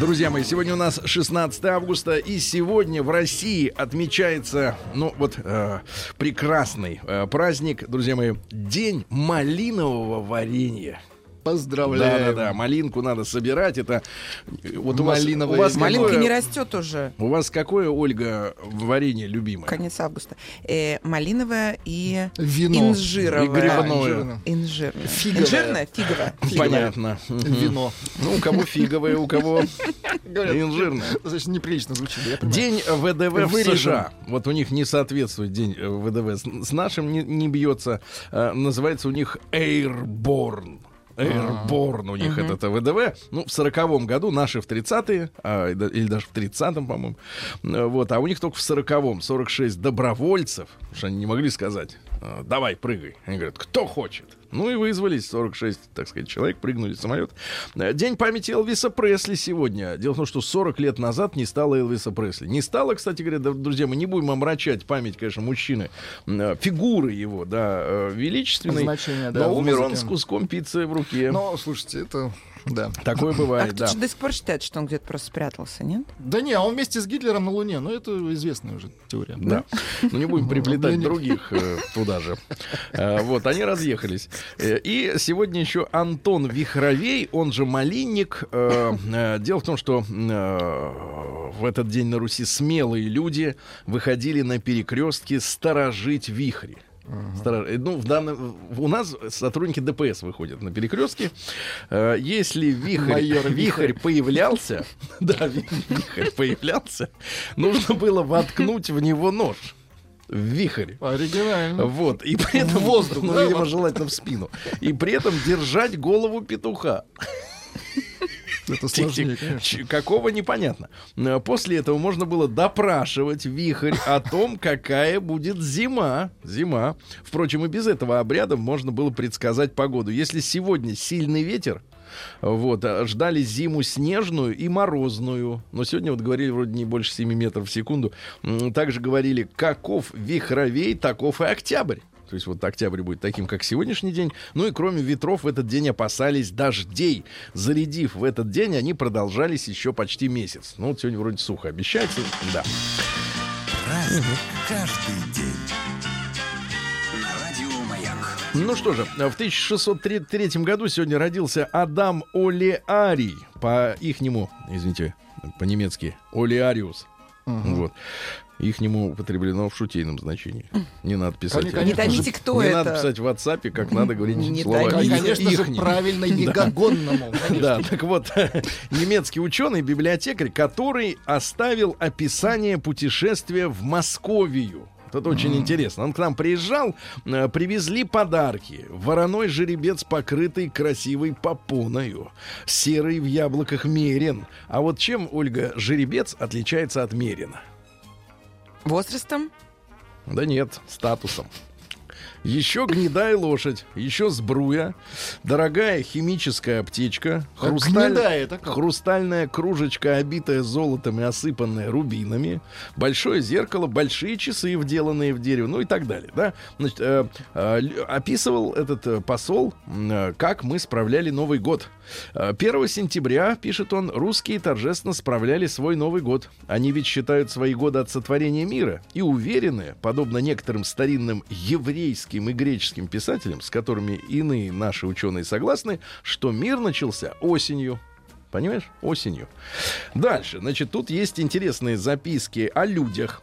Друзья мои, сегодня у нас 16 августа, и сегодня в России отмечается, ну вот, э, прекрасный э, праздник, друзья мои, День малинового варенья. Поздравляю. Да, да, да. Малинку надо собирать. Это вот у вас, Малиновое у вас Малинка какое- не растет уже. У вас какое, Ольга, варенье любимое? Конец августа. Э, малиновое и Вино. инжировое. И грибное. инжирное. Фиговое. Инжирное, фиговое. Понятно. Мгм. Вино. Ну, у кого фиговое, у кого инжирное. Значит, неприлично звучит. День ВДВ в. США. Вот у них не соответствует день э, ВДВ. С, нашим не, не бьется. Э, называется у них Airborne. Airborne у них этот ВДВ. Ну, в сороковом году, наши в 30-е, а, или даже в 30-м, по-моему. Э, Вот, а у них только в 40-м 46 добровольцев, потому что они не могли сказать, э, давай, прыгай. Они говорят, кто хочет. Ну и вызвались 46, так сказать, человек, прыгнули в самолет. Э, День памяти Элвиса Пресли сегодня. Дело в том, что 40 лет назад не стало Элвиса Пресли. Не стало, кстати говоря, друзья, мы не будем омрачать память, конечно, мужчины, э, фигуры его, да, э, величественной. Значение, да, но умер он с куском пиццы в руке. Но, слушайте, это... Да. Такое А бывает, кто да. же до сих пор считает, что он где-то просто спрятался, нет? Да не, а он вместе с Гитлером на Луне. Ну, это известная уже теория. Да. Ну, не будем приплетать Блин. других э, туда же. Э, вот, они разъехались. Э, и сегодня еще Антон Вихровей, он же Малинник. Э, э, дело в том, что э, в этот день на Руси смелые люди выходили на перекрестки сторожить вихри. Э, Ну, в данном, у нас сотрудники ДПС выходят на перекрестке. Э, Если вихрь, Майор вихрь появлялся, да, ви- вихрь появлялся, нужно было воткнуть в него нож. В вихрь. Оригинально. Вот, и при этом воздух, ну, видимо, желательно в спину. И при этом держать голову петуха. Это сложнее, Какого непонятно. Э, После этого можно было допрашивать вихрь о том, какая будет зима. Зима. Впрочем, и без этого обряда можно было предсказать погоду. Если сегодня сильный ветер, вот, а ждали зиму снежную и морозную. Но сегодня вот говорили вроде не больше 7 метров в секунду. Также говорили, каков вихровей, таков и октябрь. То есть вот октябрь будет таким, как сегодняшний день. Ну и кроме ветров в этот день опасались дождей. Зарядив в этот день, они продолжались еще почти месяц. Ну вот сегодня вроде сухо обещается. Да. Каждый день. Ну что же, в 1603 году сегодня родился Адам Олеарий. По ихнему, извините, по-немецки, Олеариус. Вот. Ихнему употреблено в шутейном значении. Не надо писать. Конечно, Не дадите, кто не это. надо писать в WhatsApp, как надо говорить Не слова их- Конечно же, правильно, ягогонному. Да, так вот, немецкий ученый, библиотекарь, который оставил описание путешествия в Московию. Это очень интересно. Он к нам приезжал, э, привезли подарки. Вороной жеребец, покрытый красивой попоною. Серый в яблоках мерен. А вот чем, Ольга, жеребец отличается от мерина? Возрастом? Да нет, статусом. Еще гнедая лошадь, еще сбруя, дорогая химическая аптечка, хрусталь- гнедая, это как? хрустальная кружечка, обитая золотом и осыпанная рубинами, большое зеркало, большие часы, вделанные в дерево, ну и так далее. Да? Значит, э, э, описывал этот э, посол, э, как мы справляли Новый год. Э, 1 сентября, пишет он, русские торжественно справляли свой Новый год. Они ведь считают свои годы от сотворения мира и уверены, подобно некоторым старинным еврейским и греческим писателям, с которыми иные наши ученые согласны, что мир начался осенью. Понимаешь? Осенью. Дальше. Значит, тут есть интересные записки о людях.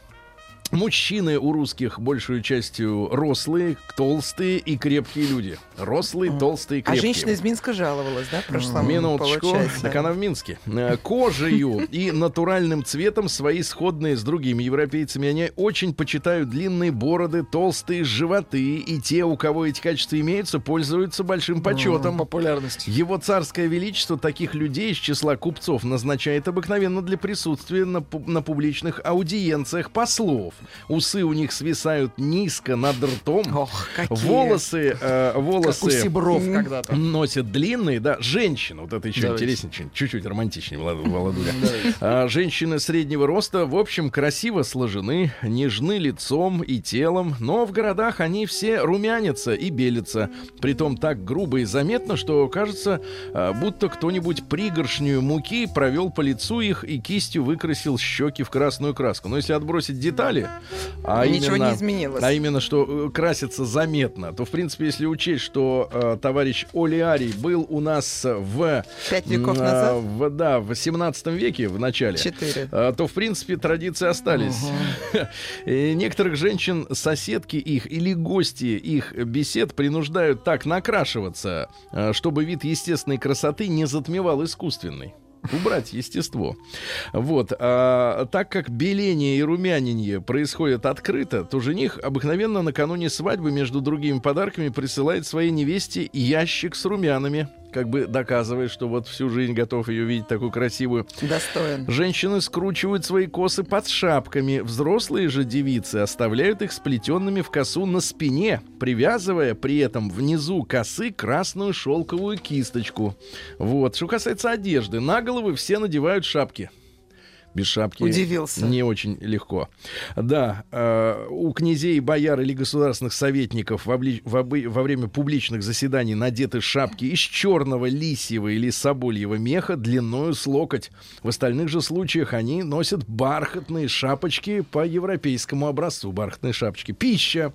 Мужчины у русских большую частью рослые, толстые и крепкие люди. Рослые, толстые и А крепкие. женщина из Минска жаловалась, да, в прошлом Минуточку. получается? Так она в Минске. Э, Кожею и натуральным цветом свои сходные с другими европейцами. Они очень почитают длинные бороды, толстые животы. И те, у кого эти качества имеются, пользуются большим почетом. Популярность. Его царское величество таких людей из числа купцов назначает обыкновенно для присутствия на, на публичных аудиенциях послов. Усы у них свисают низко над ртом. Ох, какие. Волосы, э, Как у волосы Сибров когда-то. носят длинные, да, женщины, вот это еще Давайте. интереснее, чуть- чуть-чуть романтичнее, Володуля. А, женщины среднего роста, в общем, красиво сложены, нежны лицом и телом, но в городах они все румянятся и белятся, притом так грубо и заметно, что кажется, а, будто кто-нибудь пригоршню муки провел по лицу их и кистью выкрасил щеки в красную краску. Но если отбросить детали, а Ничего именно, не изменилось. а именно, что э, красится заметно, то, в принципе, если учесть, что э, товарищ Олиарий был у нас в... Пять веков м, назад? э, в, да, в 17 веке, в начале. Четыре. э, То, в принципе, традиции остались. И некоторых женщин, соседки их или гости их бесед принуждают так накрашиваться, э, чтобы вид естественной красоты не затмевал искусственный. Убрать естество. Вот. А, так как беление и румянение происходят открыто, то жених обыкновенно накануне свадьбы между другими подарками присылает своей невесте ящик с румянами, как бы доказывая, что вот всю жизнь готов ее видеть такую красивую. Достоин. Женщины скручивают свои косы под шапками. Взрослые же девицы оставляют их сплетенными в косу на спине, привязывая при этом внизу косы красную шелковую кисточку. Вот. Что касается одежды, на головы все надевают шапки. Без шапки Удивился. не очень легко. Да, э, у князей, бояр или государственных советников во, вли- во бы- во время публичных заседаний надеты шапки из черного лисьего или собольего меха длиною с локоть. В остальных же случаях они носят бархатные шапочки по европейскому образцу. Бархатные шапочки. Пища.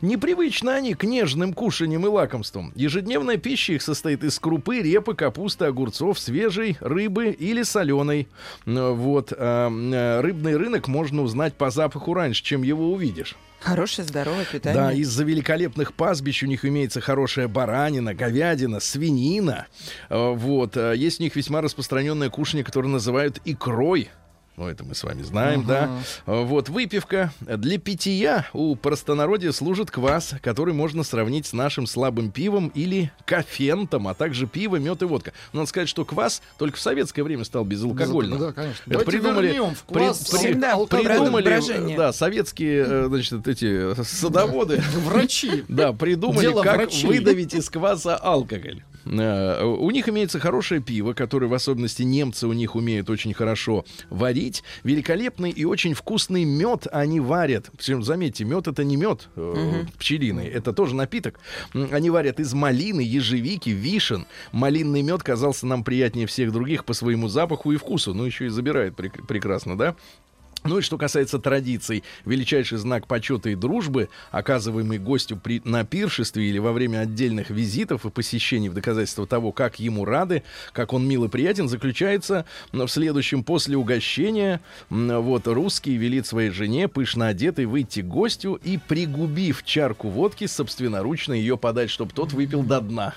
Непривычны они к нежным кушаниям и лакомствам. Ежедневная пища их состоит из крупы, репы, капусты, огурцов, свежей рыбы или соленой. Ну, Вот. А, э, Рыбный рынок можно узнать по запаху раньше, чем его увидишь. Хорошее, здоровое питание. Да, из-за великолепных пастбищ у них имеется хорошая баранина, говядина, свинина. Э, Вот. э, Есть у них весьма распространенное кушание, которое называют икрой. Ну, это мы с вами знаем, да. Э, Вот, выпивка. Для питья у простонародья служит квас, который можно сравнить с нашим слабым пивом или кофентом, а также пиво, мед и водка. Надо сказать, что квас только в советское время стал безалкогольным. Да, конечно. Это Давайте придумали, в при- класс при- Всегда алкоголь. придумали, брожение. да, советские, э, значит, эти садоводы. Врачи. Да, придумали, как выдавить из кваса алкоголь. Э, У них имеется хорошее пиво, которое, в особенности немцы у них умеют очень хорошо варить. Великолепный и очень вкусный мед они варят. Причем, заметьте, мед это не мед э, пчелиный, это тоже напиток. Они варят из малины, ежевики, вишен. Малинный мед казался нам приятнее всех других по своему запаху и вкусу. Ну, еще и забирает прек- прекрасно, да? Ну и что касается традиций, величайший знак почета и дружбы, оказываемый гостю при, на пиршестве или во время отдельных визитов и посещений в доказательство того, как ему рады, как он мил и приятен, заключается в следующем. После угощения вот русский велит своей жене, пышно одетой, выйти к гостю и, пригубив чарку водки, собственноручно ее подать, чтобы тот выпил до дна.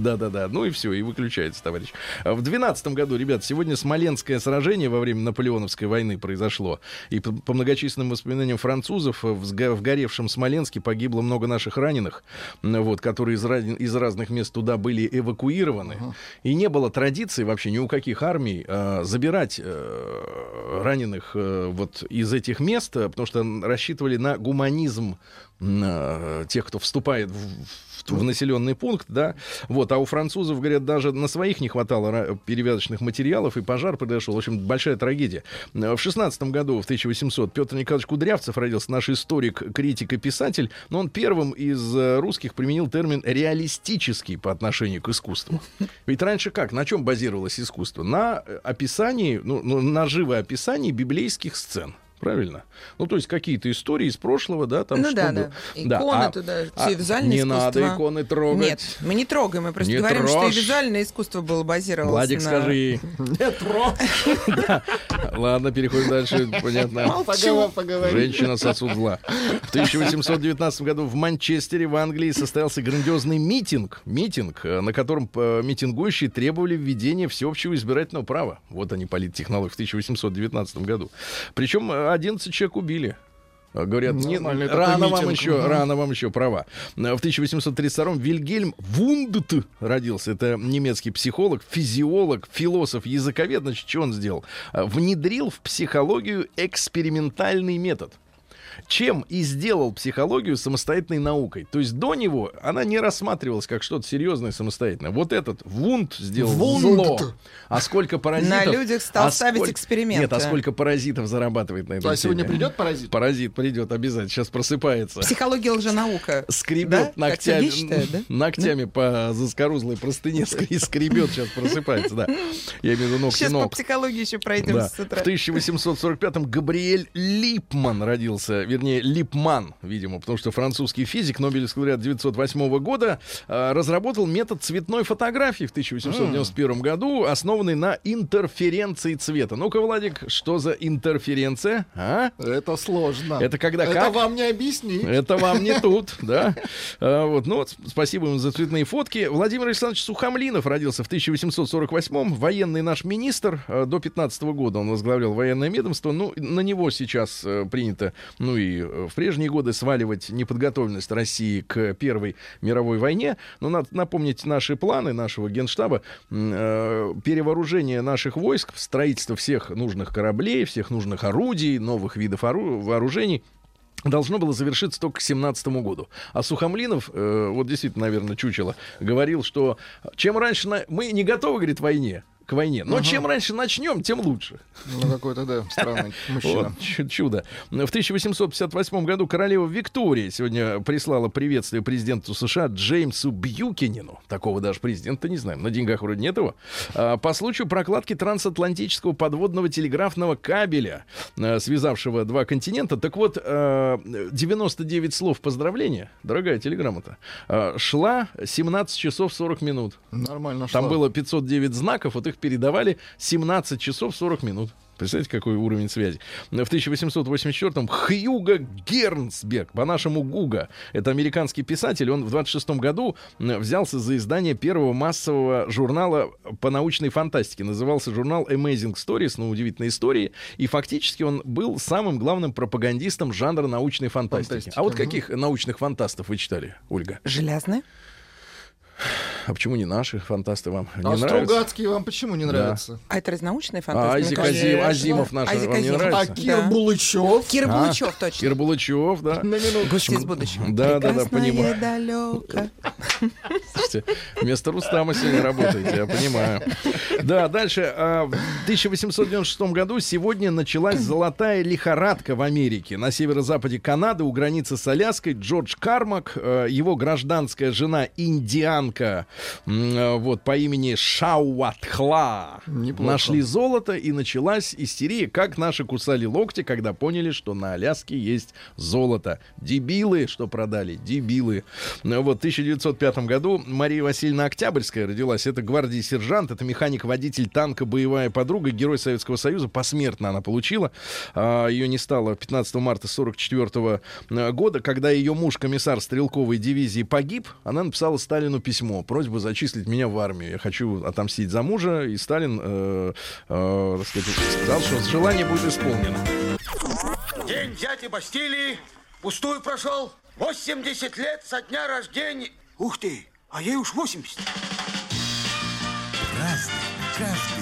Да-да-да, ну и все, и выключается, товарищ. А В 12 году, ребят, сегодня Смоленское сражение во время Наполеоновской войны произошло. И по, по многочисленным воспоминаниям французов, в, в горевшем Смоленске погибло много наших раненых, вот, которые из, из разных мест туда были эвакуированы. И не было традиции вообще ни у каких армий а, забирать э, раненых э, вот из этих мест, э, потому что рассчитывали на гуманизм э, тех, кто вступает в, в- в населенный пункт, да, вот, а у французов, говорят, даже на своих не хватало перевязочных материалов, и пожар произошел, в общем, большая трагедия. Э, В 16 году, в 1800, Петр Николаевич Кудрявцев родился, наш историк, критик и писатель, но он первым из э, русских применил термин «реалистический» по отношению к искусству. Ведь раньше как, на чем базировалось искусство? На э, описании, ну, ну, на живоописании библейских сцен. Правильно? Ну, то есть какие-то истории из прошлого, да, там ну что да, да. Иконы а- туда, а все визуальное Не искусство. надо иконы трогать. Нет, мы не трогаем, мы просто Не говорим, что трожь. и визуальное искусство было базировалось Владик, на... скажи. Да. Ладно, переходим дальше. Понятно. Женщина сосуд зла. В 1819 году в Манчестере, в Англии, состоялся грандиозный митинг. Митинг, э, на котором э, митингующие требовали введения всеобщего избирательного права. Вот они, политтехнологии, в 1819 году. Причем э, 11 человек убили. А, Говорят, не, Нормальный такой рано вам митинг. еще, рано вам еще права. В 1832 Вильгельм Вундт родился. Это немецкий психолог, физиолог, философ, языковед. Значит, что он сделал? Э, Внедрил в психологию экспериментальный метод. Чем и сделал психологию самостоятельной наукой. То есть до него она не рассматривалась как что-то серьезное самостоятельное. Вот этот Вунд сделал Вунд. зло. А сколько паразитов... На людях стал а ставить сколь- эксперименты. Нет, а сколько паразитов зарабатывает на этом А сегодня придет паразит? Паразит придет обязательно. Сейчас просыпается. Психология лженаука. Скребет Да? Ногтями, считает, да? ногтями по заскорузлой простыне и скребет, сейчас просыпается, да. Я имею в виду ногти Сейчас по ног. психологии еще пройдем Да. с В утра. 1845-м Габриэль Липман родился, вернее, Липман, видимо, потому что французский физик, Нобелевский лауреат 1908 года, э, разработал метод цветной фотографии в 1891 году, основанный на интерференции цвета. Ну-ка, Владик, что за интерференция? А? Это сложно. Это когда Это как? вам не объяснить. Это вам не тут, да. А, вот, ну вот, спасибо ему за цветные фотки. Владимир Александрович Сухомлинов родился в 1848-м. Военный наш министр. а, До 15 года он возглавлял военное ведомство. Ну, на него сейчас э, принято, ну и э, в прежние годы сваливать неподготовленность России к Первой мировой войне. Но надо напомнить наши планы нашего генштаба. Э, Перевооружение наших войск, строительство всех нужных кораблей, всех нужных орудий, новых видов ору- вооружений должно было завершиться только к 17 году. А Сухомлинов, э, вот действительно, наверное, чучело, говорил, что чем раньше... на- Мы не готовы, говорит, войне, к войне, но чем раньше начнем, тем лучше. Ну, какой-то, да, странный мужчина. Вот, чу- чудо. В 1858 году королева Виктория сегодня прислала приветствие президенту США Джеймсу Бьюкинину. Такого даже президента не знаем. На деньгах вроде нет его. А, По случаю прокладки трансатлантического подводного телеграфного кабеля, а, связавшего два континента. Так вот, а, 99 слов поздравления, дорогая телеграмма-то, а, шла 17 часов 40 минут. Нормально Там шло. было 509 знаков, вот их передавали 17 часов 40 минут. Представляете, какой уровень связи? В 1884-м Хьюго Гернсберг, по-нашему Гуга, это американский писатель, он в 26 году взялся за издание первого массового журнала по научной фантастике. Назывался журнал Amazing Stories, ну, удивительные истории. И фактически он был самым главным пропагандистом жанра научной фантастики. Фантастики, А вот каких научных фантастов вы читали, Ольга? Железные? А почему не наши фантасты вам не А нравятся? Стругацкие вам почему не нравятся? А это А фантастика? Айзек мне кажется. Азим- Азимов наш вам не Азимов. А нравится? Кир Да. Булычев? Кир А? Булычев, точно. Кир Булычев, да. На минутку. Гости из будущего. Да, да, да, понимаю. далеко. Слушайте, вместо Рустама сегодня работаете, я понимаю. Да, дальше. а, В 1896 году сегодня началась золотая лихорадка в Америке. На северо-западе Канады, у границы с Аляской, Джордж Кармак, э, его гражданская жена индианка, м, э, вот, по имени Шауатхла, Неплохо. нашли золото, и началась истерия, как наши кусали локти, когда поняли, что на Аляске есть золото. Дебилы, что продали, дебилы. Ну, Вот в 1905 году Мария Васильевна Октябрьская родилась. Это гвардии сержант, это механик-водитель танка, боевая подруга, герой Советского Союза. Посмертно она получила. А, Ее не стало 15 марта 1944 года. Когда ее муж, комиссар стрелковой дивизии, погиб, она написала Сталину письмо. Просьбу зачислить меня в армию. Я хочу отомстить за мужа. И Сталин, э, э, сказать, сказал, что желание будет исполнено. День дяди Бастилии пустую прошел. 80 лет со дня рождения. Ух ты, а ей уж 80. Разный, каждый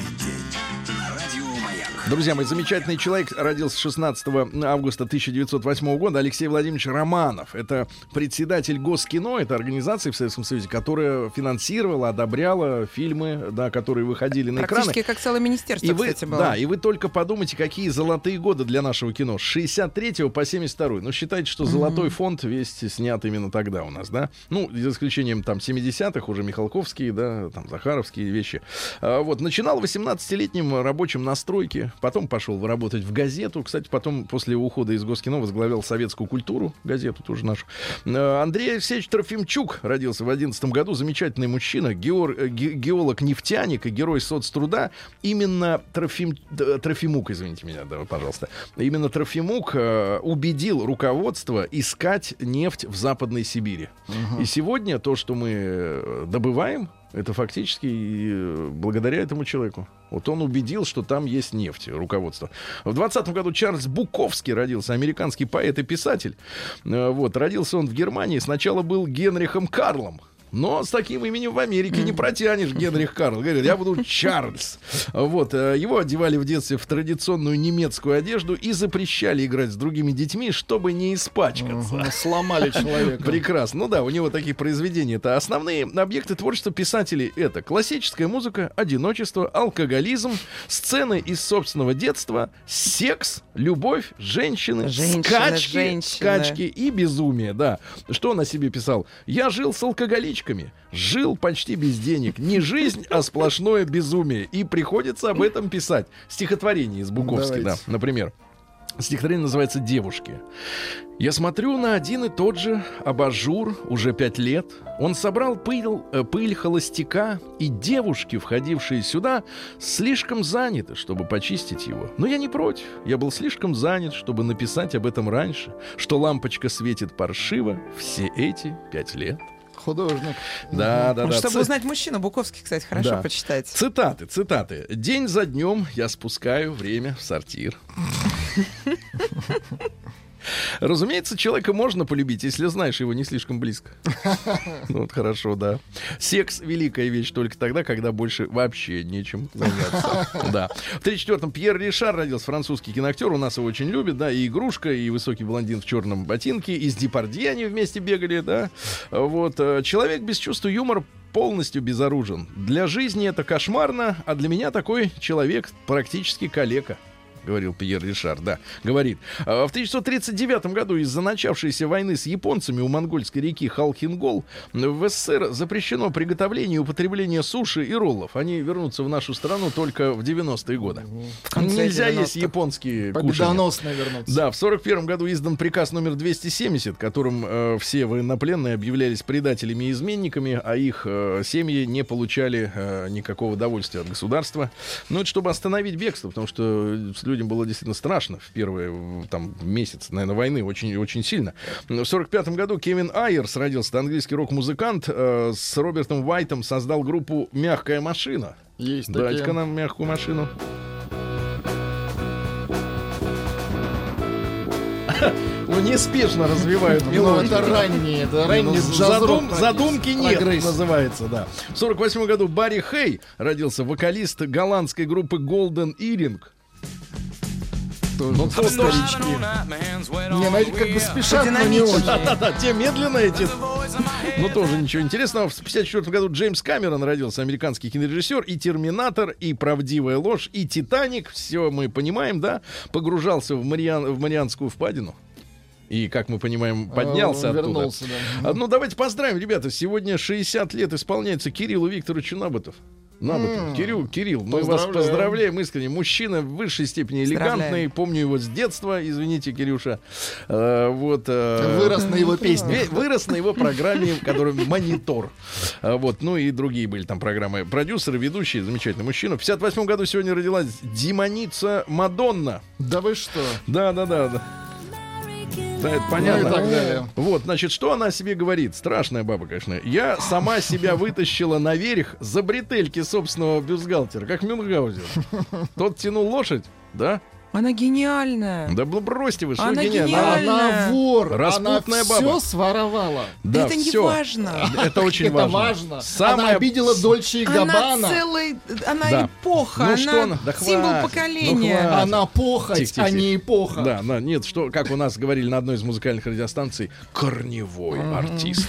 Друзья мои, замечательный человек родился 16 августа 1908 года, Алексей Владимирович Романов. Это председатель Госкино, это организация в Советском Союзе, которая финансировала, одобряла фильмы, да, которые выходили на экраны. Практически как целое министерство, И вы, кстати, было. да, и вы только подумайте, какие золотые годы для нашего кино. С 63 по 72 Ну, считайте, что золотой фонд весь снят именно тогда у нас, да? Ну, за исключением там 70-х, уже Михалковские, да, там Захаровские вещи. А, вот, начинал 18-летним рабочим на стройке, потом пошел работать в газету. Кстати, потом, после ухода из Госкино, возглавлял советскую культуру, газету тоже нашу. А, Андрей Алексеевич Трофимчук родился в 11 году. Замечательный мужчина, геор- э, ге- геолог-нефтяник и герой соцтруда. Именно Трофим, Трофимук, извините меня, да, пожалуйста. Именно Трофимук э, убедил руководство искать нефть в Западной Сибири. И сегодня то, что мы э, добываем, это фактически э, благодаря этому человеку. Вот он убедил, что там есть нефть, руководство. В 20 году Чарльз Буковский родился, американский поэт и писатель. Э, Вот, родился он в Германии. Сначала был Генрихом Карлом. Но с таким именем в Америке не протянешь, Генрих Карл. Говорит, я буду Чарльз. Вот. э, Его одевали в детстве в традиционную немецкую одежду и запрещали играть с другими детьми, чтобы не испачкаться. Мгм, Сломали человека. Прекрасно. Ну да, у него такие произведения. Это основные объекты творчества писателей. Это классическая музыка, одиночество, алкоголизм, сцены из собственного детства, секс, любовь, женщины, Женщины, скачки, женщины. скачки и безумие. Да. Что он о себе писал? Я жил с алкоголичками, жил почти без денег. Не жизнь, а сплошное безумие. И приходится об этом писать. Стихотворение из Буковски, да, например. Стихотворение называется «Девушки». Я смотрю на один и тот же абажур уже пять лет. Он собрал пыль, э, пыль холостяка, и девушки, входившие сюда, слишком заняты, чтобы почистить его. Но я не против. Я был слишком занят, чтобы написать об этом раньше, что лампочка светит паршиво все эти пять лет. Художник. Да, да, да. Чтобы Ц- узнать мужчину, Буковский, кстати, хорошо Да. почитать. Цитаты, цитаты. День за днем я спускаю время в сортир. Разумеется, человека можно полюбить, если знаешь его не слишком близко. Ну, вот хорошо, да. Секс — великая вещь только тогда, когда больше вообще нечем заняться. Да. В 34-м Пьер Ришар родился, французский киноактер. У нас его очень любят, да, и игрушка, и высокий блондин в черном ботинке, и с Депардье они вместе бегали, да. Вот. э, Человек без чувства юмора полностью безоружен. Для жизни это кошмарно, а для меня такой человек практически калека. Говорил Пьер Ришар, да, говорит. А, В 1939 году из-за начавшейся войны с японцами у монгольской реки Халхингол в СССР запрещено приготовление и употребление суши и роллов. Они вернутся в нашу страну только в 90-е годы. Нельзя 90-х. есть японские кушания. Победоносно вернуться. Да, в 41 году издан приказ номер 270, которым э, все военнопленные объявлялись предателями и изменниками, а их э, семьи не получали э, никакого удовольствия от государства. Ну, это чтобы остановить бегство, потому что э, с людям было действительно страшно в первые там, месяцы, наверное, войны очень, очень сильно. В 45 году Кевин Айерс родился, английский рок-музыкант, э, с Робертом Уайтом создал группу «Мягкая машина». Есть Дайте-ка нам мягкую машину. Ну, неспешно развивают Ну, это ранние, это Ну, ранний задум- задумки нет, Прогресс. называется, да. В 48 году Барри Хей родился, вокалист голландской группы Golden Earring. Тоже Ну, то- старички. Не, ну эти как бы спешат, но не очень. Да-да, те медленные, те... Ну, тоже ничего интересного. В 54 году Джеймс Камерон родился, американский кинорежиссер, и «Терминатор», и «Правдивая ложь», и «Титаник». Все мы понимаем, да? Погружался в, Мариан... в Марианскую впадину. И, как мы понимаем, поднялся А, оттуда. Вернулся, да. А, Ну, давайте поздравим, ребята. Сегодня 60 лет исполняется Кириллу Викторовичу Набатов. Набатов. Кирилл, Кирилл, мы вас Поздравляем. искренне. Мужчина в высшей степени элегантный. Помню его с детства, извините, Кирюша. Э, вот, э, Вырос на его песне. Вырос на его программе, которая «Монитор». А, Вот, ну и другие были там программы. Продюсеры, ведущие, замечательный мужчина. В 58 году сегодня родилась демоница Мадонна. Да вы что? Да, да, да. да. Да, это Ну и понятно. так далее. Вот, значит, что она о себе говорит? Страшная баба, конечно. Я сама себя вытащила наверх за бретельки собственного бюстгальтера, как Мюнхгаузен. Тот тянул лошадь, да? Она гениальная. Да бросьте вы, что Она гениально. гениальна. Она вор. Распутная она баба. все своровала. Да, это не всё. важно. Это очень Это важно. важно. Самое... Она обидела Дольче и Она Габбана. целый, она Да. эпоха, Ну она что она? Да символ хватит. поколения. Ну хватит. Она похоть, Тихо, тихо, а не эпоха. Да, да, нет, что, как у нас говорили на одной из музыкальных радиостанций, корневой артист.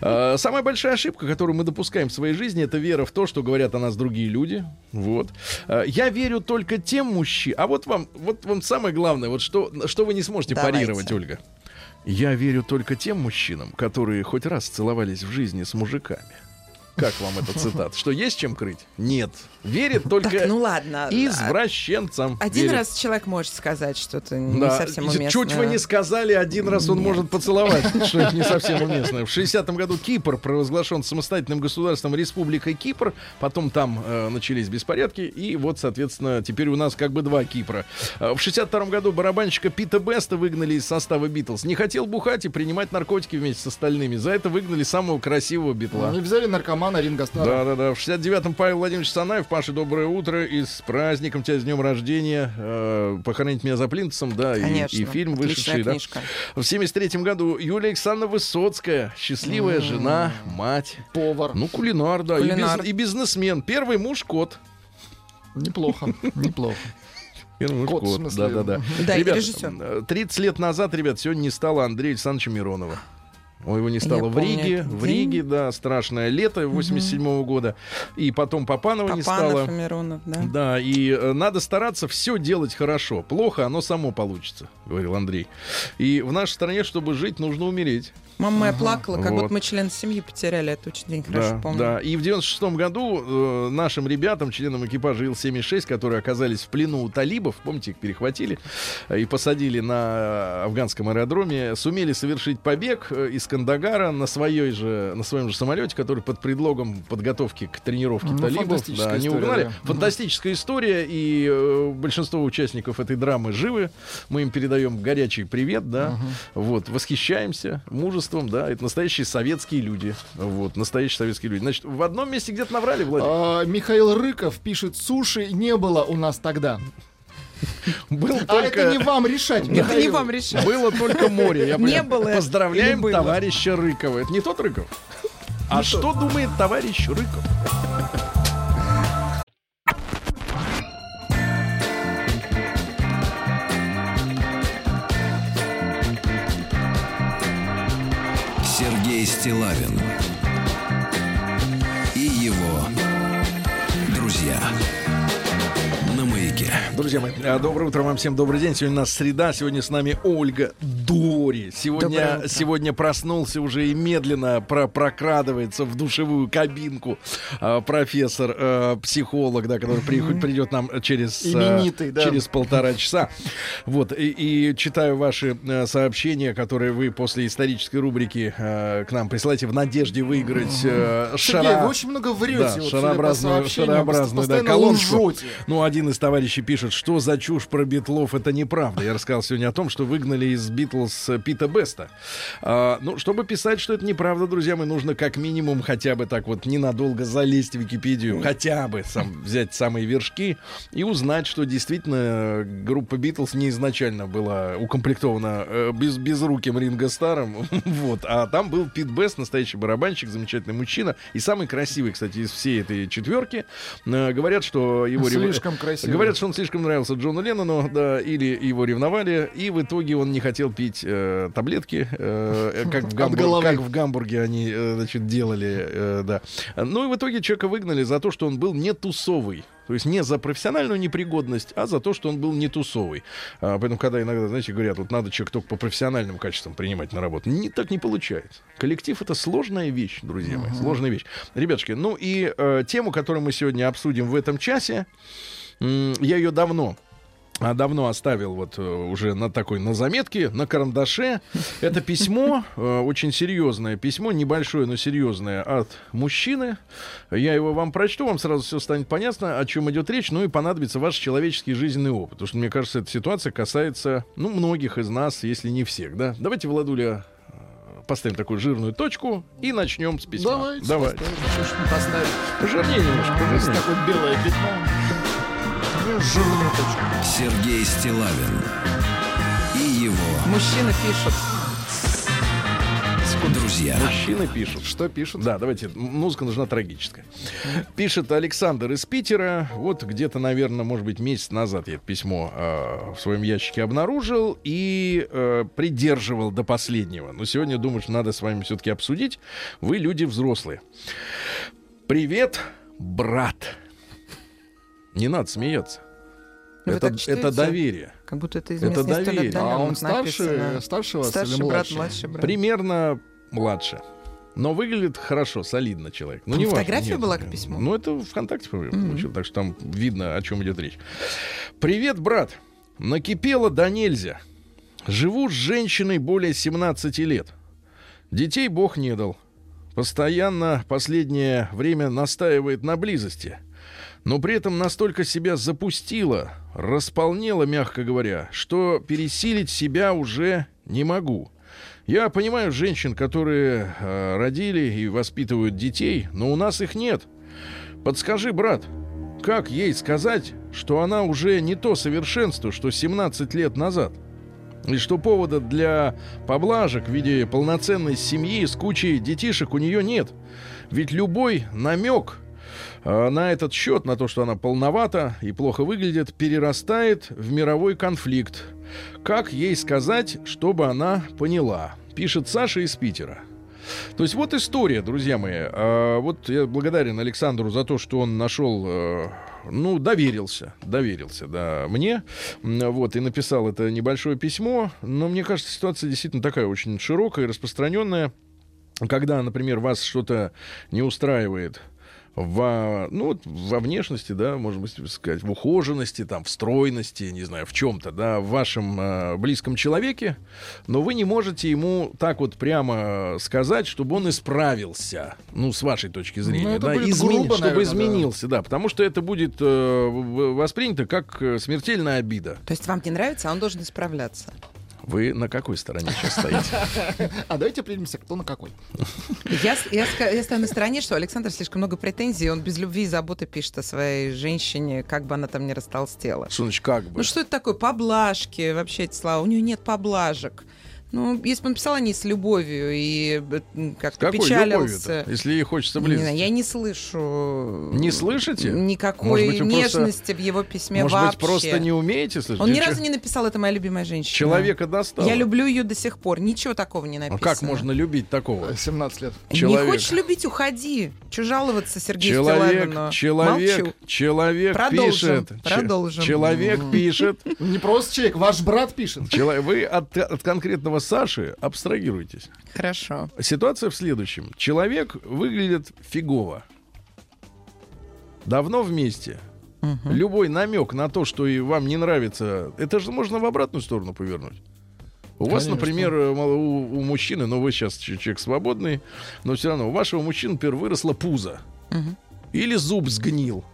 А, Самая большая ошибка, которую мы допускаем в своей жизни, это вера в то, что говорят о нас другие люди. Вот. А, Я верю только тем мужчинам. А вот вам, вот вам самое главное, вот что, что вы не сможете Давайте. парировать, Ольга. Я верю только тем мужчинам, которые хоть раз целовались в жизни с мужиками. Как вам эта цитата? Что есть чем крыть? Нет. Верит только Так, ну ладно. извращенцам. Один Верит. раз человек может сказать что-то не Да, совсем уместное. Чуть вы не сказали, один раз он Нет. может поцеловать, что это не совсем уместно. В 60-м году Кипр провозглашен самостоятельным государством Республикой Кипр. Потом там э, начались беспорядки. И вот, соответственно, теперь у нас как бы два Кипра. Э, В 62-м году барабанщика Пита Беста выгнали из состава Битлз. Не хотел бухать и принимать наркотики вместе с остальными. За это выгнали самого красивого битла. Они взяли наркомана романа Ринго Старра. Да, да, да. В 69-м Павел Владимирович Санаев. Паша, доброе утро. И с праздником тебя, с днем рождения. Э, похоронить меня за плинтусом, да. и- Конечно. И, фильм Отличная вышедший, да. книжка. В 73-м году Юлия Александровна Высоцкая. Счастливая жена, мать. Повар. Ну, кулинар, да. И, Кулинар. биз- и бизнесмен. Первый муж кот. Неплохо, неплохо. Первый Кот, в смысле. Да, да, да. Да, и Ребят, режиссер. э, 30 лет назад, ребят, сегодня не стало Андрея Александровича Миронова. Его не стало в помню Риге. В. Риге, да, страшное лето 87 года. И потом Папанова не стало. Папанов Миронов, да. Да, и э, надо стараться все делать хорошо. Плохо, оно само получится, говорил Андрей. И в нашей стране, чтобы жить, нужно умереть. Мама моя плакала, как Вот. будто мы член семьи потеряли. Это очень день хорошо да, помню. да. И в 96 году э, нашим ребятам, членам экипажа Ил-76, которые оказались в плену у талибов, помните, их перехватили э, и посадили на афганском аэродроме, сумели совершить побег э, из Кандагара на, своей же, на своем же самолете, который под предлогом подготовки к тренировке Ну, талибов, да, они история, угнали. да. Фантастическая история, и э, большинство участников этой драмы живы. Мы им передаем горячий привет, да. Вот, восхищаемся мужеством, да. Это настоящие советские люди. Вот, настоящие советские люди. Значит, в одном месте где-то наврали, Владимир. А, Михаил Рыков пишет, суши не было у нас тогда. Был А только... это не вам решать, Это не вам решать. Было только море. Я Не было Поздравляем было? товарища Рыкова. Это не тот Рыков? А что думает товарищ Рыков? Сергей Стилавин Друзья мои, а, доброе утро вам всем, добрый день. Сегодня у нас среда, сегодня с нами Ольга Дори. Сегодня, сегодня проснулся уже и медленно про прокрадывается в душевую кабинку а, профессор, а, психолог, да, который приходит, придет нам через, Именитый, да. через полтора часа. Вот, и, и читаю ваши э, сообщения, которые вы после исторической рубрики э, к нам присылаете в надежде выиграть э, Сергей, шара- вы очень много врете. Да, вот, шарообразную, шарообразную да, колоночку. лжете. Ну, один из товарищей пишет, что за чушь про Битлов, это неправда. Я рассказал сегодня о том, что выгнали из Битлз э, Пита Беста. А, ну, чтобы писать, что это неправда, друзья мои, нужно как минимум хотя бы так вот ненадолго залезть в Википедию, хотя бы сам, взять самые вершки и узнать, что действительно группа Битлз не изначально была укомплектована э, без, безруким Ринго Старом, вот, а там был Пит Бест, настоящий барабанщик, замечательный мужчина, и самый красивый, кстати, из всей этой четверки. Э, говорят, что его... рев- Слишком красивый. Говорят, что он слишком нравился Джону Леннону, да, или его ревновали, и в итоге он не хотел пить э, таблетки, э, э, как, в Гамбур- головы. как в Гамбурге они, э, значит, делали, э, да. Ну и в итоге человека выгнали за то, что он был не тусовый. То есть не за профессиональную непригодность, а за то, что он был не тусовый. А, поэтому, когда иногда, знаете, говорят, вот надо человека только по профессиональным качествам принимать на работу, не, так не получается. Коллектив — это сложная вещь, друзья мои, сложная вещь. Ребятушки, ну и э, тему, которую мы сегодня обсудим в этом часе, я ее давно а давно оставил вот э, уже на такой на заметке на карандаше. Это письмо э, очень серьезное письмо небольшое но серьезное от мужчины. Я его вам прочту вам сразу все станет понятно о чем идет речь ну и понадобится ваш человеческий жизненный опыт. Потому что мне кажется эта ситуация касается ну многих из нас если не всех да. Давайте Владуля э, поставим такую жирную точку и начнем с письма. Давайте. давай поставим, жирнее немножко Есть пожирнее. такое белое пятно. Ну, жирную точку. Сергей Стилавин и его Мужчины пишут. друзья. мужчины пишут Что пишут? Да, давайте. Музыка нужна трагическая. Пишет Александр из Питера. Вот где-то, наверное, может быть, месяц назад я это письмо э, в своем ящике обнаружил и э, придерживал до последнего. Но сегодня думаю, что надо с вами все-таки обсудить. Вы люди взрослые. Привет, брат. Не надо смеяться. Ну, вы это, это доверие. Как будто это из Это доверие. А он старше, написано. старше вас Старший или брат, младше? младший брат. Примерно младше. Но выглядит хорошо, солидно человек. Ну, Там не важно, фотография нет. была к письму? Ну, это ВКонтакте получил, так что там видно, о чем идет речь. Привет, брат. Накипело да нельзя. Живу с женщиной более 17 лет. Детей Бог не дал. Постоянно последнее время настаивает на близости. Но при этом настолько себя запустила, располнела, мягко говоря, что пересилить себя уже не могу. Я понимаю женщин, которые э, родили и воспитывают детей, но у нас их нет. Подскажи, брат, как ей сказать, что она уже не то совершенство, что 17 лет назад? И что повода для поблажек в виде полноценной семьи с кучей детишек у нее нет. Ведь любой намек на этот счет, на то, что она полновата и плохо выглядит, перерастает в мировой конфликт. Как ей сказать, чтобы она поняла? Пишет Саша из Питера. То есть вот история, друзья мои. А, вот я благодарен Александру за то, что он нашел, э, ну, доверился, доверился, да, мне, вот, и написал это небольшое письмо. Но мне кажется, ситуация действительно такая очень широкая и распространенная. Когда, например, вас что-то не устраивает во, ну, вот во внешности, да, можно быть сказать, в ухоженности, там, в стройности, не знаю, в чем-то, да, в вашем э, близком человеке, но вы не можете ему так вот прямо сказать, чтобы он исправился, ну, с вашей точки зрения, это да, измени- грубо, чтобы наверное, да. изменился, да. потому что это будет э, в- воспринято как э, смертельная обида. То есть вам не нравится, а он должен исправляться. Вы на какой стороне сейчас стоите? А давайте определимся, кто на какой. Я, с- я, я стою на стороне, что Александр слишком много претензий, он без любви и заботы пишет о своей женщине, как бы она там не растолстела. Значит как бы? Ну что это такое? Поблажки, вообще эти слова. У нее нет поблажек. Ну, если бы он писал о ней с любовью и как-то Какой печалился. если ей хочется Не близости? знаю, я не слышу. Не слышите? Никакой Может быть, вы просто- нежности в его письме Может вообще. быть, просто не умеете слышать? Он ни разу не написал, это моя любимая женщина. Человека достало. Я люблю ее до сих пор. Ничего такого не А написано. как можно любить такого? 17 лет. человек? Не хочешь любить, уходи. Че жаловаться, Сергей Человек, Стилавину? человек, Молчу. человек Продолжим, пишет. продолжим. Человек пишет. Не просто человек, ваш брат пишет. Чело- Вы от, от конкретного Саши абстрагируйтесь. Хорошо. Ситуация в следующем. Человек выглядит фигово. Давно вместе. Любой намек на то, что и вам не нравится, это же можно в обратную сторону повернуть. У вас, например, э, у, у мужчины, но вы сейчас человек свободный, но все равно у вашего мужчины, например, выросла пузо. Мгм. Или зуб сгнил.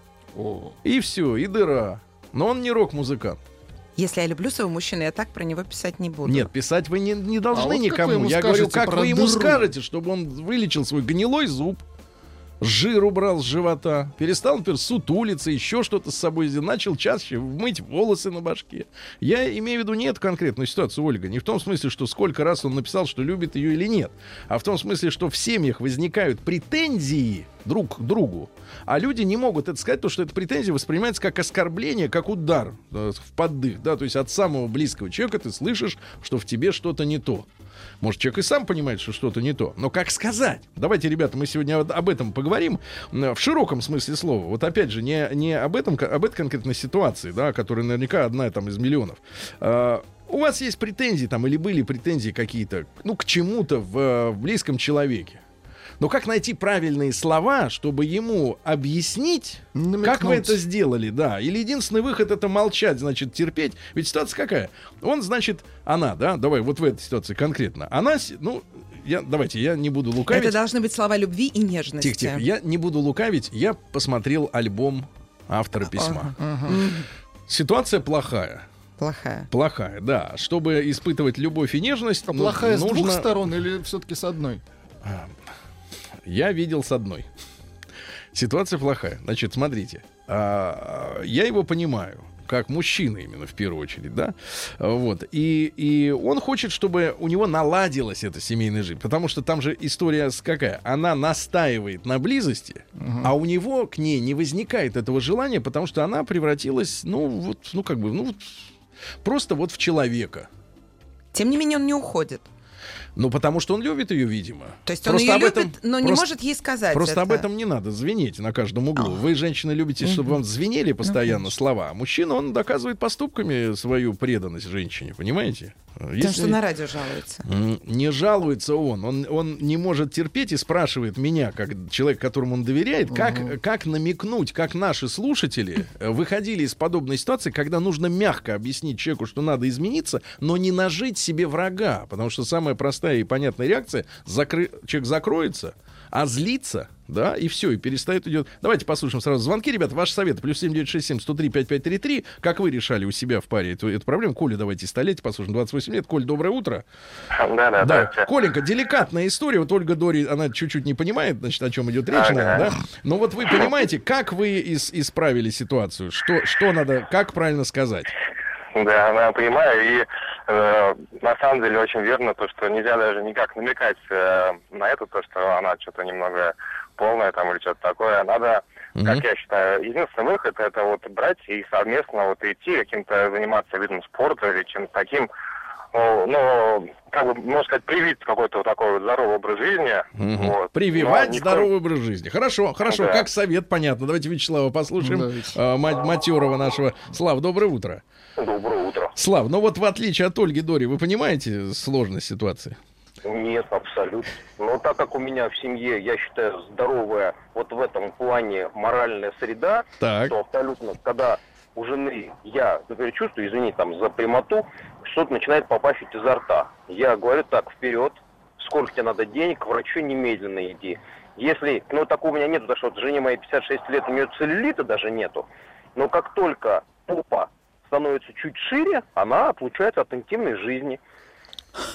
И все, и дыра. Но он не рок-музыкант. Если я люблю своего мужчину, я так про него писать не буду. Нет, писать вы не, не должны А вот никому. ему Я говорю, как вы ему дыру? скажете, чтобы он вылечил свой гнилой зуб, жир убрал с живота, перестал, например, сутулиться, еще что-то с собой начал чаще мыть волосы на башке. Я имею в виду не эту конкретную ситуацию, Ольга. Не в том смысле, что сколько раз он написал, что любит ее или нет, а в том смысле, что в семьях возникают претензии друг к другу, а люди не могут это сказать, потому что эта претензия воспринимается как оскорбление, как удар э, в поддых, да, то есть от самого близкого человека ты слышишь, что в тебе что-то не то. Может, человек и сам понимает, что что-то не то. Но как сказать? Давайте, ребята, мы сегодня об этом поговорим в широком смысле слова. Вот опять же, не, не об, этом, об этой конкретной ситуации, да, которая наверняка одна там из миллионов. А, у вас есть претензии там или были претензии какие-то, ну, к чему-то в, в близком человеке. Но как найти правильные слова, чтобы ему объяснить, Намекнуть. как вы это сделали, да? Или единственный выход это молчать, значит, терпеть. Ведь ситуация какая? Он, значит, она, да, давай вот в этой ситуации конкретно. Она, с- ну, я, давайте, я не буду лукавить. Это должны быть слова любви и нежности. Тихо, тихо. Я не буду лукавить. Я посмотрел альбом автора письма. Ситуация плохая. Плохая. Плохая, да. Чтобы испытывать любовь и нежность, А ну, плохая с нужно... двух сторон или все-таки с одной? Я видел с одной. Ситуация плохая. Значит, смотрите. а, я его понимаю как мужчина именно в первую очередь, да, вот, и, и он хочет, чтобы у него наладилась эта семейная жизнь, потому что там же история какая, она настаивает на близости, а у него к ней не возникает этого желания, потому что она превратилась, ну, вот, ну, как бы, ну, просто вот в человека, Тем не менее, он не уходит. Ну, потому что он любит ее, видимо. То есть он Просто ее об любит, этом- но не просто- может ей сказать Просто это. об этом не надо звенеть на каждом углу. А. Вы, женщины, любите, чтобы вам звенели постоянно конечно. слова. А мужчина, он доказывает поступками свою преданность женщине, понимаете? Потому Если- что на радио жалуется. Не жалуется он. он. Он не может терпеть и спрашивает меня, как человек, которому он доверяет, как, как намекнуть, как наши слушатели э, выходили из подобной ситуации, когда нужно мягко объяснить человеку, что надо измениться, но не нажить себе врага. Потому что самая простая простая и понятная реакция. Закры... Человек закроется, а злится, да, и все, и перестает идет. Давайте послушаем сразу звонки, ребят. Ваш совет плюс 7967 103 5533. Как вы решали у себя в паре эту, эту проблему? Коля, давайте столетие послушаем. 28 лет. Коль, доброе утро. Да, да, Да, Коленька, деликатная история. Вот Ольга Дори, она чуть-чуть не понимает, значит, о чем идет речь, наверное, да? Но вот вы понимаете, как вы ис- исправили ситуацию? Что, что надо, как правильно сказать? Да, понимаю. И э, на самом деле очень верно то, что нельзя даже никак намекать э, на это, то, что она что-то немного полная там или что-то такое. Надо, Мгм. как я считаю, единственный выход это вот брать и совместно вот идти каким-то заниматься видом спорта или чем-то таким. Ну, ну, как бы, можно сказать, привить какой-то вот такой вот здоровый образ жизни. Мгм. Вот. Прививать Но ни в коем- здоровый образ жизни. Хорошо, хорошо. Да. Как совет, понятно. Давайте Вячеслава послушаем. Давайте. А, ма- матерого нашего. Слав, доброе утро. Доброе утро. Слав, ну вот в отличие от Ольги Дори, вы понимаете сложность ситуации? Нет, абсолютно. Но так как у меня в семье, я считаю, здоровая вот в этом плане моральная среда, Так. то абсолютно, когда у жены я, например, чувствую, извини, там, за прямоту, что-то начинает попахивать изо рта. Я говорю так, вперед, сколько тебе надо денег, к врачу немедленно иди. Если, ну, такого у меня нету, потому что вот жене моей 56 лет, у нее целлюлита даже нету. Но как только попа становится чуть шире, она отлучается от интимной жизни.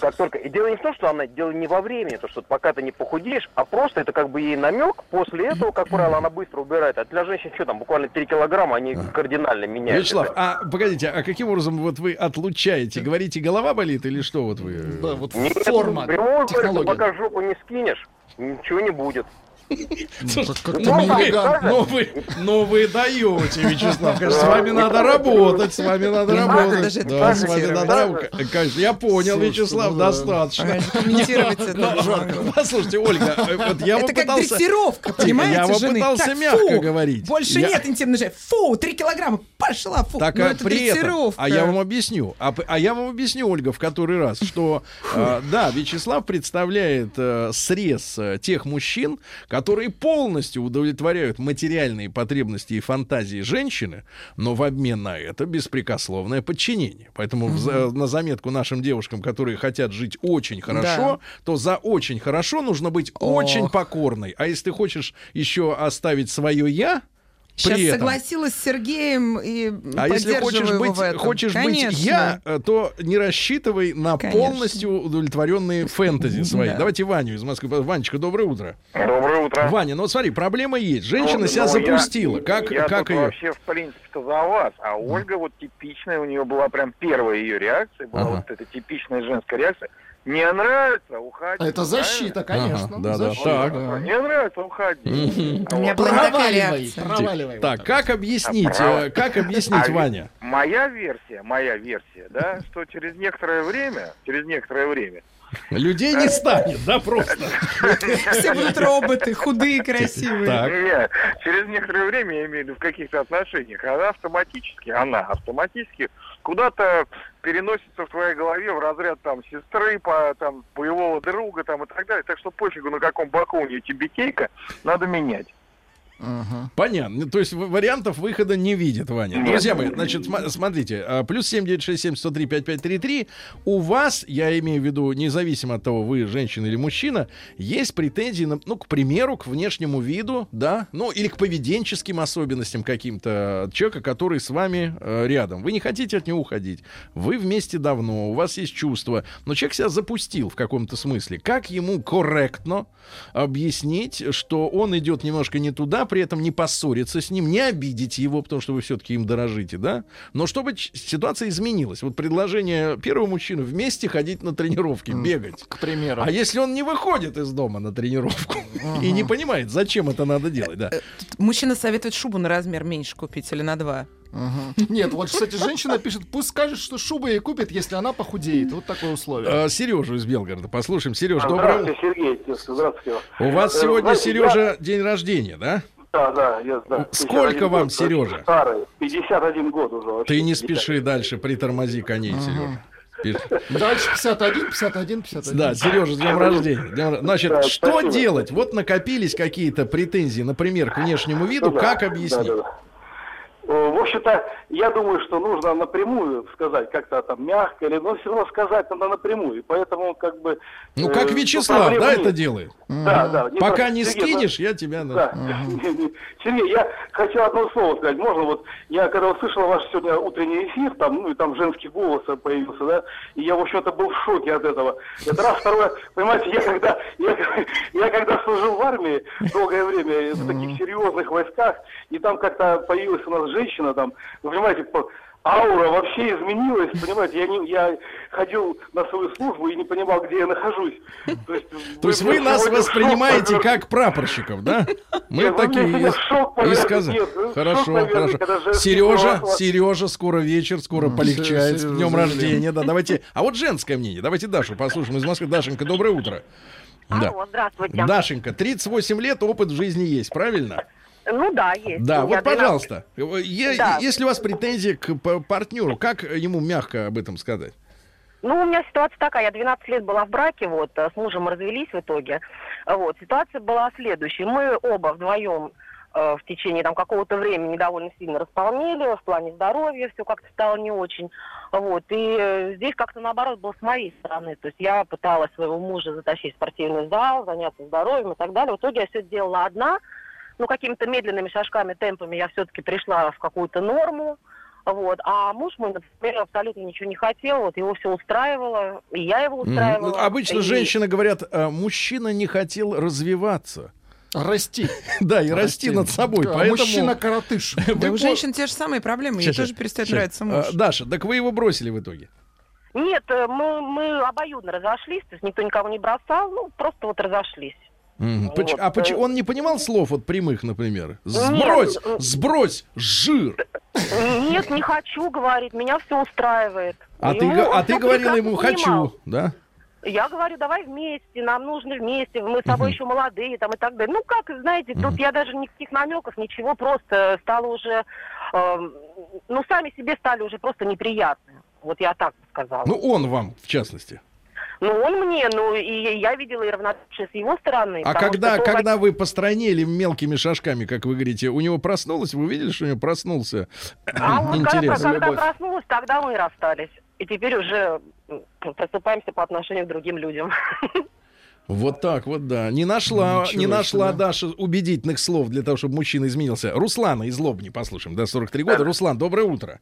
Как только... И дело не в том, что она... Дело не во времени, то, что пока ты не похудеешь, а просто это как бы ей намек. После этого, как правило, она быстро убирает. А для женщин что там, буквально 3 килограмма, они кардинально меняются. Вячеслав, а погодите, а каким образом вот вы отлучаете? Говорите, голова болит или что вот вы? Да, вот Нет, форма, прямого технология. пока жопу не скинешь, ничего не будет. Ну, не элегантно. Но вы, но вы даете, Вячеслав. С вами надо работать, с вами надо работать. с вами надо работать. Конечно, я понял, Вячеслав, ну достаточно. Послушайте, Ольга, э, вот я Это как дрессировка, понимаете, я попытался Так, мягко говорить. Больше нет интимной жизни. Фу, три килограмма, пошла, фу. Так Ну, а при этом, а я вам объясню, а, а я вам объясню, Ольга, в который раз, что э, да, Вячеслав представляет э, срез э, тех мужчин, которые полностью удовлетворяют материальные потребности и фантазии женщины, но в обмен на это беспрекословное подчинение. Поэтому в за- на заметку нашим девушкам, которые хотят жить очень хорошо, то за очень хорошо нужно быть очень Ох. покорной. А если ты хочешь еще оставить свое я, Сейчас при этом, согласилась с Сергеем и а если поддерживаю хочешь его быть, в этом. хочешь быть Конечно. я, э, то не рассчитывай на Конечно. полностью удовлетворенные фэнтези свои. Да. Давайте Ваню из Москвы. Ванечка, доброе утро. Доброе утро. Ваня, ну вот смотри, проблема есть. Женщина Ну, себя ну, я- запустила. как я как тут ее? вообще, в принципе-то, за вас. А Ольга вот типичная, у нее была прям первая ее реакция, была Ага. вот эта типичная женская реакция. Не нравится, уходи. Это защита, конечно. Ага, да, да. защита, Так. правильно? Не нравится, уходи. У меня Проваливай, проваливай. Так, как объяснить, э, как объяснить, а, Ваня? Моя версия, моя версия, да, что через некоторое время, через некоторое время, Людей не станет, да, просто. Все будут роботы, худые, красивые. Так. Нет, через некоторое время, я имею в виду, в каких-то отношениях, она автоматически, она автоматически куда-то переносится в твоей голове в разряд там сестры, по, там, боевого друга там, и так далее. Так что пофигу, на каком боку у нее тибетейка, надо менять. Ага. Понятно. То есть вариантов выхода не видит Ваня. Нет. Друзья мои, значит, сма- смотрите, а, плюс 7967 103 5533. У вас, я имею в виду, независимо от того, вы женщина или мужчина, есть претензии, на, ну, к примеру, к внешнему виду, да, ну, или к поведенческим особенностям каким-то человека, который с вами э, рядом. Вы не хотите от него уходить. Вы вместе давно, у вас есть чувства, но человек себя запустил в каком-то смысле. Как ему корректно объяснить, что он идет немножко не туда, при этом не поссориться с ним, не обидеть его, потому что вы все-таки им дорожите, да? Но чтобы ситуация изменилась. Вот предложение первого мужчины вместе ходить на тренировки, бегать. К примеру. А если он не выходит из дома на тренировку и не понимает, зачем это надо делать, да? Мужчина советует шубу на размер меньше купить или на два. Ага. Нет, вот, кстати, женщина пишет, пусть скажет, что шубу ей купит, если она похудеет. Вот такое условие. Сережу из Белгорода. Послушаем. Сереж, доброе утро. Сергей. Здравствуйте. У вас Э, сегодня, знаете, Сережа, день рождения, да? Да, да, я да. Сколько 51 вам, год, Сережа? Старый. 51 год уже вообще. Ты не 50. спеши дальше, притормози коней, Сережа. Пиш- Дальше 51, 51, 51. Да, Сережа, с днем рождения. Значит, Да, что спасибо. делать? Вот накопились какие-то претензии, например, к внешнему виду. Ну да, как да, объяснить? да, да. Э, В общем-то, я думаю, что нужно напрямую сказать, как-то там мягко, или, но все равно сказать надо напрямую. Поэтому как бы... Ну, э, как ну, Вячеслав, да, нет. это делает? Да, да. Пока просто- не Сергей, скинешь, я тебя... Да. Сергей, я хочу одно слово сказать. Можно вот, я когда услышал ваш сегодня утренний эфир, там, ну и там женский голос появился, да, и я, в общем-то, был в шоке от этого. Это раз, второе, понимаете, я когда, я, я когда служил в армии долгое время в таких серьезных войсках, и там как-то появилась у нас женщина, там, вы понимаете, по- аура вообще изменилась, понимаете, я, не, я ходил на свою службу и не понимал, где я нахожусь. То есть, То есть вы нас шок воспринимаете повернули. как прапорщиков, да? Мы Нет, такие шок из повернули. сказа- Нет, шок Хорошо, хорошо. Сережа. Сережа, скоро вечер, скоро полегчает. С днем рождения, да. Давайте. А вот женское мнение. Давайте Дашу послушаем из Москвы. Дашенька, доброе утро. Да. Алло, здравствуйте. Дашенька, 38 лет, опыт в жизни есть, правильно? Ну да, есть. Да, вот, 12 пожалуйста. Е- Да. Если у вас претензии к партнеру, как ему мягко об этом сказать? Ну, у меня ситуация такая, я 12 лет была в браке, вот, э, с мужем развелись в итоге. Вот, ситуация была следующей. Мы оба вдвоем э, в течение там какого-то времени довольно сильно располнели в плане здоровья, все как-то стало не очень. Вот, и э, здесь как-то наоборот было с моей стороны. То есть я пыталась своего мужа затащить в спортивный зал, заняться здоровьем и так далее. В итоге я все делала одна. Ну, какими-то медленными шажками, темпами я все-таки пришла в какую-то норму. Вот. А муж мой, например, абсолютно ничего не хотел, вот его все устраивало, и я его устраивала. Ну, Обычно И- женщины говорят, «А, мужчина не хотел развиваться. Расти. Да, и расти над собой. Да, Поэтому... Мужчина-коротыш. Вы Да у женщин те же самые проблемы, ей тоже перестает нравиться муж. А, Даша, так вы его бросили в итоге? Нет, э, мы, мы обоюдно разошлись, то есть никто никого не бросал, ну, просто вот разошлись. Мгм. Вот, а э, почему он не понимал слов вот прямых, например? Сбрось, э, сбрось, жир. Нет, не хочу, говорит, меня все устраивает. А ты, Ему- га- а ты говорила ему понимал. хочу, да? Я говорю, давай вместе, нам нужно вместе, мы с тобой Мгм. еще молодые, там и так далее. Ну как, знаете, тут я даже никаких намеков, ничего, просто стало уже, эм, ну сами себе стали уже просто неприятны. Вот я так сказала. Ну, он вам, в частности. Ну он мне, ну и я видела и равнодушие с его стороны. А когда, что то, когда вы постранили мелкими шажками, как вы говорите, у него проснулось, вы увидели, что у него проснулся А вот когда, интерес? когда проснулась, тогда мы и расстались. И теперь уже просыпаемся по отношению к другим людям. Вот так вот, да. Не нашла, Ничего не нашла себе. Даша убедительных слов для того, чтобы мужчина изменился. Руслана из Лобни послушаем, да, 43 года. Руслан, доброе утро.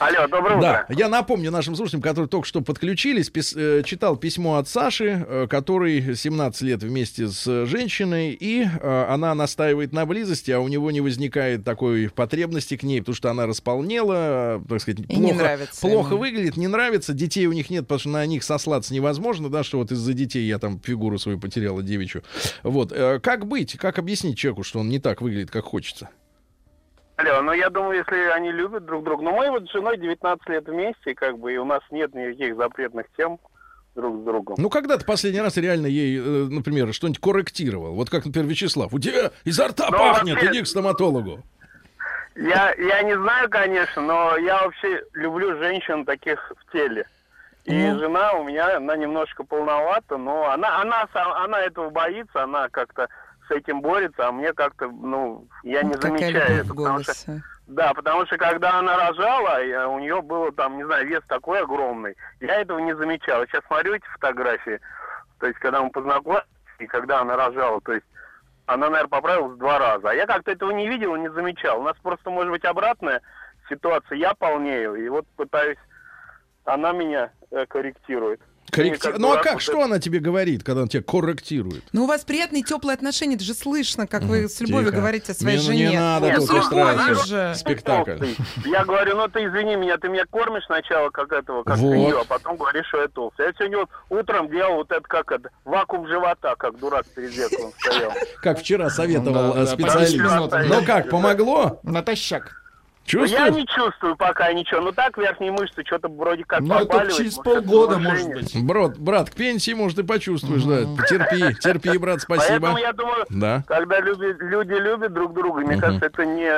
Алло, доброе Да, утро. я напомню нашим слушателям, которые только что подключились, пис- э, читал письмо от Саши, э, который 17 лет вместе с женщиной, и э, она настаивает на близости, а у него не возникает такой потребности к ней, потому что она располнела, э, так сказать, И не плохо, нравится плохо ему. выглядит, не нравится, детей у них нет, потому что на них сослаться невозможно, да, что вот из-за детей я там фигуру свою потеряла девичью. Вот, э, как быть, как объяснить человеку, что он не так выглядит, как хочется? Алло, ну я думаю, если они любят друг друга. Ну мы вот с женой 19 лет вместе, как бы, и у нас нет никаких запретных тем друг с другом. Ну, когда ты последний раз реально ей, э, например, что-нибудь корректировал? Вот как, например, Вячеслав, у тебя изо рта Ну, пахнет, вообще- иди к стоматологу. Я, я не знаю, конечно, но я вообще люблю женщин таких в теле. И Ну. жена у меня, она немножко полновата, но она, она, она этого боится, она как-то с этим борется, а мне как-то, ну, я не какая замечаю это, потому что. Да, потому что когда она рожала, я- у нее было там, не знаю, вес такой огромный. Я этого не замечал. Сейчас смотрю эти фотографии, то есть когда мы познакомились, и когда она рожала, то есть она, наверное, поправилась два раза. А я как-то этого не видел не замечал. У нас просто может быть обратная ситуация. Я полнею, и вот пытаюсь, она меня э, корректирует. Корректи- как Ну а как? Что она тебе говорит, когда она тебя корректирует? Ну, у вас приятные теплые отношения, это же слышно, как вы с любовью Тихо. говорите о своей Не, ну, жене. не надо ну, тут устраивать же. Спектакль. Я говорю, ну ты извини меня, ты меня кормишь сначала как этого, как Вот. свинью, а потом говоришь, что я толстый. Я сегодня вот утром делал вот это как это, вакуум живота, как дурак перед зеркалом стоял. Как вчера советовал Да, э, да, специалист. по 10 минут. Ну как, помогло? Натощак. Ну, Я Чувствуешь? не чувствую пока ничего. Ну так верхние мышцы что-то вроде как Ну, это через полгода, может быть. Брат, брат, к пенсии, может, и почувствуешь, да. Терпи, терпи, брат, спасибо. Поэтому я думаю, Да. когда люди, люди любят друг друга, мне кажется, это не...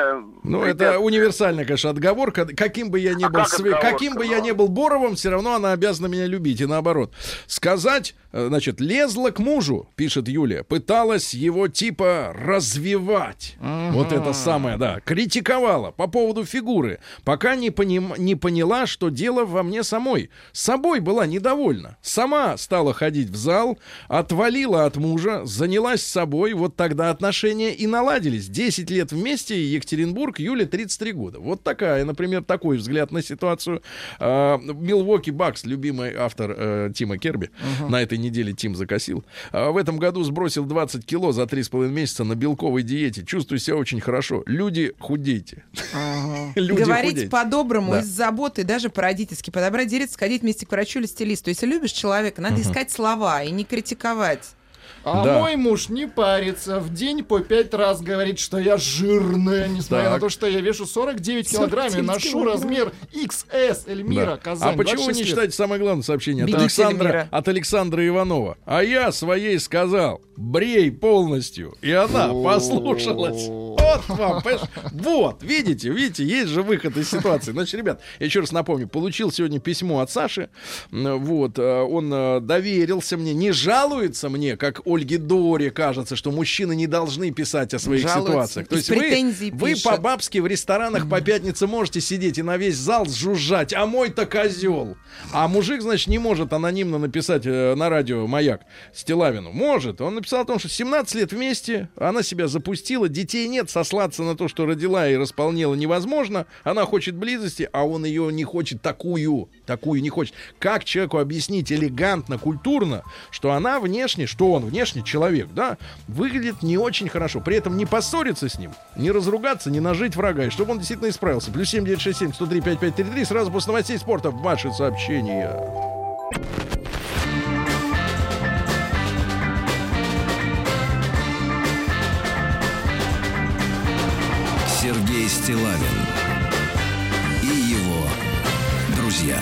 Ну, это универсальная, конечно, отговорка. Каким бы я ни А был, каким бы я ни был Боровым, все равно она обязана меня любить. И наоборот. Сказать, э, значит, лезла к мужу, пишет Юлия, пыталась его типа развивать. Вот это самое, да. Критиковала по поводу поводу фигуры, пока не, поним... не поняла, что дело во мне самой. С собой была недовольна. Сама стала ходить в зал, отвалила от мужа, занялась собой. Вот тогда отношения и наладились. 10 лет вместе, Екатеринбург, Юля 33 года. Вот такая, например, такой взгляд на ситуацию. А, Милвоки Бакс, любимый автор э, Тима Керби, на этой неделе Тим закосил. А, в этом году сбросил 20 кило за 3,5 месяца на белковой диете. Чувствую себя очень хорошо. Люди, худейте. Люди, Говорить по-доброму, Да. из заботы, даже по-родительски, подобрать директ, сходить вместе к врачу или стилисту. Если любишь человека, надо искать слова и не критиковать. А Да. мой муж не парится. В день по пять раз говорит, что я жирная, несмотря Так. на то, что я вешу 49 килограмм и 49 ношу килограмм. размер XS. Эльмира, Да. Казань, а почему вы 26 не лет. читаете самое главное сообщение от Александра, Эльмира. от Александра Иванова? А я своей сказал, брей полностью. И она послушалась. Вот вам, понимаешь? Вот, видите, видите, есть же выход из ситуации. Значит, ребят, я еще раз напомню, получил сегодня письмо от Саши. Вот, э, он э, доверился мне, не жалуется мне, как Ольге Доре кажется, что мужчины не должны писать о своих Жалуется. ситуациях. То есть вы, вы по-бабски в ресторанах по пятнице можете сидеть и на весь зал жужжать, а мой-то козел. А мужик, значит, не может анонимно написать э, на радио «Маяк» Стилавину. Может. Он написал о том, что 17 лет вместе, она себя запустила, детей нет, сослаться на то, что родила и располнела невозможно. Она хочет близости, а он ее не хочет такую, такую не хочет. Как человеку объяснить элегантно, культурно, что она внешне, что он внешне человек, да, выглядит не очень хорошо. При этом не поссориться с ним, не разругаться, не нажить врага, и чтобы он действительно исправился. Плюс 7967 103 5533 сразу после новостей спорта ваши сообщения. Сергей Стилавин и его друзья.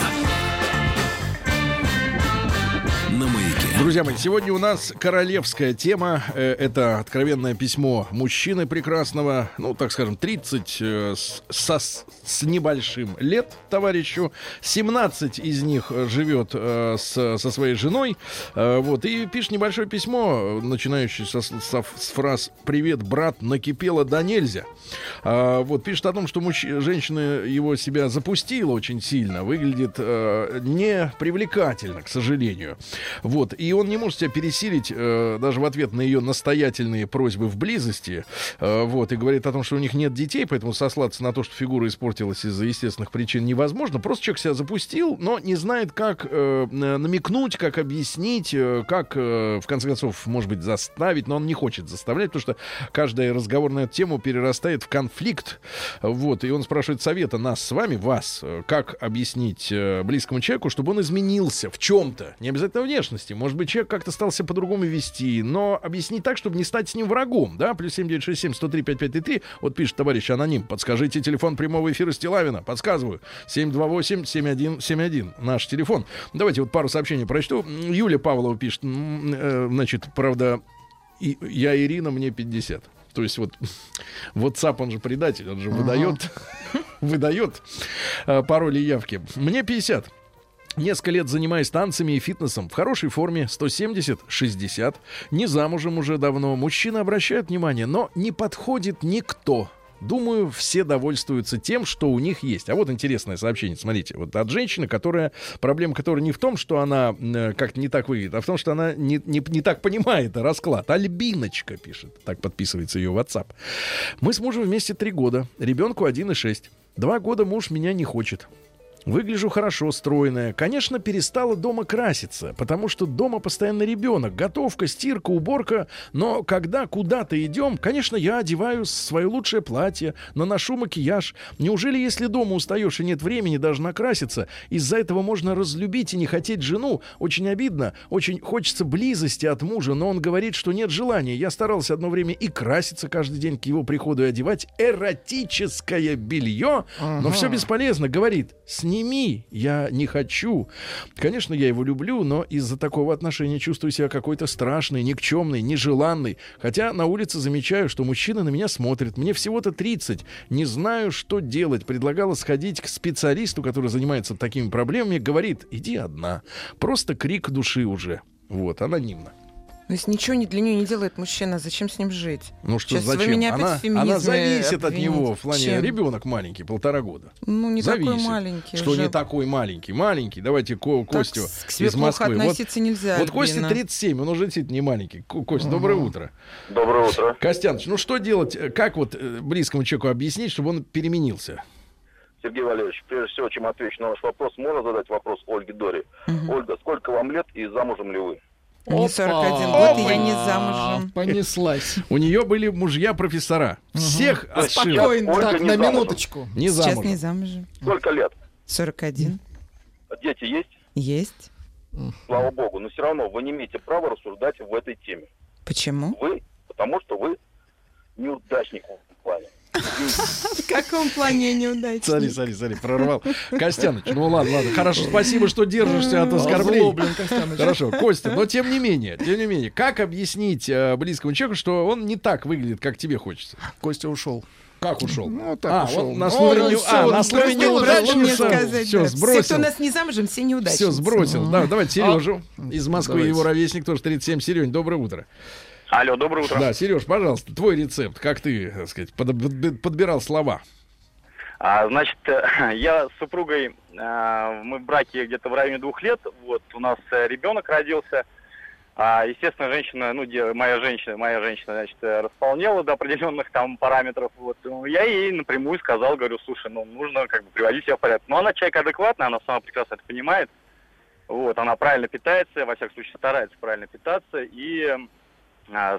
На маяке. Друзья мои, сегодня у нас королевская тема. Э, Это откровенное письмо мужчины прекрасного, ну, так скажем, 30 э, с, со- с небольшим лет товарищу. 17 из них живет э, с, со своей женой. Вот, и пишет небольшое письмо, э, начинающее со, со- с фраз «Привет, брат, накипело да нельзя». Вот, пишет о том, что мужч- женщина его себя запустила очень сильно, выглядит непривлекательно, к сожалению. Вот, и он не может себя пересилить э, даже в ответ на ее настоятельные просьбы в близости. Э, вот, и говорит о том, что у них нет детей, поэтому сослаться на то, что фигура испортилась из-за естественных причин невозможно. Просто человек себя запустил, но не знает, как э, на- намекнуть, как объяснить, э, как, э, в конце концов, может быть, заставить, но он не хочет заставлять, потому что каждый разговор на эту тему перерастает в конфликт. Вот, и он спрашивает совета нас с вами, вас, э, как объяснить э, близкому человеку, чтобы он изменился в чем-то, не обязательно внешности. Может быть, человек как-то стал себя по-другому вести, но объяснить так, чтобы не стать с ним врагом, да? Плюс 7967 103 5533. Вот пишет товарищ аноним. Подскажите телефон прямого эфира Стилавина. Подсказываю. 728 7171. Наш телефон. Давайте вот пару сообщений прочту. М, Юлия Павлова пишет. э, Значит, правда, я Ирина, мне 50. То есть вот WhatsApp, он же предатель, он же выдает, выдает э, пароли явки. Мне 50. Несколько лет занимаюсь танцами и фитнесом. В хорошей форме 170-60. Не замужем уже давно. Мужчины обращают внимание, но не подходит никто. Думаю, все довольствуются тем, что у них есть. А вот интересное сообщение, смотрите, вот от женщины, которая, проблема которой не в том, что она э, как-то не так выглядит, а в том, что она не, не, не так понимает расклад. Альбиночка пишет, так подписывается ее WhatsApp. Мы с мужем вместе три года, ребенку 1,6. Два года муж меня не хочет. Выгляжу хорошо, стройная. Конечно, перестала дома краситься, потому что дома постоянно ребенок. Готовка, стирка, уборка. Но когда куда-то идем, конечно, я одеваю свое лучшее платье, наношу макияж. Неужели, если дома устаешь и нет времени даже накраситься, из-за этого можно разлюбить и не хотеть жену? Очень обидно. Очень хочется близости от мужа, но он говорит, что нет желания. Я старался одно время и краситься каждый день к его приходу и одевать эротическое белье, но все бесполезно. Говорит, сними, я не хочу. Конечно, я его люблю, но из-за такого отношения чувствую себя какой-то страшный, никчемный, нежеланный. Хотя на улице замечаю, что мужчина на меня смотрит. Мне всего-то 30. Не знаю, что делать. Предлагала сходить к специалисту, который занимается такими проблемами. Говорит, иди одна. Просто крик души уже. Вот, анонимно. Ну, если ничего не для нее не делает мужчина, зачем с ним жить? Ну что, Сейчас вы зачем? меня опять она, она зависит от обвините. него в плане Чем? ребенок маленький, полтора года. Ну, не зависит. такой маленький Что уже. не такой маленький? Маленький. Давайте Ко- Так Костю к себе из плохо Москвы. Вот, относиться нельзя, вот Альбина. 37, он уже действительно не маленький. Ко- Костя, доброе утро. Доброе утро. Костяныч, ну что делать? Как вот э, близкому человеку объяснить, чтобы он переменился? Сергей Валерьевич, прежде всего, чем отвечу на ваш вопрос, можно задать вопрос Ольге Дори. Ольга, сколько вам лет и замужем ли вы? Мне 41 год, и я не замужем. Понеслась. У нее были мужья-професлара. Всех отшила. Спокойно. Так, на минуточку. Не Сейчас замужем. не замужем. Сколько лет? 41. Дети есть? Есть. Слава богу. Но все равно вы не имеете права рассуждать в этой теме. Почему? Вы, потому что вы неудачник в плане. В каком плане неудачно? Смотри, смотри, смотри, прорвал. Костяныч, ну ладно, ладно. Хорошо, спасибо, что держишься от оскорблений. Хорошо, Костя, но тем не менее, тем не менее, как объяснить э, близкому человеку, что он не так выглядит, как тебе хочется? Костя ушел. Как ушел? Ну, так а, ушел. он на Ну, слове, ну, не- всё, а, он на слове неудачница. Все, да. Все, сбросил. кто у нас не замужем, все неудачницы. Все, сбросил. Да, давайте Сережу А, из Москвы, давайте. его ровесник тоже 37. Серень, доброе утро. Алло, доброе утро. Да, Сереж, пожалуйста, твой рецепт, как ты, так сказать, под- под- подбирал слова. А, значит, э, я с супругой, э, мы в браке где-то в районе двух лет, вот, у нас э, ребенок родился, а, естественно, женщина, ну, де- моя женщина, моя женщина, значит, располнела до определенных там параметров, вот, Ну, я ей напрямую сказал, говорю, слушай, ну, нужно как бы приводить себя в порядок. Но она человек адекватный, она сама прекрасно это понимает, вот, она правильно питается, во всяком случае, старается правильно питаться и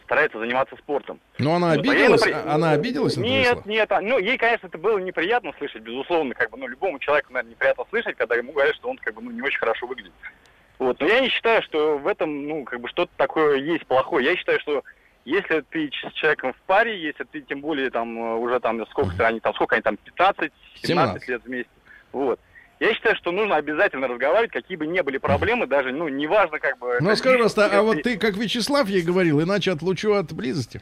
старается заниматься спортом. Ну, она Вот, а я обиделась? напри- Она обиделась Нет, нет, а, ну, ей, конечно, это было неприятно слышать, безусловно, как бы, ну, любому человеку, наверное, неприятно слышать, когда ему говорят, что он, как бы, ну, не очень хорошо выглядит. Вот, но я не считаю, что в этом, ну, как бы, что-то такое есть плохое. Я считаю, что если ты с человеком в паре, если ты, тем более, там, э, уже, там, сколько они, там, сколько они, там, 15, 17 17. лет вместе, вот. Я считаю, что нужно обязательно разговаривать, какие бы ни были проблемы, даже, ну, неважно, как бы... Ну, скажи, пожалуйста, а вот ты, как Вячеслав ей говорил, иначе отлучу от близости?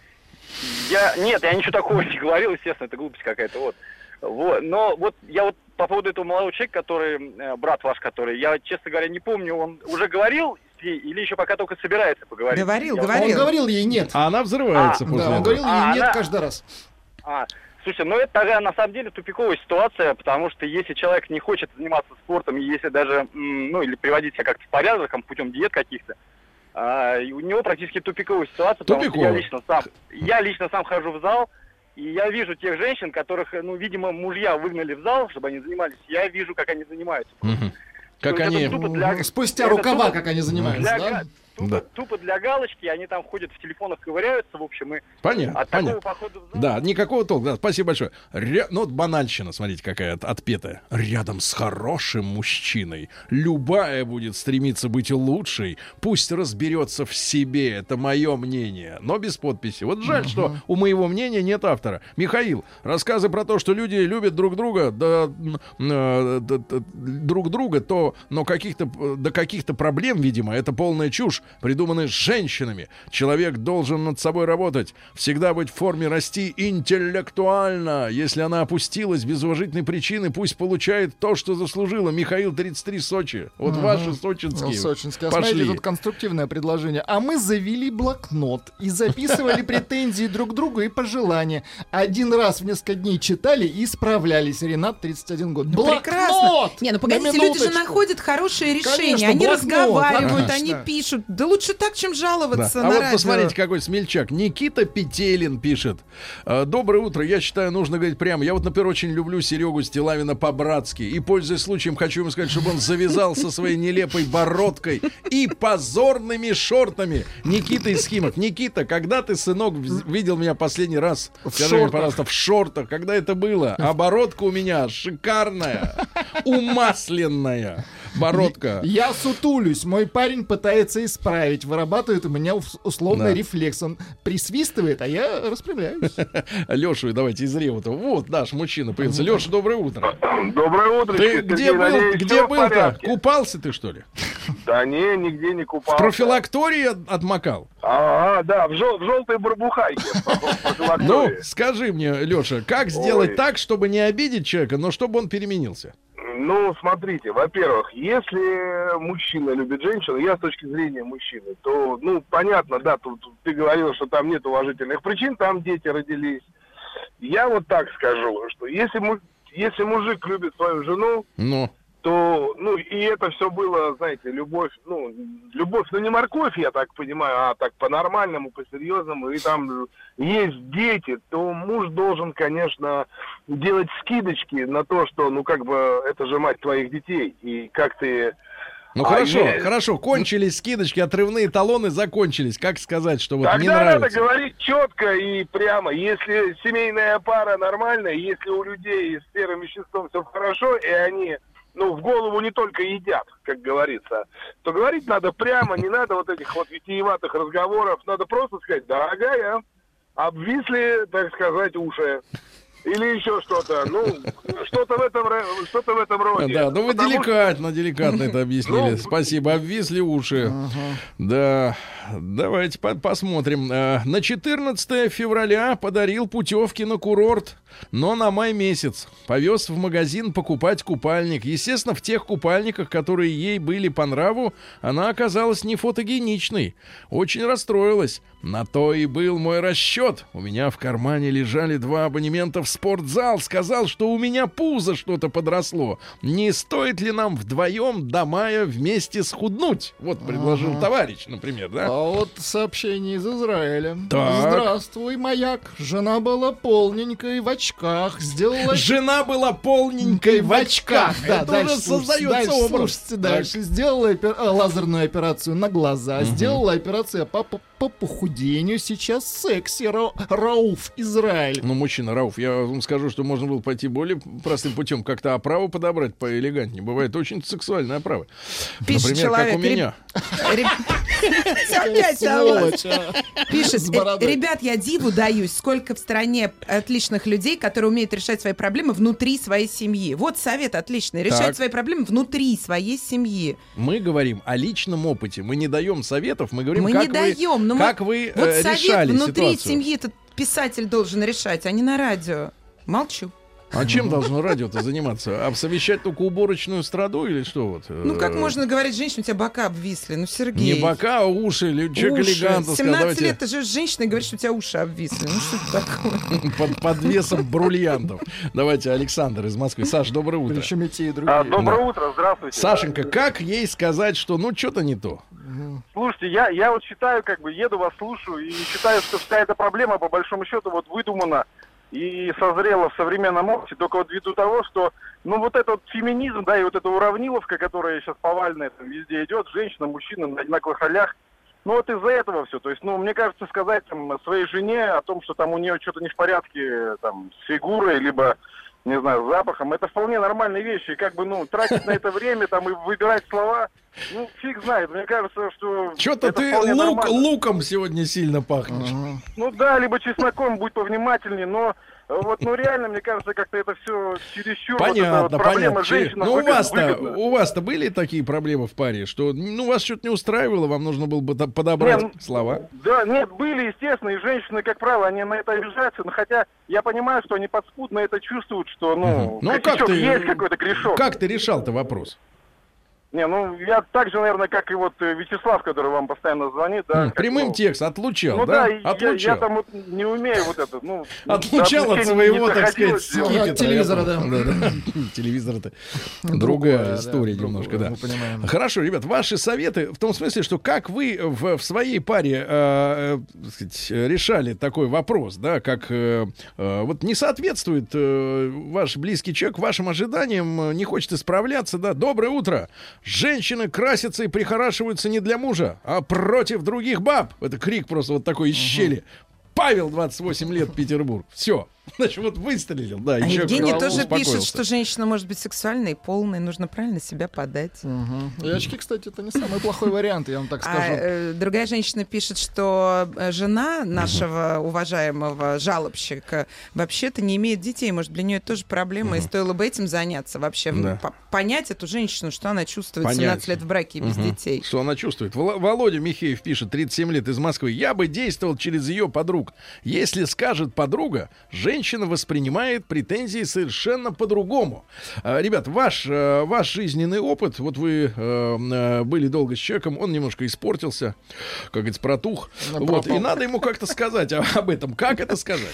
Я, нет, я ничего такого не говорил, естественно, это глупость какая-то, вот. Вот, но вот я вот по поводу этого молодого человека, который, э, брат ваш, который, я, честно говоря, не помню, он уже говорил с ней или еще пока только собирается поговорить? Говорил, Я- говорил. Он говорил ей нет. А она взрывается А, после Да, он этого. говорил ей А, нет она- каждый раз. А, слушай, ну это тогда на самом деле тупиковая ситуация, потому что если человек не хочет заниматься спортом, если даже, ну, или приводить себя как-то в порядок, там, путем диет каких-то, а, у него практически тупиковая ситуация, потому что я Тупиковая. лично сам, я лично сам хожу в зал, и я вижу тех женщин, которых, ну, видимо, мужья выгнали в зал, чтобы они занимались. Я вижу, как они занимаются. Мгм. Как они... для- Спустя это рукава, тупо как они занимаются, для да? Тупо, Да. тупо для галочки, они там ходят в телефонах, ковыряются, в общем, и Понятно, от такого понятно. похода в зал... Да, никакого толка. Да, спасибо большое. Ря- Ну, вот банальщина, смотрите, какая от- отпетая. Рядом с хорошим мужчиной любая будет стремиться быть лучшей. Пусть разберется в себе. Это мое мнение. Но без подписи. Вот жаль, что у моего мнения нет автора. Михаил, рассказы про то, что люди любят друг друга, да, э, да, да, друг друга, то, но каких-то, э, до каких-то проблем, видимо, это полная чушь, придуманы женщинами. Человек должен над собой работать, всегда быть в форме, расти интеллектуально. Если она опустилась без уважительной причины, пусть получает то, что заслужила. Михаил 33 Сочи. Вот ваши сочинские. Сочинский. А Пошли. смотрите, тут конструктивное предложение. А мы завели блокнот и записывали претензии друг к другу и пожелания. Один раз в несколько дней читали и справлялись. Ренат, 31 год. Ну, Блокнот! Не, ну погодите, люди же находят хорошие решения. Они разговаривают, они пишут. Да лучше так, чем Да. жаловаться А на вот радио. посмотрите, какой смельчак. Никита Петелин пишет. «Э, Доброе утро. Я считаю, нужно говорить прямо. Я вот, например, очень люблю Серегу Стилавина по-братски. И, пользуясь случаем, хочу ему сказать, чтобы он завязал со своей нелепой бородкой и позорными шортами. Никита из Химок. Никита, когда ты, сынок, видел меня последний раз? В Скажи мне, шортах. пожалуйста, в шортах. Когда это было? А бородка у меня шикарная. Умасленная. Бородка. Я сутулюсь, мой парень пытается исправить, вырабатывает у меня ус- условный Да. рефлекс. Он присвистывает, а я распрямляюсь. Лешу, давайте из Реутова. Вот наш мужчина появился. Леша, доброе утро. Доброе утро. Ты где был? Где был-то? Купался ты, что ли? Да не, нигде не В купался. профилактории от- отмокал? А, да, в, жел- в желтой барбухайке. в Ну, профилактории. скажи мне, Леша, как сделать так, чтобы не обидеть человека, но чтобы он переменился? Ну, смотрите, во-первых, если мужчина любит женщину, я с точки зрения мужчины, то, ну, понятно, да, тут ты говорил, что там нет уважительных причин, там дети родились. Я вот так скажу, что если, если мужик любит свою жену, Ну, то, ну, и это все было, знаете, любовь, ну, любовь, ну, не морковь, я так понимаю, а так по-нормальному, по-серьезному, и там есть дети, то муж должен, конечно, делать скидочки на то, что, ну, как бы, это же мать твоих детей, и как ты... ну А хорошо, е- хорошо, кончились скидочки, отрывные талоны закончились. Как сказать, что вот Тогда не надо нравится? говорить четко и прямо. Если семейная пара нормальная, если у людей с серым веществом все хорошо, и они ну, в голову не только едят, как говорится, то говорить надо прямо, не надо вот этих вот витиеватых разговоров. Надо просто сказать, дорогая, обвисли, так сказать, уши. Или еще что-то. Ну, что-то в этом, что-то в этом роде. Да, ну вы Потому деликатно, деликатно это объяснили. Ну, Спасибо, обвисли уши. Да, давайте по- посмотрим. Э, На 14 февраля подарил путевки на курорт, но на май месяц. Повез в магазин покупать купальник. Естественно, в тех купальниках, которые ей были по нраву, она оказалась не фотогеничной. Очень расстроилась. На то и был мой расчет. У меня в кармане лежали два абонемента в спортзал. Сказал, что у меня пузо что-то подросло. Не стоит ли нам вдвоем до мая вместе схуднуть? Вот предложил Ага. товарищ, например, да? А вот сообщение из Израиля. Так. Здравствуй, маяк. Жена была полненькой в очках. Сделала Жена была полненькой в очках. Да, Это дальше уже создается дальше, образ. Слушайте дальше. Сделала опер- а, лазерную операцию на глаза. Сделала операцию по, по, по похудению. Сейчас секси. Ра- Рауф Израиль. Ну, мужчина, Рауф, я вам скажу, что можно было пойти более простым путем, как-то оправу подобрать поэлегантнее. Бывает очень сексуальная оправа. Пишет Например, человек, как у меня. А. Пишет, С «Э, бородой. ребят, я диву даюсь, сколько в стране отличных людей, которые умеют решать свои проблемы внутри своей семьи. Вот совет отличный. Решать Так. свои проблемы внутри своей семьи. Мы говорим о личном опыте. Мы не даем советов, мы говорим, мы как не даем. Но мы- как вы вот э, совет решали внутри ситуацию. семьи этот писатель должен решать, а не на радио. Молчу. А чем должно радио-то заниматься? Обсовещать только уборочную страду или что вот? Ну как Э, можно говорить женщине, у тебя бока обвисли? Ну, Сергей. Не бока, а уши. Или Человек Уши. элегантно сказал, 17 давайте лет ты живешь с женщиной и говоришь, что у тебя уши обвисли. Ну что это такое? под, под весом бриллиантов. Давайте Александр из Москвы. Саш, доброе утро. Причем и те, и другие. А, доброе Да. утро, здравствуйте. Сашенька, как ей сказать, что ну что-то не то? Слушайте, я, я вот считаю, как бы еду вас слушаю и считаю, что вся эта проблема по большому счету вот выдумана и созрела в современном обществе только вот ввиду того, что ну вот этот феминизм, да, и вот эта уравниловка, которая сейчас повальная там везде идет, женщина, мужчина на одинаковых ролях, ну вот из-за этого все. То есть, ну, мне кажется, сказать там, своей жене о том, что там у нее что-то не в порядке там, с фигурой, либо, не знаю, с запахом, это вполне нормальные вещи. И как бы, ну, тратить на это время там и выбирать слова, ну, фиг знает. Мне кажется, что... Что-то ты лук, нормально. луком сегодня сильно пахнешь. Ну да, либо чесноком, будь повнимательнее, но э, вот, ну реально, мне кажется, как-то это все чересчур. вот Понятно, вот проблема понятно. женщина Ну, у вас-то, у вас-то были такие проблемы в паре, что ну вас что-то не устраивало, вам нужно было бы подобрать Не, ну, слова. Да, нет, были, естественно, и женщины, как правило, они на это обижаются, но хотя я понимаю, что они подспудно это чувствуют, что, ну, Ну, а как ты, есть какой-то грешок. как ты решал-то вопрос? Не, ну, я так же, наверное, как и вот э, Вячеслав, который вам постоянно звонит, да. Как, Прямым ну, текстом отлучал, Ну да? да, я- я, Отлучал. там вот не умею вот это, ну... Отлучал от своего, так сказать, скипетра. От телевизора, да. Да-да. Телевизор-то другая Другое, да, история другое, немножко, да. мы понимаем. Хорошо, ребят, ваши советы в том смысле, что как вы в, в своей паре э, э, решали такой вопрос, да, как вот не соответствует э, ваш близкий человек вашим ожиданиям, не хочет исправляться, да. Доброе утро. Женщины красятся и прихорашиваются не для мужа, а против других баб. Это крик просто вот такой из щели. Павел, 28 лет, Петербург. Все. Значит, вот выстрелил, да. А Евгений тоже успокоился. пишет, что женщина может быть сексуальной и полной, нужно правильно себя подать. И очки, кстати, это не самый плохой вариант, я вам так А скажу. э, другая женщина пишет, что э, жена нашего уважаемого жалобщика вообще-то не имеет детей. Может, для нее это тоже проблема, и стоило бы этим заняться вообще. Да. по- понять эту женщину, что она чувствует Понять. 17 лет в браке и без детей. Что она чувствует? Володя Михеев пишет, 37 лет из Москвы. Я бы действовал через ее подруг. Если скажет подруга, женщина женщина воспринимает претензии совершенно по-другому. А, Ребят, ваш, э, ваш жизненный опыт, вот вы э, э, были долго с человеком, он немножко испортился, как говорится, протух. Ну, Вот, и надо ему как-то сказать об этом. Как это сказать?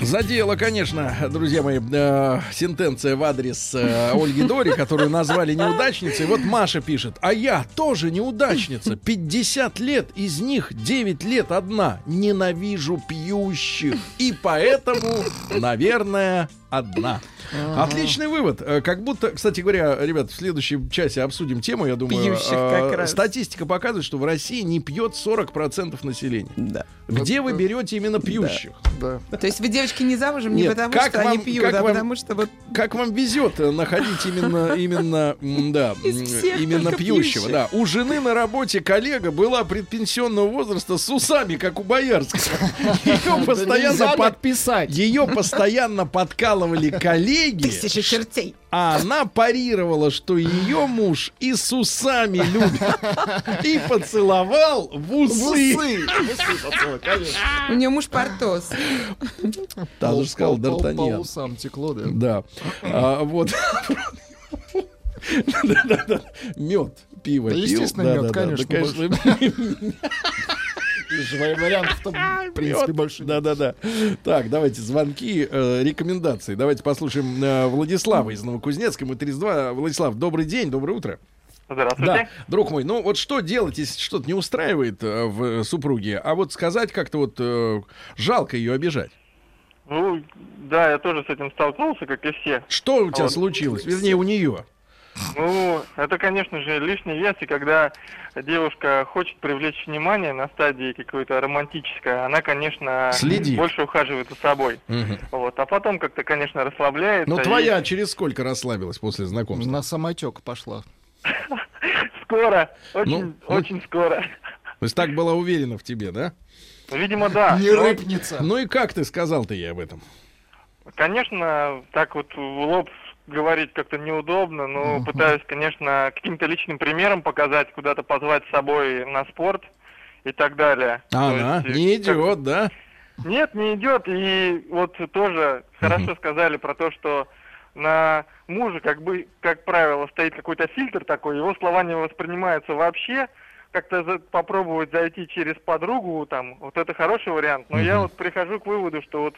Задело, конечно, друзья мои, э, сентенция в адрес э, Ольги Дори, которую назвали неудачницей. Вот Маша пишет, а я тоже неудачница. 50 лет, из них 9 лет одна. Ненавижу пьющих. И поэтому, наверное, одна. Отличный вывод. Э, Как будто, кстати говоря, ребят, в следующем часе обсудим тему, я думаю. Пьющих э, как раз. Статистика показывает, что в России не пьет 40% населения. Да. Где вы берете именно пьющих? Да. То есть вы, девочки, не замужем не Нет, потому, как что они вам- пьют, как а вам- потому что вот Как вам везет э, находить именно, именно, да, именно пьющего, пьющих. да. У жены на работе коллега была предпенсионного возраста с усами, как у Боярского. Ее постоянно Нельзя под- так писать. ее постоянно подкалывали коллеги, тысяча чертей. а она парировала, что ее муж и с усами любит. И поцеловал в В усы. В усы. У нее муж Портос. Даже сказал По- по- Д'Артаньян. усам текло, да. Да. А, вот. Мед, пиво Да, пил. естественно, Да, мед, конечно, Да, конечно, же вариантов-то, в принципе, больше. Да-да-да. Так, давайте звонки, э, рекомендации. Давайте послушаем э, Владислава из Новокузнецка. Мы 32. Владислав, добрый день, доброе утро. Здравствуйте. Да, друг мой, ну вот что делать, если что-то не устраивает э, в супруге, а вот сказать как-то вот э, жалко ее обижать. Ну, да, я тоже с этим столкнулся, как и все. Что у тебя Вот. случилось? Вернее, у нее. Ну, это, конечно же, лишний вес, и когда девушка хочет привлечь внимание на стадии какой-то романтической, она, конечно, Следит. больше ухаживает за собой. Вот, а потом как-то, конечно, расслабляется. Ну, и твоя через сколько расслабилась после знакомства? На самотек пошла. Скоро, очень, Ну, ну- очень скоро. То есть так была уверена в тебе, да? Видимо, да. Не Но, рыпнется. Ну и как ты сказал-то ей об этом? Конечно, так вот в лоб говорить как-то неудобно, но пытаюсь, конечно, каким-то личным примером показать, куда-то позвать с собой на спорт и так далее. А она есть, не как- идет, да? Нет, не идет. И вот тоже хорошо сказали про то, что на мужа, как бы, как правило, стоит какой-то фильтр такой, его слова не воспринимаются вообще. Как-то за- попробовать зайти через подругу, там, вот это хороший вариант. Но я вот прихожу к выводу, что вот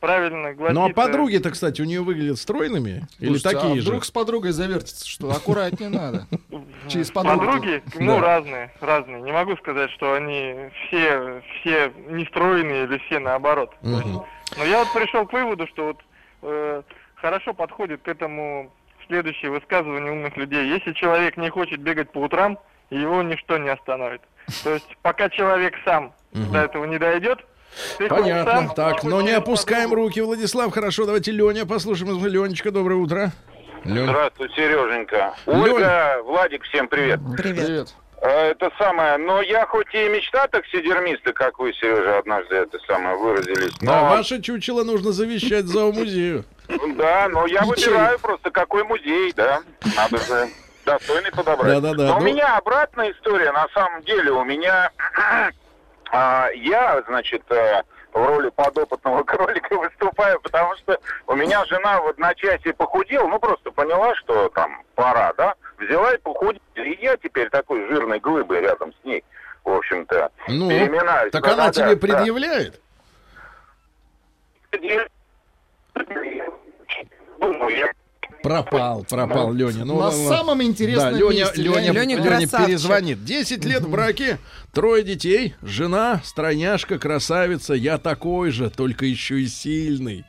правильно гладить... Ну а подруги-то, кстати, у нее выглядят стройными? Или Слушайте, а такие же? вдруг с подругой завертится, что аккуратнее надо. Через. Подруги, ну, разные, разные. Не могу сказать, что они все, все нестройные или все наоборот. Но я вот пришел к выводу, что вот э, хорошо подходит к этому следующее высказывание умных людей. Если человек не хочет бегать по утрам, его ничто не остановит. То есть пока человек сам до этого не дойдет, ты Понятно. сам, Так, но не через опускаем руки, Владислав. Хорошо, давайте Леня послушаем. Ленечка, доброе утро. Лёнь. Здравствуй, Сереженька. Лёнь. Ольга, Владик, всем привет. Привет. Привет. Э, Это самое, но я хоть и мечта таксидермиста, как вы, Сережа, однажды это самое выразились, но... Да, ваше чучело нужно завещать зоомузею. Да, но я выбираю просто какой музей, да. Надо же достойный подобрать. Да-да-да, Но у ну- меня обратная история, на самом деле, у меня... а, я, значит, э, в роли подопытного кролика выступаю, потому что у меня жена в одночасье похудела, ну просто поняла, что там пора, да, взяла и похудела, и я теперь такой жирной глыбой рядом с ней, в общем-то, Ну, переминаюсь. так она Да-да-да, тебе да. предъявляет? Думаю, я Пропал, пропал, Леня. Ну, На самом интересном Да, Леня, месте. Леня, Леня Леня перезвонит. 10 лет в браке, трое детей, жена, стройняшка, красавица. Я такой же, только еще и сильный.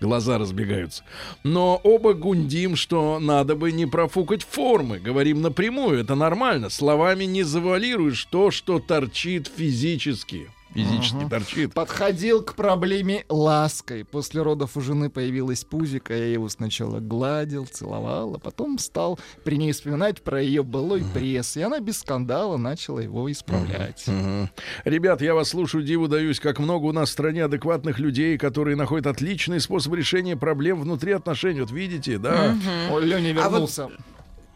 Глаза разбегаются. Но оба гундим, что надо бы не профукать формы. Говорим напрямую, это нормально. Словами не завалируешь то, что торчит физически. Физически торчит. Подходил к проблеме лаской. После родов у жены появилась пузика, я его сначала гладил, целовал, а потом стал при ней вспоминать про ее былой пресс, и она без скандала начала его исправлять. Мгм. Ребят, я вас слушаю, диву даюсь, как много у нас в стране адекватных людей, которые находят отличный способ решения проблем внутри отношений. Вот видите, да? Ой, Леня А вот- вернулся.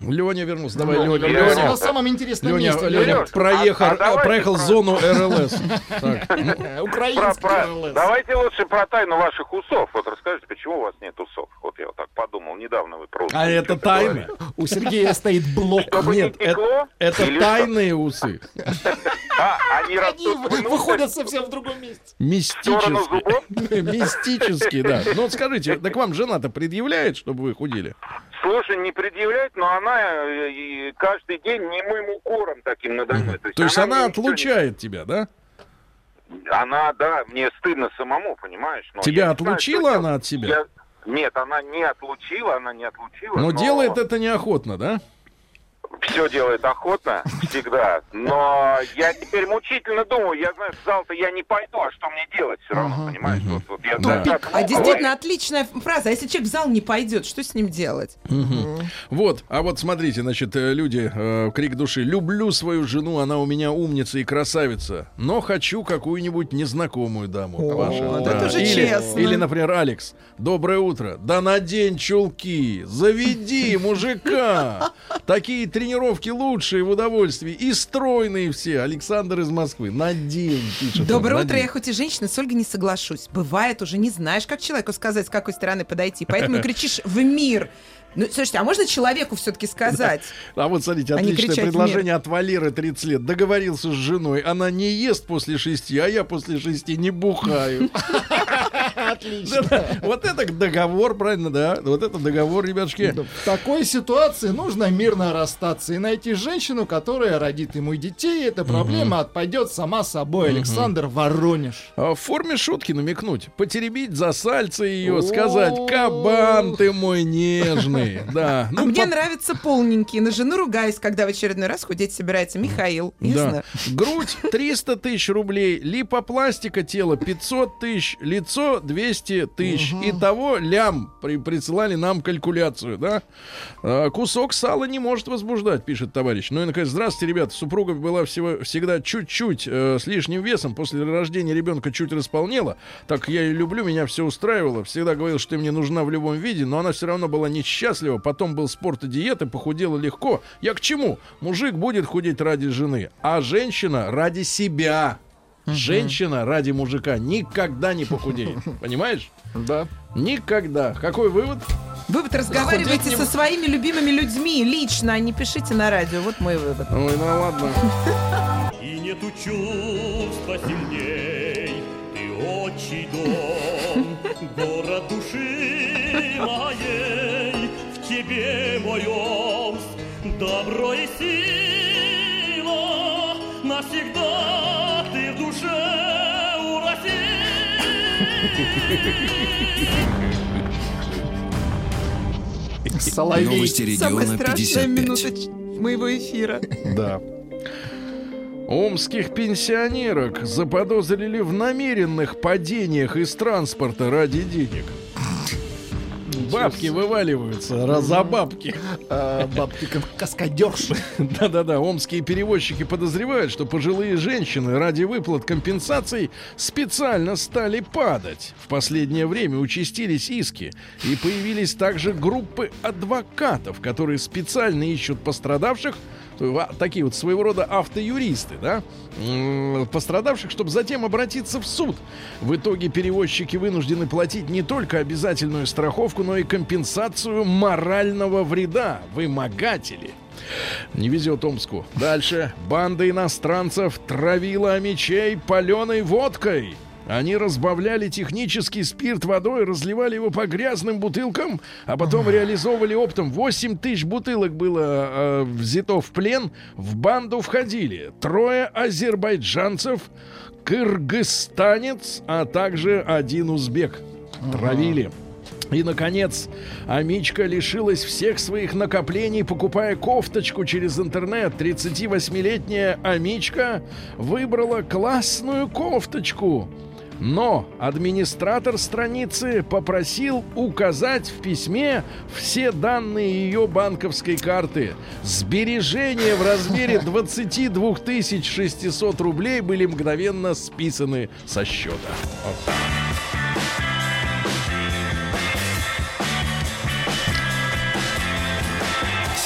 Леня вернулся. Давай, Леня Леня. Леня. на самом интересном Леня, месте. Леня Леня. проехал, а- а проехал про- зону РЛС. Про- Украинский РЛС. Давайте лучше про тайну ваших усов. Вот расскажите, почему у вас нет усов? Вот я вот так подумал. Недавно вы просто... А это тайна? У Сергея стоит блок. Нет, это, тайные усы. А, они выходят совсем в другом месте. в сторону Мистически. зубов? Мистически, да. Ну вот скажите, так вам жена-то предъявляет, чтобы вы худели? Слушай, не предъявляет, но она э, и каждый день немым укором таким надо мной. То есть она мне ничего не- отлучает тебя, да? Она, да, мне стыдно самому, понимаешь? но Тебя не знаю, отлучила что она от себя? Я- Нет, она не отлучила, она не отлучила. Но делает это неохотно, да? Все делает охотно, всегда. Но я теперь мучительно думаю, я знаю, в зал-то я не пойду, а что мне делать все равно, понимаешь? Вот, вот я Да. так А думаю. действительно отличная фраза. А если человек в зал не пойдет, что с ним делать? Мгм. Вот, а вот смотрите, значит, э, люди, э, крик души. Люблю свою жену, она у меня умница и красавица, но хочу какую-нибудь незнакомую даму. О, Ваша. да это же или, честно. или, например, Алекс. Доброе утро. Да надень чулки, заведи мужика. Такие тренировки лучшие в удовольствии и стройные все. Александр из Москвы. Надень, пишет. он, Доброе утро, я хоть и женщина, с Ольгой не соглашусь. Бывает уже, не знаешь, как человеку сказать, с какой стороны подойти. Поэтому кричишь в мир. Ну, слушайте, а можно человеку все-таки сказать? А вот смотрите, А отличное в предложение от Валеры 30 лет. Договорился с женой. Она не ест после шести, а я после шести не бухаю. Отлично. Вот это договор, правильно, да? Вот это договор, ребятушки. В такой ситуации нужно мирно расстаться и найти женщину, которая родит ему детей. и Эта проблема отпадет сама собой. Александр Воронеж. А В форме шутки намекнуть, потеребить за сальце ее, сказать, кабан ты мой нежный. Да. А Ну, мне по- нравится полненький. На жену ругаюсь, когда в очередной раз худеть собирается Михаил. Да. Грудь 300 тысяч рублей, липопластика тела 500 тысяч, лицо 200 тысяч. Итого лям при, присылали нам калькуляцию, да? А, кусок сала не может возбуждать, пишет товарищ. Ну и, наконец, здравствуйте, ребята. Супруга была всего, всегда чуть-чуть э, с лишним весом. После рождения ребенка чуть располнела. Так я ее люблю, меня все устраивало. Всегда говорил, что ты мне нужна в любом виде, но она все равно была несчастлива. Потом был спорт и диета, похудела легко. Я к чему? Мужик будет худеть ради жены, а женщина ради себя. Женщина ради мужика никогда не похудеет. Понимаешь? Да. Никогда. Какой вывод? Вы вот разговариваете Худеть не со своими любимыми людьми лично, а не пишите на радио. Вот мой вывод. Ой, ну ладно. И нету чувства сильней, ты отчий дом, город души моей, в тебе мой омс, добро и сила, навсегда душе у России. Соловей. Новости Самая региона страшная 55. минута моего эфира. Да. Омских пенсионерок заподозрили в намеренных падениях из транспорта ради денег. Бабки вываливаются, раза бабки. А, Бабки каскадерши. Да-да-да, омские перевозчики подозревают, что пожилые женщины ради выплат компенсаций специально стали падать. В последнее время участились иски, и появились также группы адвокатов, которые специально ищут пострадавших, такие вот своего рода автоюристы, да, пострадавших, чтобы затем обратиться в суд. В итоге перевозчики вынуждены платить не только обязательную страховку, но и компенсацию морального вреда. Вымогатели. Не везет Омску. Дальше. Банда иностранцев травила мечей паленой водкой. Они разбавляли технический спирт водой, разливали его по грязным бутылкам, а потом реализовывали оптом. 8 тысяч бутылок было э, взято в плен. В банду входили трое азербайджанцев, кыргызстанец, а также один узбек. Травили. И, наконец, Амичка лишилась всех своих накоплений, покупая кофточку через интернет. 38-летняя Амичка выбрала классную кофточку. Но администратор страницы попросил указать в письме все данные ее банковской карты. Сбережения в размере 22 600 рублей были мгновенно списаны со счета.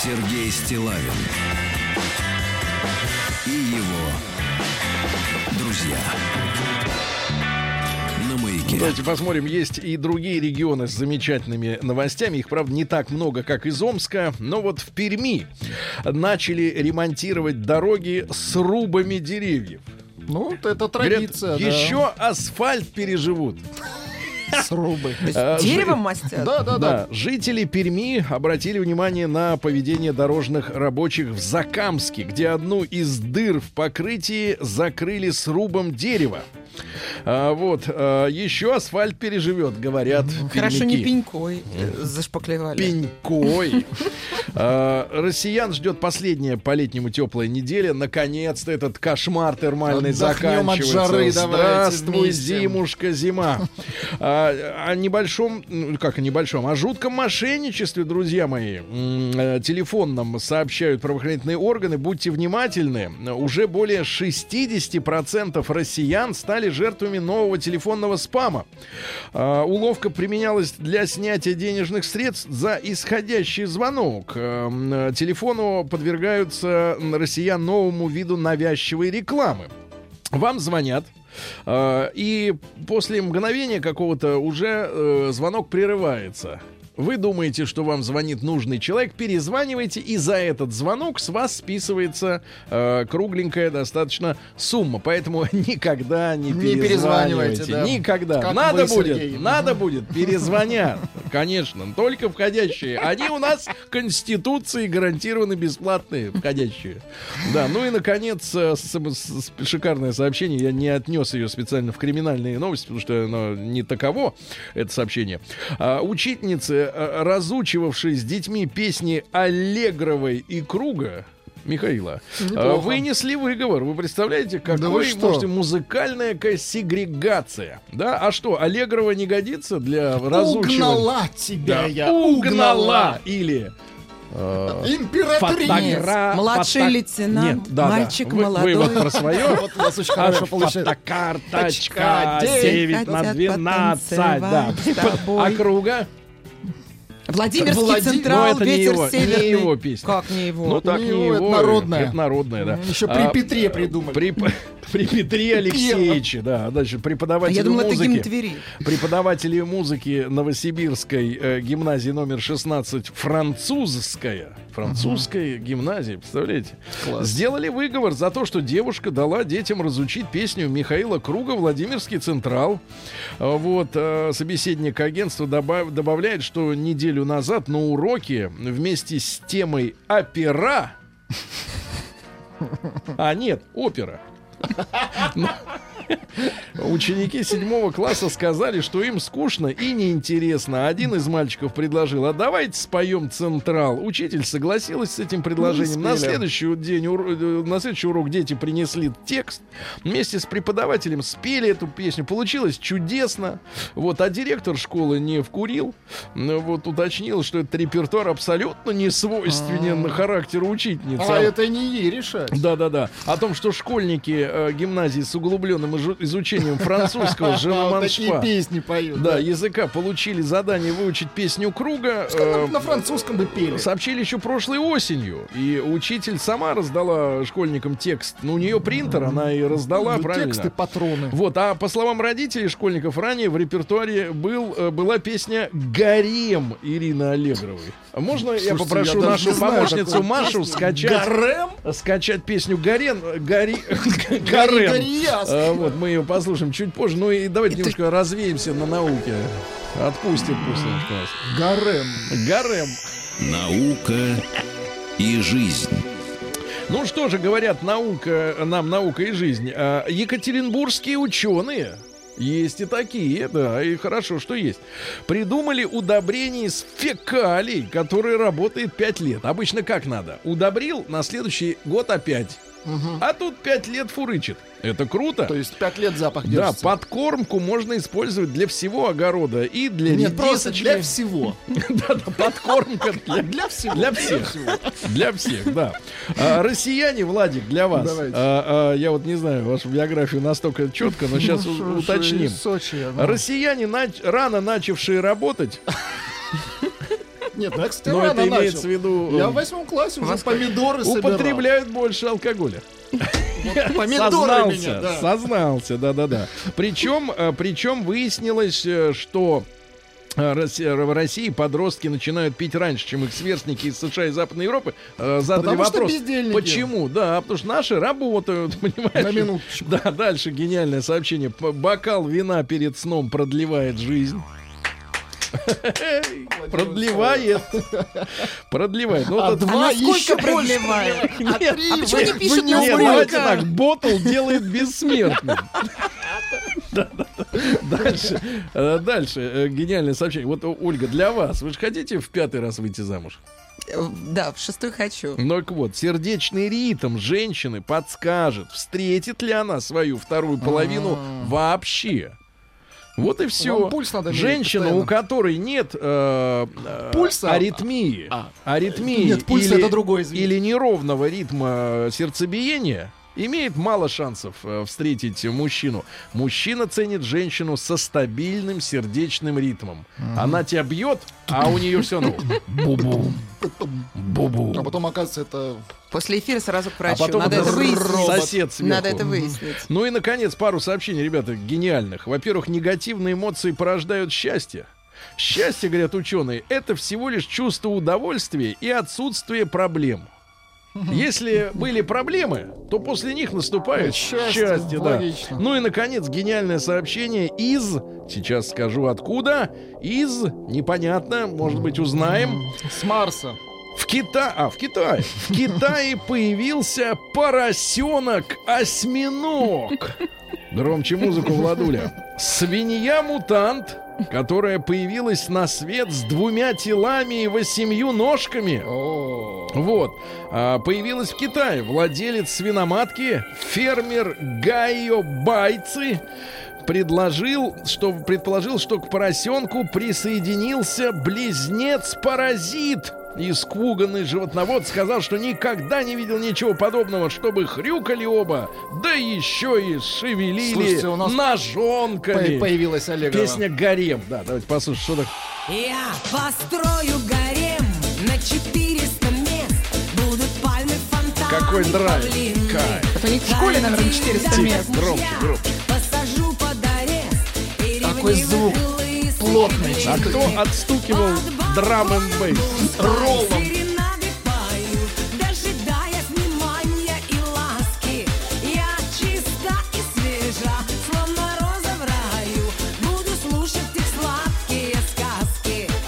Сергей Стилавин и его друзья. Маяке. Давайте посмотрим, есть и другие регионы с замечательными новостями. Их, правда, не так много, как из Омска. Но вот в Перми начали ремонтировать дороги с рубами деревьев. Ну, это Говорят, традиция, да. еще асфальт переживут. Срубы. А, жи- Деревом мастят? Да, да, да. Жители Перми обратили внимание на поведение дорожных рабочих в Закамске, где одну из дыр в покрытии закрыли срубом дерева. А, вот, а, еще асфальт переживет, говорят. Хорошо, не пенькой э, зашпаклевали. Пенькой. А, Россиян ждет последняя по-летнему теплая неделя. Наконец-то этот кошмар термальный Отдохнем от заканчивается. жары, давайте Здравствуй, зимушка, зима. А, О небольшом, ну, как о небольшом, о жутком мошенничестве, друзья мои, э, телефонном сообщают правоохранительные органы. Будьте внимательны. Уже более 60% россиян стали жертвами нового телефонного спама. А, Уловка применялась для снятия денежных средств за исходящий звонок. Эм, э, Телефону подвергаются россиян новому виду навязчивой рекламы. Вам звонят, э, и после мгновения какого-то уже э, звонок прерывается. Вы думаете, что вам звонит нужный человек, перезваниваете, и за этот звонок с вас списывается э, кругленькая достаточно сумма. Поэтому никогда не, Не перезванивайте, перезванивайте. да. Никогда. Как надо вы, будет, Сергей. надо будет, перезвонят. Конечно, только входящие. Они у нас Конституцией гарантированы бесплатные входящие. Да, ну и, наконец, э, шикарное сообщение. Я не отнес ее специально в криминальные новости, потому что оно не таково, это сообщение. А, э, разучивавшие с детьми песни Аллегровой и Круга, Михаила, э, Неплохо. вынесли выговор. Вы представляете, какой вы что? можете музыкальная сегрегация. Да? А что, Аллегрова не годится для разучивания? Угнала тебя Да, я, угнала. Или э, Императрица. фотогра- Младший фото- лейтенант, Нет, да, да. мальчик Вы- молодой. Вы вот про свое. Вот у вас очень хорошо получается. Фотокарточка Точка, 9 на хотят 12. Да. А круга? Владимирский Влади- Централ, Ну, это не ветер его- не северный. его песня. Как не его? Ну так Не не его, его. это народная. Это народная, да. Еще при А, Петре придумали. При, при Петре Алексеевиче, да, дальше преподаватель я думала, это музыки. гимн Твери. Преподаватели музыки Новосибирской э, гимназии номер 16 французская французская гимназия, представляете? Класс. Сделали выговор за то, что девушка дала детям разучить песню Михаила Круга «Владимирский Централ». А, Вот, э, собеседник агентства добав- добавляет, что неделю назад на уроке вместе с темой «Опера» А, нет, опера. Ученики седьмого класса сказали, что им скучно и неинтересно. Один из мальчиков предложил, а давайте споем «Централ». Учитель согласилась с этим предложением. На следующий, день, э, на следующий урок дети принесли текст. Вместе с преподавателем спели эту песню. Получилось чудесно. Вот, а директор школы не вкурил. Вот уточнил, что этот репертуар абсолютно не свойственен характеру учительницы. А это не ей решать. Да-да-да. О том, что школьники э, гимназии с углубленным изучением французского Вот такие песни поют. да, языка, получили задание выучить песню круга. э, На французском бы пели. Сообщили еще прошлой осенью. И учитель сама раздала школьникам текст. Ну, у нее принтер, она и раздала, правильно? Тексты, патроны. Вот, а по словам родителей школьников, ранее в репертуаре был, э, была песня «Гарем» Ирины Аллегровой. Можно я Слушайте, попрошу я нашу знаю помощницу такой Машу скачать, Гарем? скачать песню «Гарен», «Гарем». Гарияс. А, Вот, мы ее послушаем чуть позже. Ну и давайте немножко развеемся на науке. Отпустит пусть нас. Гарем. Гарем. Наука и жизнь. Ну что же говорят наука, нам наука и жизнь. А, Екатеринбургские ученые Есть и такие, да, и хорошо, что есть. Придумали удобрение из фекалий, которое работает 5 лет. Обычно как надо? Удобрил, на следующий год опять. А тут 5 лет фурычит. Это круто. То есть пять лет запах Да, держится. подкормку можно использовать для всего огорода и для Нет, просто для всего. Да-да, подкормка для, Для всего. для всех. Для всех, да. А, россияне, Владик, для вас. А, а, я вот не знаю вашу биографию настолько четко, но сейчас Ну, уточним. Сочи, ну. Россияне, нач- рано начавшие работать, Нет, ну я, кстати, но это имеется начал. в виду, Я э, в восьмом классе уже помидоры собирал. употребляют больше алкоголя. Помидоры сознался, меня, да. сознался, да-да-да. Причем, э, причем выяснилось, э, что в России подростки начинают пить раньше, чем их сверстники из США и Западной Европы. Задали Потому вопрос, почему? Да, потому что наши работают, понимаешь? На минуточку. Да, дальше гениальное сообщение. Бокал вина перед сном продлевает жизнь. Продлевает. Продлевает. Ну, А два еще продлевает? А три а почему не не на давайте так, ботл делает бессмертным. Дальше, э, дальше, э, гениальное сообщение. Вот, Ольга, для вас, вы же хотите в пятый раз выйти замуж? Э, Да, в шестой хочу. Ну так вот, сердечный ритм женщины подскажет, встретит ли она свою вторую половину вообще. Вот и все. Вам пульс надо Женщина, постоянно. у которой нет э, э, Пульса? аритмии, А. аритмии Нет, пульс или, это извините. или неровного ритма сердцебиения, имеет мало шансов э, встретить мужчину. Мужчина ценит женщину со стабильным сердечным ритмом. Она тебя бьет, а у нее все ну бу-бум, бу-бум. А потом, оказывается, это... После эфира сразу к А врачу. потом Надо это выяснить. сосед сверху. Надо это выяснить. Ну и, наконец, пару сообщений, ребята, гениальных. Во-первых, негативные эмоции порождают счастье. Счастье, говорят ученые, это всего лишь чувство удовольствия и отсутствие проблем. Если были проблемы, то после них наступает Счастье, счастье, да. логично. Ну и, наконец, гениальное сообщение из, сейчас скажу откуда, из, непонятно, может быть, узнаем, С Марса. в Китае, а в Китае, в Китае появился поросенок-осьминог. Громче музыку, Владуля. Свинья-мутант, которая появилась на свет с двумя телами и восемью ножками. Вот. А, появилась в Китае. Владелец свиноматки, фермер Гайо Байцы, предложил, что, предположил, что к поросенку присоединился близнец-паразит. Испуганный животновод сказал, что никогда не видел ничего подобного, чтобы хрюкали оба, да еще и шевелили Слушайте, у нас ножонками. По- Появилась Олегова. Песня «Гарем». Да, давайте послушаем, что так. Я построю гарем на 400 мест. Будут пальмы, фонтаны, Какой драйв. Кайф. Это у них в школе, наверное, 400 Тихо, мест. Громче, громче. Посажу под арест. ревнивых звук плотный. А кто отстукивал драм н бейс? Роллом.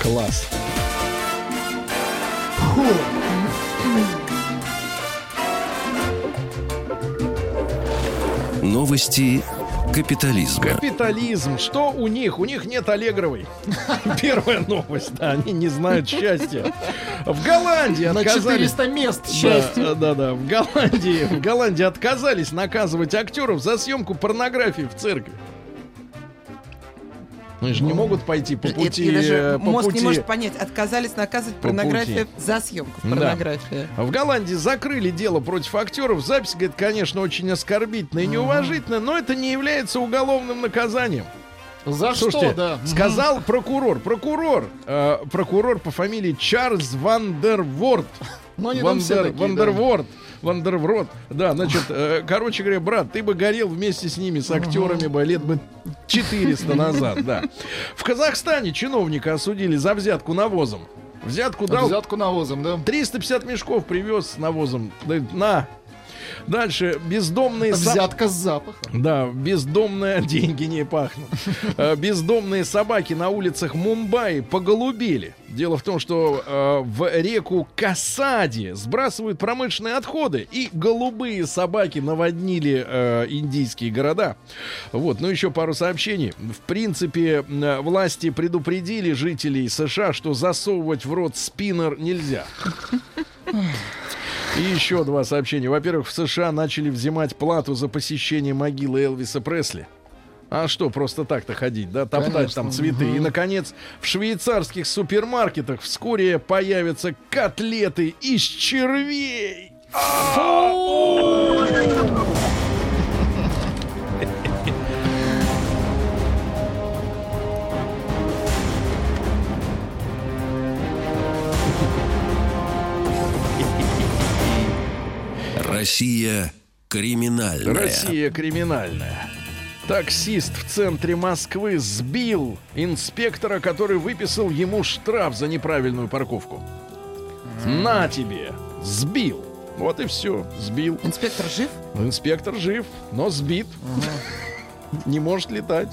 Класс. Новости капитализма. Капитализм. Что у них? У них нет Аллегровой. Первая новость. Да, они не знают счастья. В Голландии На отказались... 400 мест счастья. Да, да, да. В Голландии, в Голландии отказались наказывать актеров за съемку порнографии в церкви. Они же не могут пойти по пути... и даже э, по мозг пути... не может понять, отказались наказывать По порнографию пути. за съемку в Да. В Голландии закрыли дело против актеров. Запись, говорит, конечно, очень оскорбительная и неуважительная, но это не является уголовным наказанием. За Слушайте, что, да? сказал прокурор, прокурор, э, прокурор по фамилии Чарльз Вандерворд. Ну, они там все Вандер, такие, да. Вандерврот. Да, значит, э, короче говоря, брат, ты бы горел вместе с ними, с актерами бы лет бы 400 назад, да. В Казахстане чиновника осудили за взятку навозом. Взятку дал Взятку навозом, да? 350 мешков привез с навозом. На. Дальше. Бездомные... Взятка с запахом. Да, бездомные деньги не пахнут. Э, Бездомные собаки на улицах Мумбаи поголубели. Дело в том, что э, в реку Касади сбрасывают промышленные отходы, и голубые собаки наводнили э, индийские города. Вот, ну еще пару сообщений. В принципе, э, власти предупредили жителей США, что засовывать в рот спиннер нельзя. И еще два сообщения. Во-первых, в США начали взимать плату за посещение могилы Элвиса Пресли. А что, просто так-то ходить, да, топтать Конечно, там цветы. И, наконец, в швейцарских супермаркетах вскоре появятся котлеты из червей. Россия криминальная. Россия криминальная. Таксист в центре Москвы сбил инспектора, который выписал ему штраф за неправильную парковку. На тебе! Сбил. Вот и все. Сбил. Инспектор жив? Инспектор жив, но сбит. Не может летать.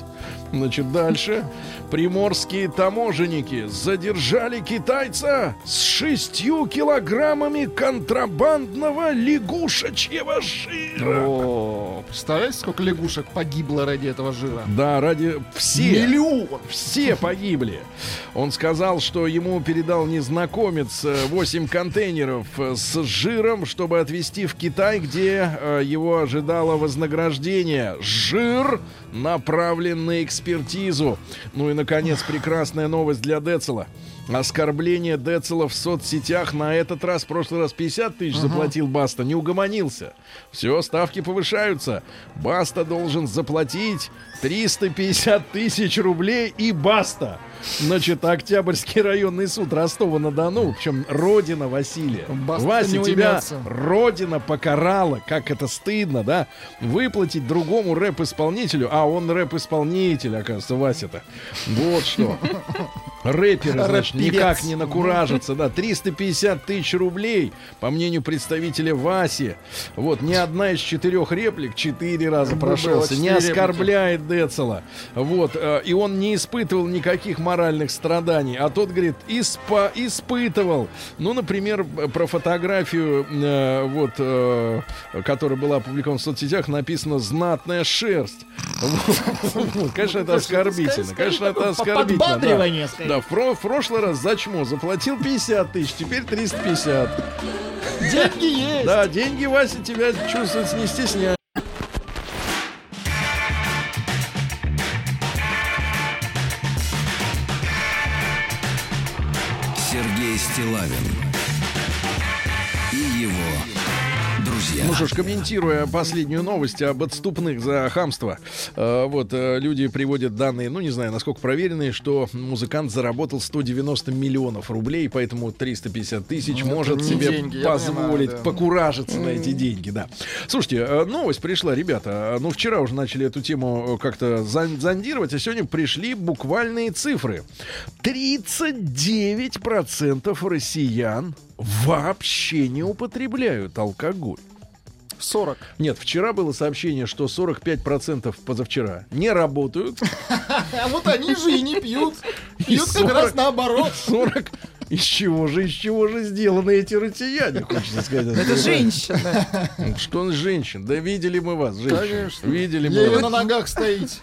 Значит, дальше. Приморские таможенники задержали китайца с шестью килограммами контрабандного лягушачьего жира. О, представляете, сколько лягушек погибло ради этого жира? Да, ради все. Миллион. Все погибли. Он сказал, что ему передал незнакомец 8 контейнеров э, с жиром, чтобы отвезти в Китай, где э, его ожидало вознаграждение. Жир направлен на экспертизу. Ну и, наконец, прекрасная новость для Децела. Оскорбление Децела в соцсетях на этот раз, в прошлый раз 50 тысяч заплатил Баста, не угомонился. Все, ставки повышаются. Баста должен заплатить 350 тысяч рублей и Баста. Значит, Октябрьский районный суд Ростова-на-Дону, причем родина Василия. Баста Вася, тебя уймется. родина покарала, как это стыдно, да? Выплатить другому рэп-исполнителю, а он рэп-исполнитель, оказывается, Вася-то. Вот что. Рэперы, значит, Рэп-певец. никак не накуражатся, да. 350 тысяч рублей, по мнению представителя Васи. Вот, ни одна из четырех реплик четыре раза прошелся. Не оскорбляет Децела. Вот, э, и он не испытывал никаких моральных страданий. А тот, говорит, испа испытывал. Ну, например, б- про фотографию, э, вот, э, которая была опубликована в соцсетях, написано «знатная шерсть». Конечно, это оскорбительно. Конечно, это оскорбительно. Подбадривание. Да, в, про- в прошлый раз за чмо заплатил 50 тысяч, теперь 350. Деньги есть. Да, деньги, Вася, тебя чувствуется не стесняй. Что ж, комментируя последнюю новость об отступных за хамство, э, вот э, люди приводят данные, ну не знаю, насколько проверенные, что музыкант заработал 190 миллионов рублей, поэтому 350 тысяч Ну, может себе деньги, позволить понимаю, да. покуражиться на эти деньги, да. Слушайте, э, новость пришла, ребята, ну вчера уже начали эту тему как-то зон- зондировать, а сегодня пришли буквальные цифры. 39% россиян вообще не употребляют алкоголь. 40. Нет, вчера было сообщение, что 45% позавчера не работают. А вот они же и не пьют. И Пьют как 40 раз наоборот. 40 из чего же, из чего же сделаны эти россияне, хочется сказать. Это женщина. Что он женщин? Да видели мы вас, женщин. Конечно. Видели мы вас. на ногах стоите.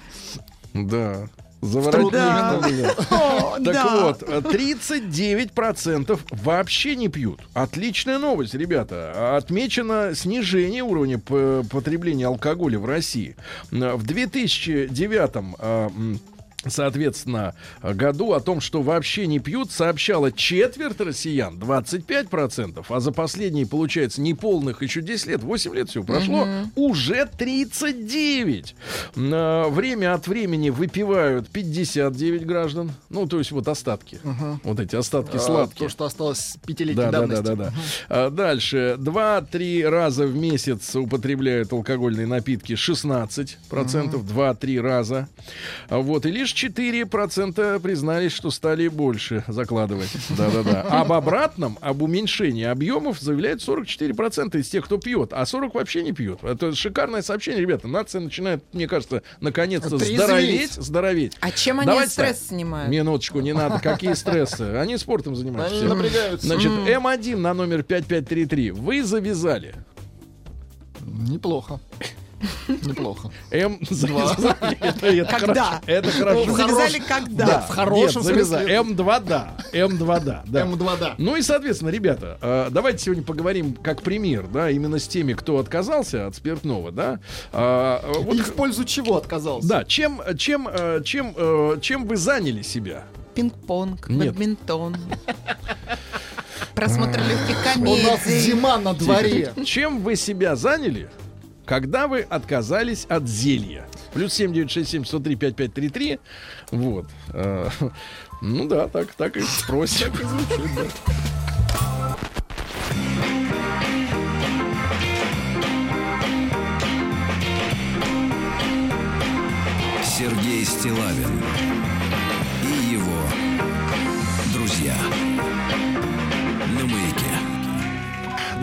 Да. Заворотник Да. О, Так да. вот, 39% вообще не пьют. Отличная новость, ребята. Отмечено снижение уровня потребления алкоголя в России. В 2009 а, м, Соответственно, году о том, что вообще не пьют, сообщала четверть россиян, 25%, а за последние, получается, неполных еще 10 лет, 8 лет всего прошло, уже 39. М, а, Время от времени выпивают 59 граждан, ну, то есть вот остатки, вот эти остатки А, сладкие. То, что осталось пятилетней Да, да, давности. да, да, да. А дальше. Два-три раза в месяц употребляют алкогольные напитки 16%. Два-три раза. А Вот. И лишь 44% признались, что стали больше закладывать. Да-да-да. Об обратном, об уменьшении объемов заявляют 44% из тех, кто пьет, а 40 вообще не пьет. Это шикарное сообщение, ребята. Нация начинает, мне кажется, наконец-то здороветь, здороветь. А чем они Давайте стресс так. снимают? Минуточку, не надо. Какие стрессы? Они спортом занимаются. Они все. напрягаются. Значит, М. М1 на номер 5533. Вы завязали. Неплохо. Неплохо. М Два. завязали. Это, Когда? хорошо. Это хорошо. Завязали когда? Да, В хорошем смысле. М2 да. М2 да. да. М2 да. Ну и, соответственно, ребята, э, давайте сегодня поговорим как пример, да, именно с теми, кто отказался от спиртного, да. А, э, вот, И в пользу чего отказался? да, чем, чем, э, чем, э, чем вы заняли себя? Пинг-понг, Нет. бадминтон. Просмотр легких У нас комедий. зима на дворе. Чем вы себя заняли, когда вы отказались от зелья? Плюс 7967 103 5533. Вот. Э, Ну да, так, так и спросим. Сергей Стилавин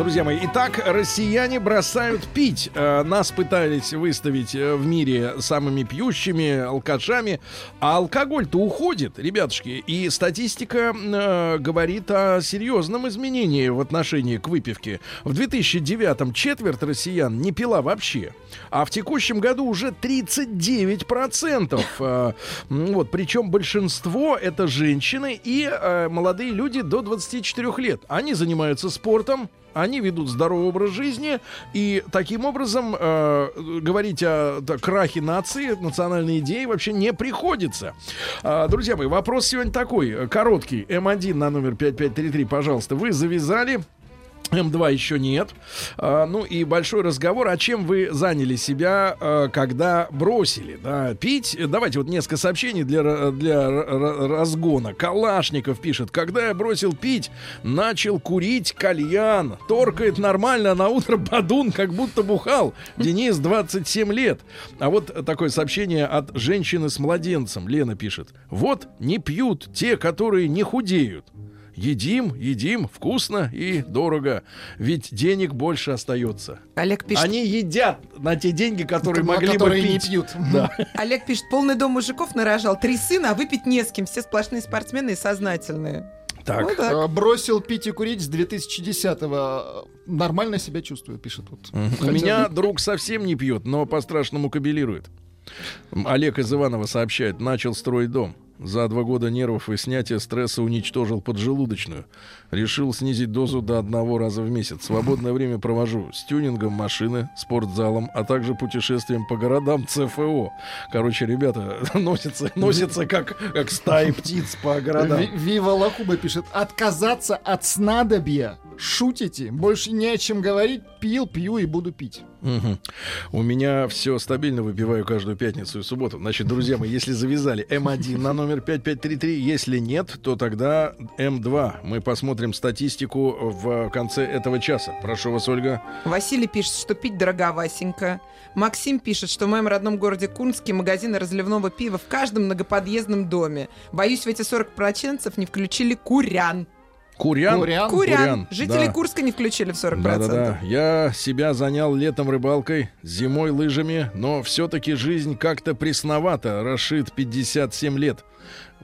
Друзья мои, итак, россияне бросают пить. Э, Нас пытались выставить э, в мире самыми пьющими, алкашами. А алкоголь-то уходит, ребятушки. И статистика э, говорит о серьезном изменении в отношении к выпивке. В 2009-м четверть россиян не пила вообще. А в текущем году уже 39%. Э, м, вот, причем большинство это женщины и молодые люди до 24 лет. Они занимаются спортом, они ведут здоровый образ жизни, и таким образом э, говорить о так, крахе нации, национальной идеи вообще не приходится. А, друзья мои, вопрос сегодня такой, э, короткий. М1 на номер 5533, пожалуйста. Вы завязали М2 еще нет. А, ну и большой разговор, а чем вы заняли себя, а, когда бросили да, пить. Давайте вот несколько сообщений для, ра- для ра- ра- разгона. Калашников пишет, когда я бросил пить, начал курить кальян. Торкает нормально, а на утро подун, как будто бухал. Денис, 27 лет. А вот такое сообщение от женщины с младенцем. Лена пишет. Вот не пьют те, которые не худеют. Едим, едим, вкусно и дорого. Ведь денег больше остается. Олег пишет, Они едят на те деньги, которые Ка- могли которые бы не пить. пьют. Да. Олег пишет, полный дом мужиков нарожал. Три сына, а выпить не с кем. Все сплошные спортсмены и сознательные. Так. Ну так. Э, Бросил пить и курить с 2010-го. Нормально себя чувствую, пишет вот. У Хотя меня бы- друг совсем не пьет, но по-страшному кабелирует. Олег из Иванова сообщает, начал строить дом. За два года нервов и снятия стресса уничтожил поджелудочную. Решил снизить дозу до одного раза в месяц. Свободное время провожу с тюнингом машины, спортзалом, а также путешествием по городам ЦФО. Короче, ребята, носятся, носятся как, как стаи птиц по городам. Ви- Вива Лакуба пишет, отказаться от снадобья. Шутите? Больше не о чем говорить. Пил, пью и буду пить. Мгм. У меня все стабильно выпиваю каждую пятницу и субботу. Значит, друзья мои, если завязали М1 на номер 5533, если нет, то тогда М2. Мы посмотрим статистику в конце этого часа. Прошу вас, Ольга. Василий пишет, что пить дороговасенько. Максим пишет, что в моем родном городе Курске магазины разливного пива в каждом многоподъездном доме. Боюсь, в эти 40% не включили курян. Курян. Курян? Курян. Жители да. Курска не включили в 40%. Да-да-да. Я себя занял летом рыбалкой, зимой лыжами, но все-таки жизнь как-то пресновата. Рашид 57 лет.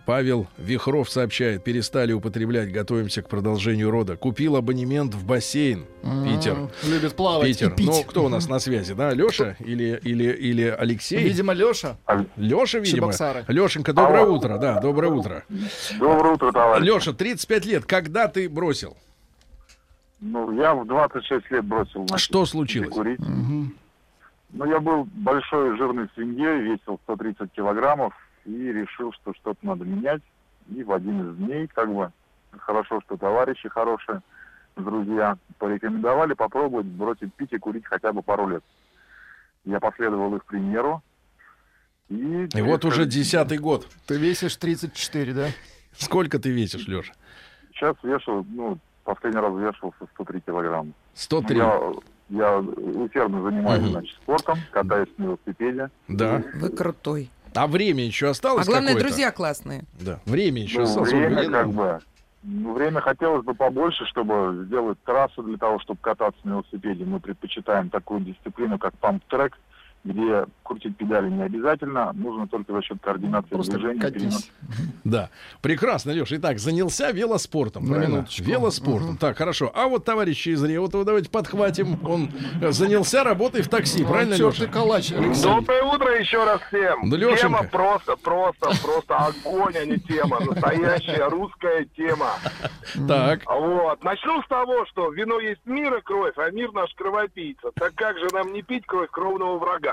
Павел Вихров сообщает, перестали употреблять, готовимся к продолжению рода. Купил абонемент в бассейн. Питер. М, Любит плавать Питер. Ну, кто у нас на связи, да? Леша или, или, или Алексей? Видимо, Леша. Леша, видимо. Чебоксары. Лешенька, доброе утро. Да, доброе утро. Доброе утро, товарищ. Леша, 35 лет. Когда ты бросил? Ну, я в 26 лет бросил. значит, Что случилось? курить. Ну, я был большой жирной свиньей, весил 130 килограммов и решил, что что-то надо менять. И в один из дней, как бы, хорошо, что товарищи хорошие, друзья, порекомендовали попробовать бросить пить и курить хотя бы пару лет. Я последовал их примеру. И, И вот уже десятый год. Ты весишь 34, да? Сколько ты весишь, Леша? Сейчас вешу, ну, последний раз вешался 103 килограмма. 103. Я, я усердно занимаюсь, Мгм. значит, спортом, катаюсь на велосипеде. Да. Вы крутой. А время еще осталось А главное, какое-то? друзья классные. Да, время еще Ну, осталось. время как Ленина. бы. Ну, время хотелось бы побольше, чтобы сделать трассу для того, чтобы кататься на велосипеде. Мы предпочитаем такую дисциплину, как памп-трек, где крутить педали не обязательно, нужно только за счет координации Просто движения. катись. перенос- Да, прекрасно, Леша. Итак, занялся велоспортом, На правильно? минуточку. Велоспортом. Так, хорошо. А вот товарищ из Реутова, давайте подхватим. Он э, занялся работой в такси, правильно, Леша? калач, Алексей. Доброе утро еще раз всем. Да, Лешенька. тема просто, просто, просто огонь, а не тема. Настоящая русская тема. Так. Вот. Начну с того, что вино есть мира кровь, а мир наш кровопийца. Так как же нам не пить кровь кровного врага?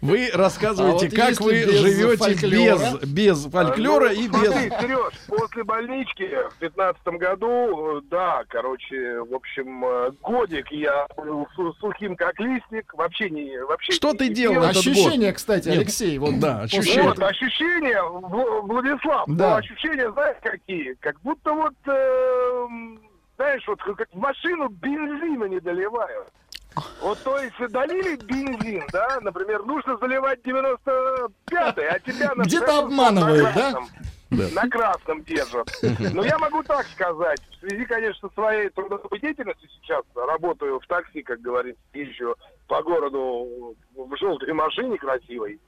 Вы рассказываете, А вот как вы без живете фольклора? без, без фольклора Ну, и Смотри, без... Сереж, после больнички в пятнадцатом году, э, да, короче, в общем, э, годик я был су- сухим как листик, вообще не... Вообще Что не- ты делал этот Ощущения, год? кстати, Нет. Алексей, вот Да, ощущения. Вот, ощущения, Вла- Владислав, Да. ну, ощущения, знаешь, какие? Как будто вот, эм, знаешь, вот как в машину бензина не доливают. Вот, то есть, долили бензин, да, например, нужно заливать 95-й, а тебя... Где-то на обманывают, да? красном- На красном держат. Но я могу так сказать, в связи, конечно, со своей трудовой деятельностью сейчас, работаю в такси, как говорится, езжу по городу в желтой машине красивой.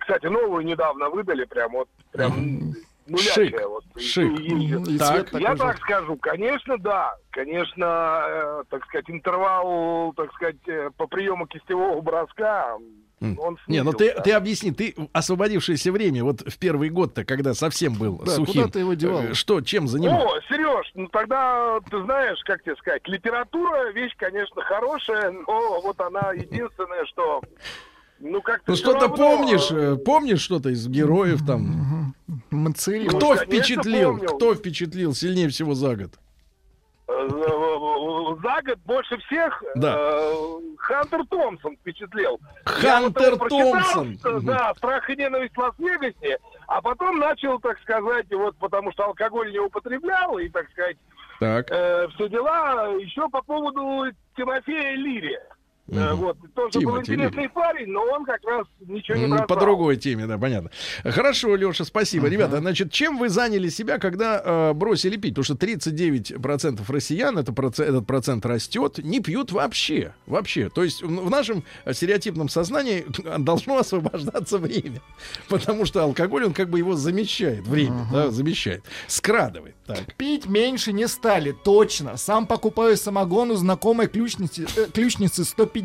Кстати, новую недавно выдали, прям вот, прям нулячая. Шик, вот, шик. и Так. Я такой так скажу, конечно, да. Конечно, э, так сказать, интервал, так сказать, э, по приему кистевого броска, он Не, ну ты, ты объясни, ты освободившееся время, вот в первый год-то, когда совсем был Да, сухим, куда ты его девал? э, что, чем занимался? О, Сереж, ну тогда, ты знаешь, как тебе сказать, литература вещь, конечно, хорошая, но вот она единственное, что, ну как-то Ну что-то равно, помнишь, э, помнишь что-то из героев там? Ну, Кто конечно, впечатлил, помню. кто впечатлил сильнее всего за год? э, За год больше всех Да. э, Хантер Томпсон впечатлил. Я Хантер вот его прочитал, Томпсон. Да, «Страх и ненависть в Лас-Вегасе», а потом начал, так сказать, вот потому что алкоголь не употреблял, и, так сказать, Так. все дела, еще по поводу Тимофея Лири. Мгм. Вот, тоже был Тимати интересный Лири. парень, но он как раз ничего не бросал. По другой теме, да, понятно. Хорошо, Леша, спасибо. Ребята, значит, чем вы заняли себя, когда э, бросили пить? Потому что 39% россиян, это проц- этот процент растет, не пьют вообще. Вообще. То есть в нашем стереотипном сознании должно освобождаться время. Потому что алкоголь, он как бы его замещает. Время, да, замещает. Скрадывает. Так. Пить меньше не стали, точно. Сам покупаю самогон у знакомой ключницы, э, ключницы 150.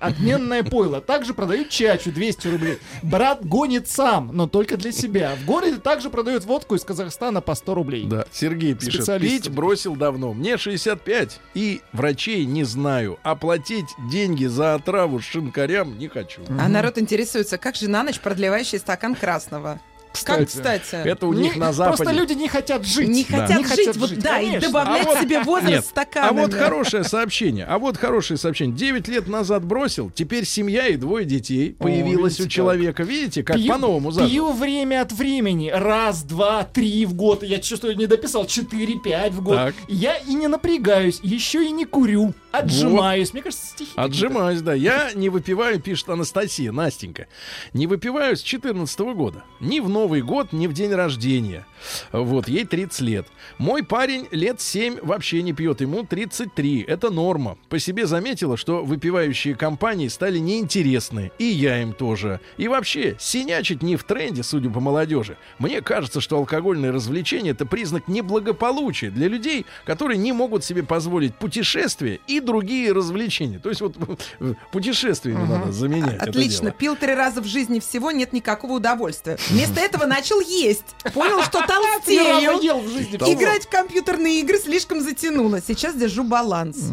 Отменное пойло. Также продают чачу 200 рублей. Брат гонит сам, но только для себя. В городе также продают водку из Казахстана по 100 рублей. Да, Сергей пишет, Специалисты. пить бросил давно. Мне 65, и врачей не знаю. Оплатить деньги за отраву шинкарям не хочу. А народ интересуется, как же на ночь продлевающий стакан красного? Как, кстати? Это у них Не- на Западе. Просто люди не хотят жить. Не Да. хотят Не жить, хотят вот жить, да, и конечно. добавлять А вот- себе возраст Нет, стаканами. А вот хорошее сообщение. А вот хорошее сообщение. 9 лет назад бросил, теперь семья и двое детей О, появилась видите у как. человека. Видите, как Пью- по-новому зажил. Пью время от времени. Раз, два, три в год. Я что-то не дописал. Четыре, пять в год. Так. Я и не напрягаюсь. Еще и не курю. Отжимаюсь. Мне кажется, стихи. Отжимаюсь, да. Я не выпиваю, пишет Анастасия, Настенька. Не выпиваю с 14 года. Ни в Новый год, ни в день рождения. Вот, ей 30 лет. Мой парень лет 7 вообще не пьет, ему 33. Это норма. По себе заметила, что выпивающие компании стали неинтересны. И я им тоже. И вообще, синячить не в тренде, судя по молодежи. Мне кажется, что алкогольное развлечение это признак неблагополучия для людей, которые не могут себе позволить путешествия и другие развлечения. То есть вот путешествиями надо заменять. Отлично. Пил три раза в жизни всего, нет никакого удовольствия. Вместо этого начал есть. Понял, что толстею. ел в жизни. Играть в компьютерные игры слишком затянуло. Сейчас держу баланс.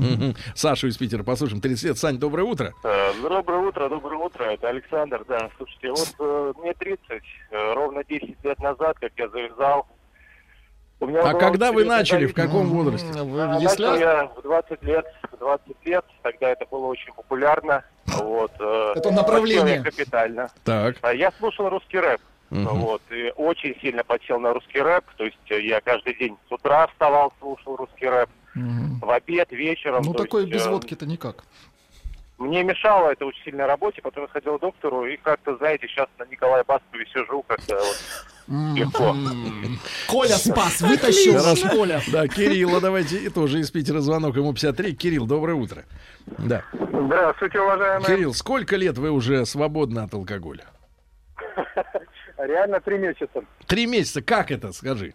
Сашу из Питера послушаем. 30 лет. Сань, доброе утро. Э, Доброе утро, доброе утро, это Александр, да. Слушайте, вот э, мне 30, э, ровно 10 лет назад, как я завязал. У меня А когда вы начали? В каком возрасте? Вы Начал я в 20 лет, в 20 лет, тогда это было очень популярно. Вот, э, Это направление. капитально. Так. А Я слушал русский рэп. Мгм. Вот, и очень сильно подсел на русский рэп. То есть э, я каждый день с утра вставал, слушал русский рэп. Мгм. В обед, вечером. Ну, то такой есть, без э, водки-то никак. Мне мешало это очень сильно работе, потом я сходил к доктору, и как-то, знаете, сейчас на Николая Баскове сижу, как-то вот легко. Коля спас, вытащил Хорошо. Коля. Да, Кирилла, давайте и тоже из Питера звонок, ему 53. Кирилл, доброе утро. Да. Здравствуйте, уважаемые. Кирилл, сколько лет вы уже свободны от алкоголя? Реально три месяца. Три месяца. Как это, скажи?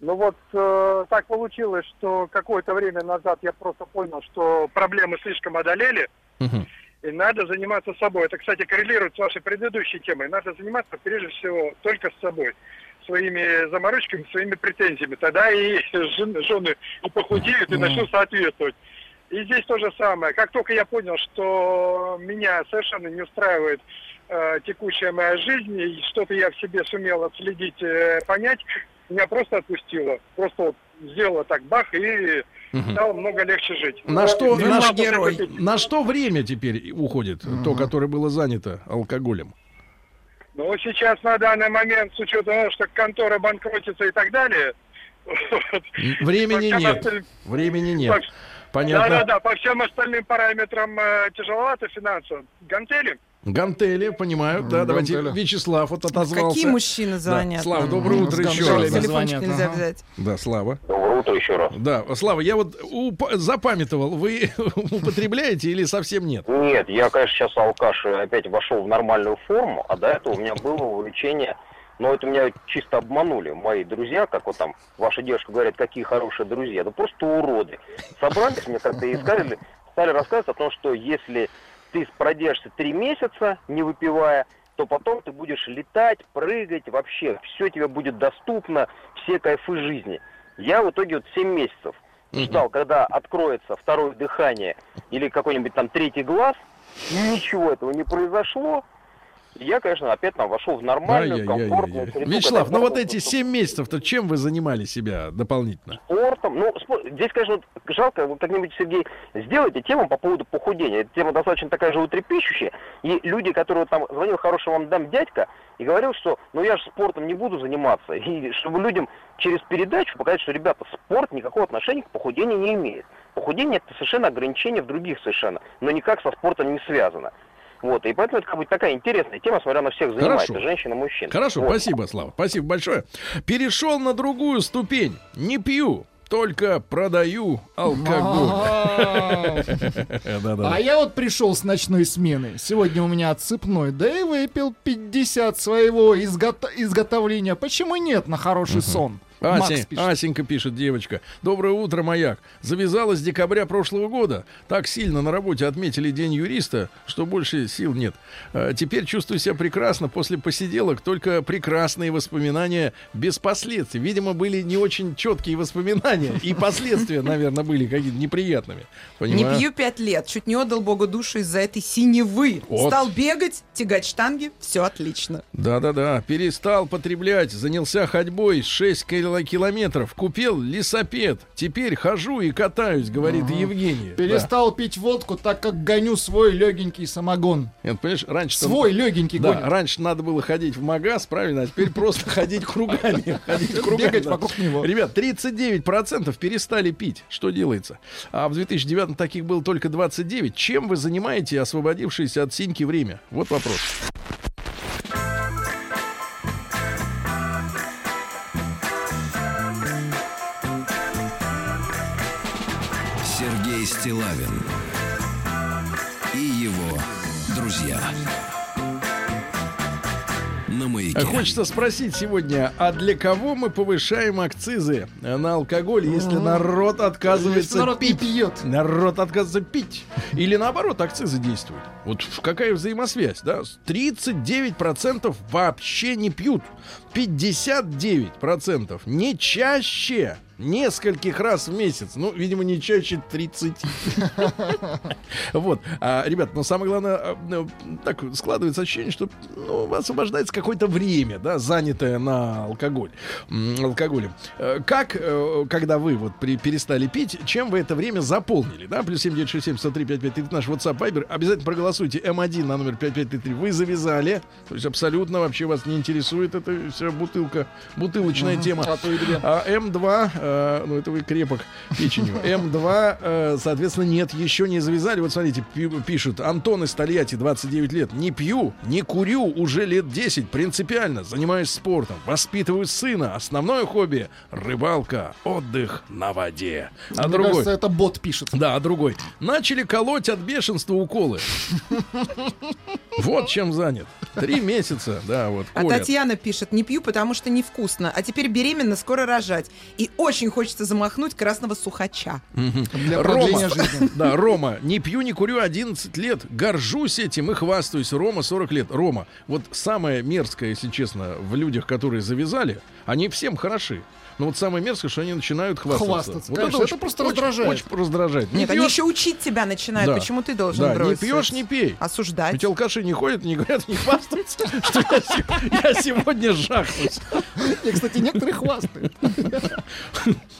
Ну вот э, так получилось, что какое-то время назад я просто понял, что проблемы слишком одолели, и надо заниматься собой. Это, кстати, коррелирует с вашей предыдущей темой. Надо заниматься прежде всего только с собой своими заморочками, своими претензиями. Тогда и жен- жены и похудеют, и начнут соответствовать. И здесь то же самое. Как только я понял, что меня совершенно не устраивает э, текущая моя жизнь, и что-то я в себе сумел отследить, э, понять, меня просто отпустило. Просто вот сделала так бах, и стало много легче жить. На что, на, надо что, накопить. на что время теперь уходит, то, которое было занято алкоголем? Ну, сейчас на данный момент, с учетом того, что контора банкротится и так далее... Времени нет. Времени нет. по- Понятно. Да-да-да, по всем остальным параметрам э, тяжеловато финансово. Гантели? Гантели, понимаю. Да, давайте гантели. Вячеслав вот отозвался. Какие мужчины звонят? Да. Слава, доброе утро еще раз. Телефончик звонят, нельзя ага. взять. Да, Слава. Доброе утро еще раз. Да, Слава, я вот уп- запамятовал, вы употребляете или совсем нет? Нет, я, конечно, сейчас алкаш опять вошел в нормальную форму, а до этого у меня было увлечение, но это меня чисто обманули мои друзья, как вот там ваша девушка говорит, какие хорошие друзья, да просто уроды. Собрались мне как-то и сказали, стали рассказывать о том, что если ты продержишься три месяца, не выпивая, то потом ты будешь летать, прыгать, вообще все тебе будет доступно, все кайфы жизни. Я в итоге вот 7 месяцев ждал, когда откроется второе дыхание или какой-нибудь там третий глаз, ничего этого не произошло. Я, конечно, опять там вошел в нормальную, комфортную среду. Вячеслав, ну вот эти 7 месяцев-то чем вы занимали себя дополнительно? спортом. Ну, здесь, конечно, вот жалко, вот как-нибудь, Сергей, сделайте тему по поводу похудения. Эта тема достаточно такая же утрепещущая. И люди, которые там звонил хороший вам дам дядька и говорил, что ну я же спортом не буду заниматься. И чтобы людям через передачу показать, что, ребята, спорт никакого отношения к похудению не имеет. Похудение это совершенно ограничение в других совершенно, но никак со спортом не связано. Вот, и поэтому это как бы такая интересная тема, смотря на всех занимается, Хорошо. женщин и мужчин. Хорошо, Вот. спасибо, Слава. Спасибо большое. Перешел на другую ступень. Не пью, только продаю алкоголь. А я вот пришел с ночной смены. Сегодня у меня отсыпной, да и выпил 50 своего изгото- изготовления. Почему нет на хороший сон? Пишет. Асенька пишет, девочка. Доброе утро, маяк. Завязалась с декабря прошлого года. Так сильно на работе отметили День юриста, что больше сил нет. А, теперь чувствую себя прекрасно. После посиделок только прекрасные воспоминания без последствий. Видимо, были не очень четкие воспоминания. И последствия, наверное, были какие-то неприятными. Не Понимаю? пью пять лет, чуть не отдал Богу душу из-за этой синевы. Вот. Стал бегать, тягать штанги, все отлично. Да-да-да, перестал потреблять, занялся ходьбой 6 кил- километров, купил лесопед, теперь хожу и катаюсь, говорит Евгений. Перестал пить водку, так как гоню свой легенький самогон. Да. Нет, понимаешь, раньше Свой легенький да, гонит. раньше надо было ходить в магаз, правильно, а теперь просто ходить кругами. Ходить кругами, Бегать да. вокруг него. Ребят, 39% перестали пить. Что делается? А в 2009 таких было только 29. Чем вы занимаете освободившееся от синьки время? Вот вопрос. А Хочется спросить сегодня, а для кого мы повышаем акцизы на алкоголь, если народ отказывается Если народ пить? пьет. Народ отказывается пить. Или наоборот, акцизы действуют. Вот какая взаимосвязь, да? 39% вообще не пьют. 59% не чаще нескольких раз в месяц. Ну, видимо, не чаще 30. Вот. А, ребят, но самое главное, а, ну, так складывается ощущение, что ну, освобождается какое-то время, да, занятое на алкоголь, алкоголем. Э, Как, э, когда вы вот перестали пить, чем вы это время заполнили, да? Плюс 7967 103 5533 наш WhatsApp Viber. Обязательно проголосуйте М1 на номер 5533. Вы завязали, то есть абсолютно вообще вас не интересует эта вся бутылка, бутылочная тема. А. А М2 э, ну это вы крепок печенью. М2, э, соответственно, нет, еще не завязали. Вот смотрите, пи- пишут, Антон из Тольятти, 29 лет. Не пью, не курю уже лет 10, принципиально. Занимаюсь спортом, воспитываю сына. Основное хобби — рыбалка, отдых на воде. А Мне другой... кажется, это бот пишет. Да, а другой. Начали колоть от бешенства уколы. Вот чем занят. Три месяца, да, вот. А колят. Татьяна пишет, не пью, потому что невкусно. А теперь беременна, скоро рожать. И очень хочется замахнуть красного сухача. Для Рома, жизни. да, Рома, не пью, не курю 11 лет, горжусь этим и хвастаюсь. Рома 40 лет. Рома, вот самое мерзкое, если честно, в людях, которые завязали, они всем хороши. Но вот самое мерзкое, что они начинают хвастаться. Хвастаться, Вот конечно, это просто очень- раздражает. Очень раздражает. Не Нет, они пьешь- еще учить тебя начинают. Да. Почему ты должен Да, не бросить? пьешь, не пей. Осуждать. Ведь алкаши не ходят, не говорят, не хвастаются, что я се- я сегодня жахнусь. И, кстати, некоторые хвастают.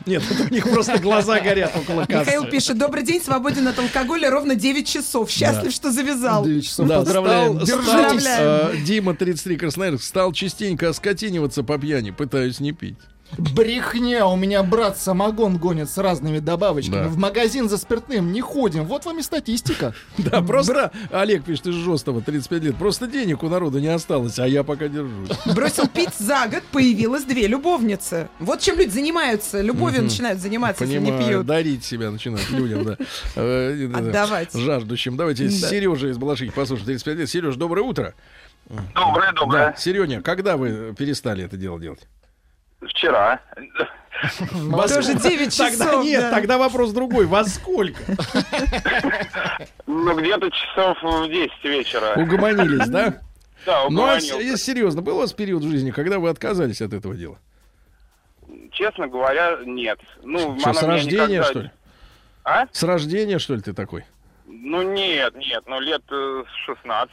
Нет, это у них просто глаза горят около кассы. Михаил пишет, добрый день, свободен от алкоголя ровно 9 часов. Счастлив, что завязал. Девять часов. Да, Поздравляем. Держитесь. э, Дима, 33, Красноярск, стал частенько оскотиниваться по пьяни, пытаюсь не пить. Брехня, у меня брат самогон гонит с разными добавочками. Да. В магазин за спиртным не ходим. Вот вам и статистика. Да, просто Олег пишет из Жестова, 35 лет. Просто денег у народа не осталось, а я пока держусь. Бросил пить за год, появилось две любовницы. Вот чем люди занимаются. Любовью начинают заниматься, если не пьют. дарить себя начинают людям, да. Э, да, да. Отдавать. Жаждущим. Давайте Да. Сережа из Балашихи послушаем. 35 лет. Сереж, доброе утро. Доброе, доброе. Да, Сереня, когда вы перестали это дело делать? Вчера. Во Тоже сколько? 9 Тогда часов, нет, да. тогда вопрос другой. Во сколько? Ну, где-то часов в 10 вечера. Угомонились, да? Да, Ну, а угомонился. с- если серьезно, был у вас период в жизни, когда вы отказались от этого дела? Честно говоря, нет. Ну, Что, с рождения, никогда- что ли? А? С рождения, что ли, ты такой? Ну, нет, нет, ну, лет э, с 16.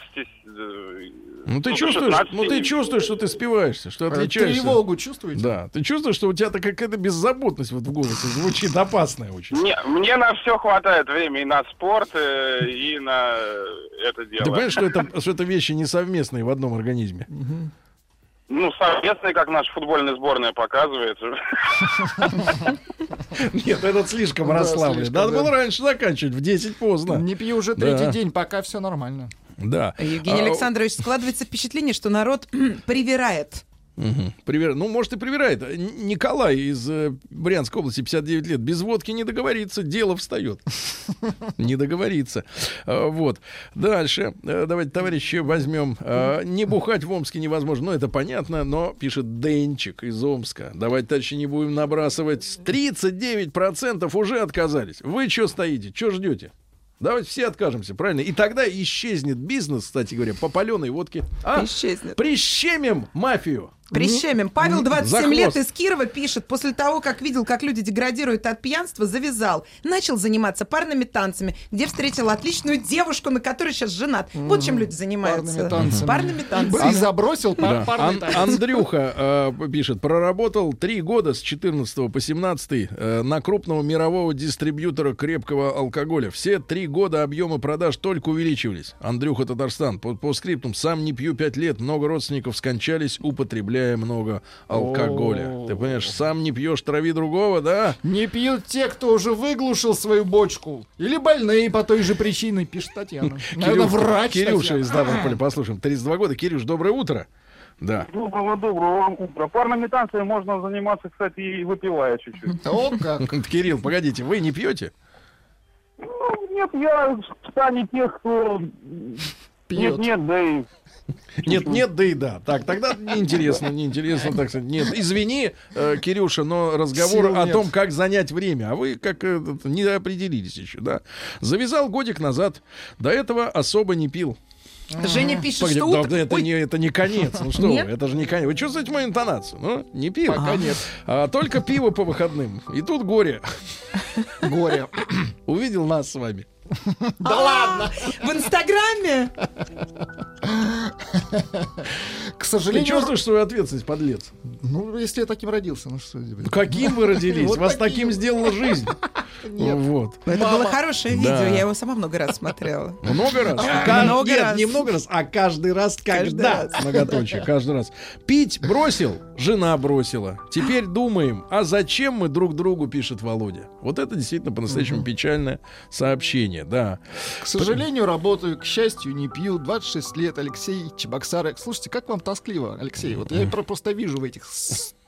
Ну ты до чувствуешь, 16 ну ты чувствуешь, что ты спиваешься, что Э, отличаешься. Тревогу чувствуете? Да, ты чувствуешь, что у тебя такая какая-то беззаботность вот в голосе звучит опасная очень. Не, мне на все хватает времени, и на спорт, э, и на это дело. Ты понимаешь, что это, что это вещи несовместные в одном организме? Ну, совместно, как наша футбольная сборная показывает. Нет, этот слишком расслаблен. Надо было раньше заканчивать, в 10 поздно. Не пью уже третий день, пока все нормально. Да. Евгений А, Александрович, складывается впечатление, что народ привирает. Мгм. Привер- Ну, может, и привирает. Николай из э, Брянской области, 59 лет. Без водки не договорится, дело встает. Не договорится. А, Вот. Дальше. Э, Давайте, товарищи, возьмем. А, Не бухать в Омске невозможно. Ну, это понятно, но пишет Денчик из Омска. Давайте, товарищи, не будем набрасывать. 39% уже отказались. Вы что стоите? Что ждете? Давайте все откажемся, правильно? И тогда исчезнет бизнес, кстати говоря, по паленой водке. А? Исчезнет. Прищемим мафию. Прищемим. Павел, 27 За лет, из Кирова пишет, после того, как видел, как люди деградируют от пьянства, завязал. Начал заниматься парными танцами, где встретил отличную девушку, на которой сейчас женат. Вот чем люди занимаются. Парными танцами. Парными танцами. И забросил пар- Ан- танец. Андрюха э, пишет, проработал три года с 14 по 17 э, на крупного мирового дистрибьютора крепкого алкоголя. Все три года объемы продаж только увеличивались. Андрюха Татарстан. По, по скриптум. Сам не пью пять лет. Много родственников скончались, употребляя много алкоголя. О. Ты понимаешь, сам не пьешь, трави другого, да? Не пьют те, кто уже выглушил свою бочку. Или больные по той же причине, пишет Татьяна. Наверное, Кирюша- врач Кирюша из Ставрополя, послушаем. 32 года. Кирюш, доброе утро. Да. Доброго, доброго вам утра. Парными танцами можно заниматься, кстати, и выпивая чуть-чуть. О, как. Кирилл, погодите, вы не пьете? Ну, нет, я в стане тех, кто... Пьет. Нет, нет, да и... Нет, нет, да и да. Так, тогда неинтересно, неинтересно, так сказать. Нет, извини, э, Кирюша, но разговор Сил о нет. том, как занять время, а вы как э, не определились еще, да. Завязал годик назад, до этого особо не пил. Женя пишет, Погоди, что да, утро- это, Ой, не, это не конец. Ну что вы, Нет? это же не конец. Вы чувствуете мою интонацию? Ну, не пил. Пока нет. А, только пиво по выходным. И тут горе. Горе. Увидел нас с вами. Да ладно! В Инстаграме? К сожалению... Ты чувствуешь свою ответственность, подлец? Ну, если я таким родился, ну что Ну, Каким вы родились? Вас таким. сделала жизнь. Нет. Вот. Но это было хорошее видео, Да. я его сама много раз смотрела. Много раз? А, много Нет, раз. не много раз, а каждый раз, Каждый когда. раз. Многоточие, каждый раз. Пить бросил, жена бросила. Теперь думаем, а зачем мы друг другу, пишет Володя. Вот это действительно по-настоящему печальное сообщение, да. К сожалению, работаю, к счастью, не пью. 26 лет, Алексей Чебоксарек. Слушайте, как вам тоскливо, Алексей? Вот я про- просто вижу в этих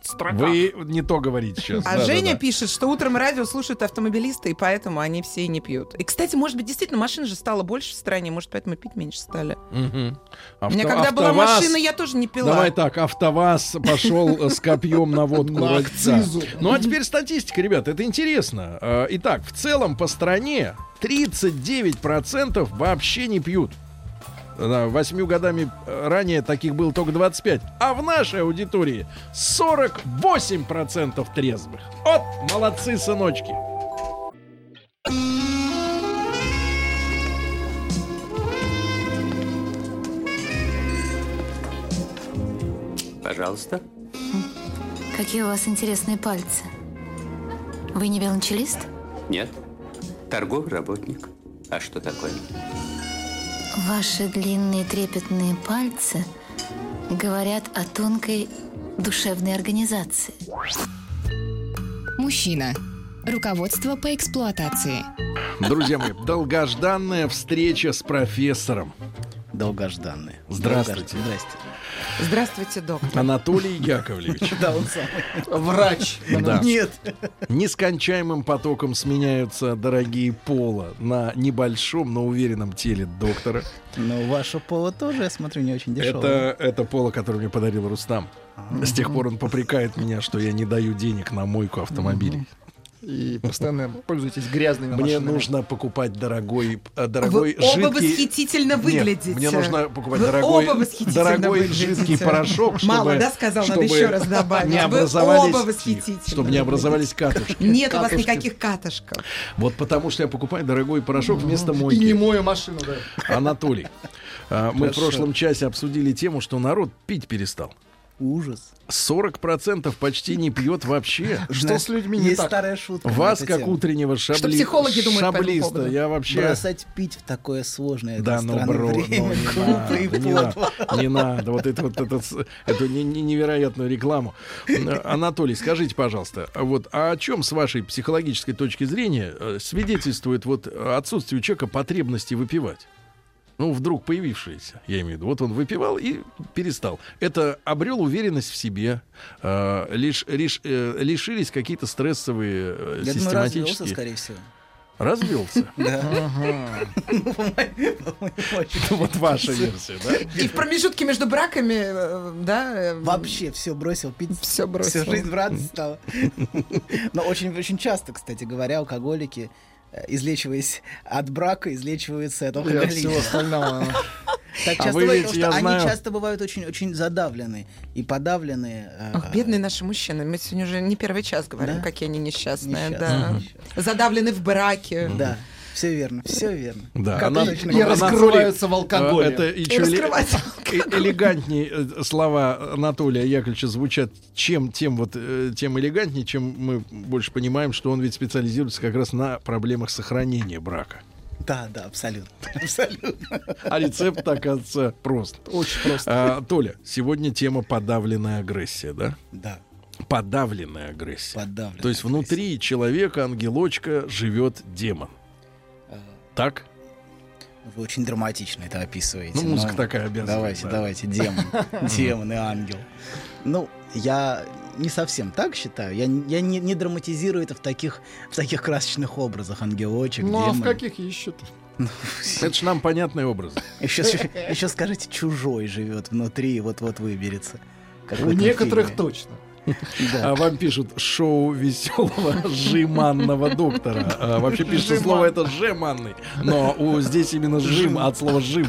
строках. Вы не то говорите сейчас. А Да, Женя да. пишет, что утром радио слушают автомобилисты, и поэтому они все и не пьют. И, кстати, может быть, действительно, машин же стало больше в стране, может, поэтому пить меньше стали. У меня когда была машина, я тоже не пила. Давай так, АвтоВАЗ пошел э, с копьем на водку. На акцизу. Ну а теперь статистика, ребят, это интересно. Э, Итак, в целом по стране 39% вообще не пьют. Да, Восьмью годами э, ранее таких было только 25. А в нашей аудитории 48% трезвых. Вот, молодцы, сыночки. Пожалуйста. Какие у вас интересные пальцы. Вы не велончелист? Нет. Торговый работник. А что такое? Ваши длинные трепетные пальцы говорят о тонкой душевной организации. Мужчина. Руководство по эксплуатации. Друзья мои, долгожданная встреча с профессором. Долгожданная. Здравствуйте. Здрасте. Здравствуйте, доктор. Анатолий Яковлевич. Да, он самый. Врач. Да. Нет. Нескончаемым потоком сменяются дорогие пола на небольшом, но уверенном теле доктора. Но ваше поло тоже, я смотрю, не очень дешевое. Это, это поло, которое мне подарил Рустам. С тех пор он попрекает меня, что я не даю денег на мойку автомобилей. И постоянно пользуетесь грязными Мне машинами. нужно покупать дорогой, э, дорогой Вы оба жидкий... восхитительно Нет, выглядите. мне нужно покупать Вы дорогой, оба восхитительно дорогой выглядите. жидкий порошок, чтобы, Мало, да, сказал? Надо чтобы еще раз добавить. Не Вы образовались, оба восхитительно чтобы не образовались катушки. Нет у вас Катушки. никаких катышков. Вот потому что я покупаю дорогой порошок вместо И мойки. не мою машину, да. Анатолий, а, мы в Хорошо. прошлом часе обсудили тему, что народ пить перестал. Ужас. 40% почти не пьет вообще. Что с людьми не Есть так? старая шутка. Вас, как утреннего шабли... психологи думают шаблиста, я вообще... Бросать пить в такое сложное Да, ну, бро, ну, не надо, не надо, не надо. Вот это вот это, эту не- не- невероятную рекламу. Анатолий, скажите, пожалуйста, вот а о чем с вашей психологической точки зрения э, свидетельствует вот отсутствие у человека потребности выпивать? Ну, вдруг появившиеся, я имею в виду. Вот он выпивал и перестал. Это обрел уверенность в себе, э, лишь, лишь, э, лишились какие-то стрессовые э, Я думаю, развелся, систематические. скорее всего. Развелся. Да. Вот ваша версия, да? И в промежутке между браками, э, да? э, Вообще все бросил пить. Всё бросил. Всю жизнь в радость стала. Но очень, очень часто, кстати говоря, алкоголики, излечиваясь от брака, излечиваются от алкоголизма. всего остального. Так А часто вы бывает, ведь, потому что знаю- они часто бывают очень-очень задавлены и подавлены. э, Ох, бедные наши мужчины. Мы сегодня уже не первый час говорим, Да? какие они несчастные. Несчастные, да. Задавлены в браке. Да, все верно, все верно. Да, Как она- точно И говорится. раскрываются в алкоголе. Э, Это И еще эле- раскрывать э- элегантнее э, слова Анатолия Яковлевича звучат, чем тем вот тем элегантнее, чем мы больше понимаем, что он ведь специализируется как раз на проблемах сохранения брака. Да, да, абсолютно. Абсолютно. А рецепт, оказывается, прост. Очень просто. А, Толя, сегодня тема подавленная агрессия, да? Да, Подавленная агрессия. подавлено. То есть внутри человека, ангелочка, живет демон. Так? Вы очень драматично это описываете. Ну, музыка но такая обязывает, Давайте, да. давайте, демон. Демон и ангел. Ну, я не совсем так считаю. Я, не- я не, не драматизирую это в таких, в таких красочных образах. Ангелочек, Ну а в демон. каких еще-то? Это ж нам понятный образ. Еще, еще скажите, чужой живет внутри и вот-вот выберется. У некоторых фильме. точно. А вам пишут шоу веселого жеманного доктора. А вообще пишется слово это жеманный. Но здесь именно жим от слова жим.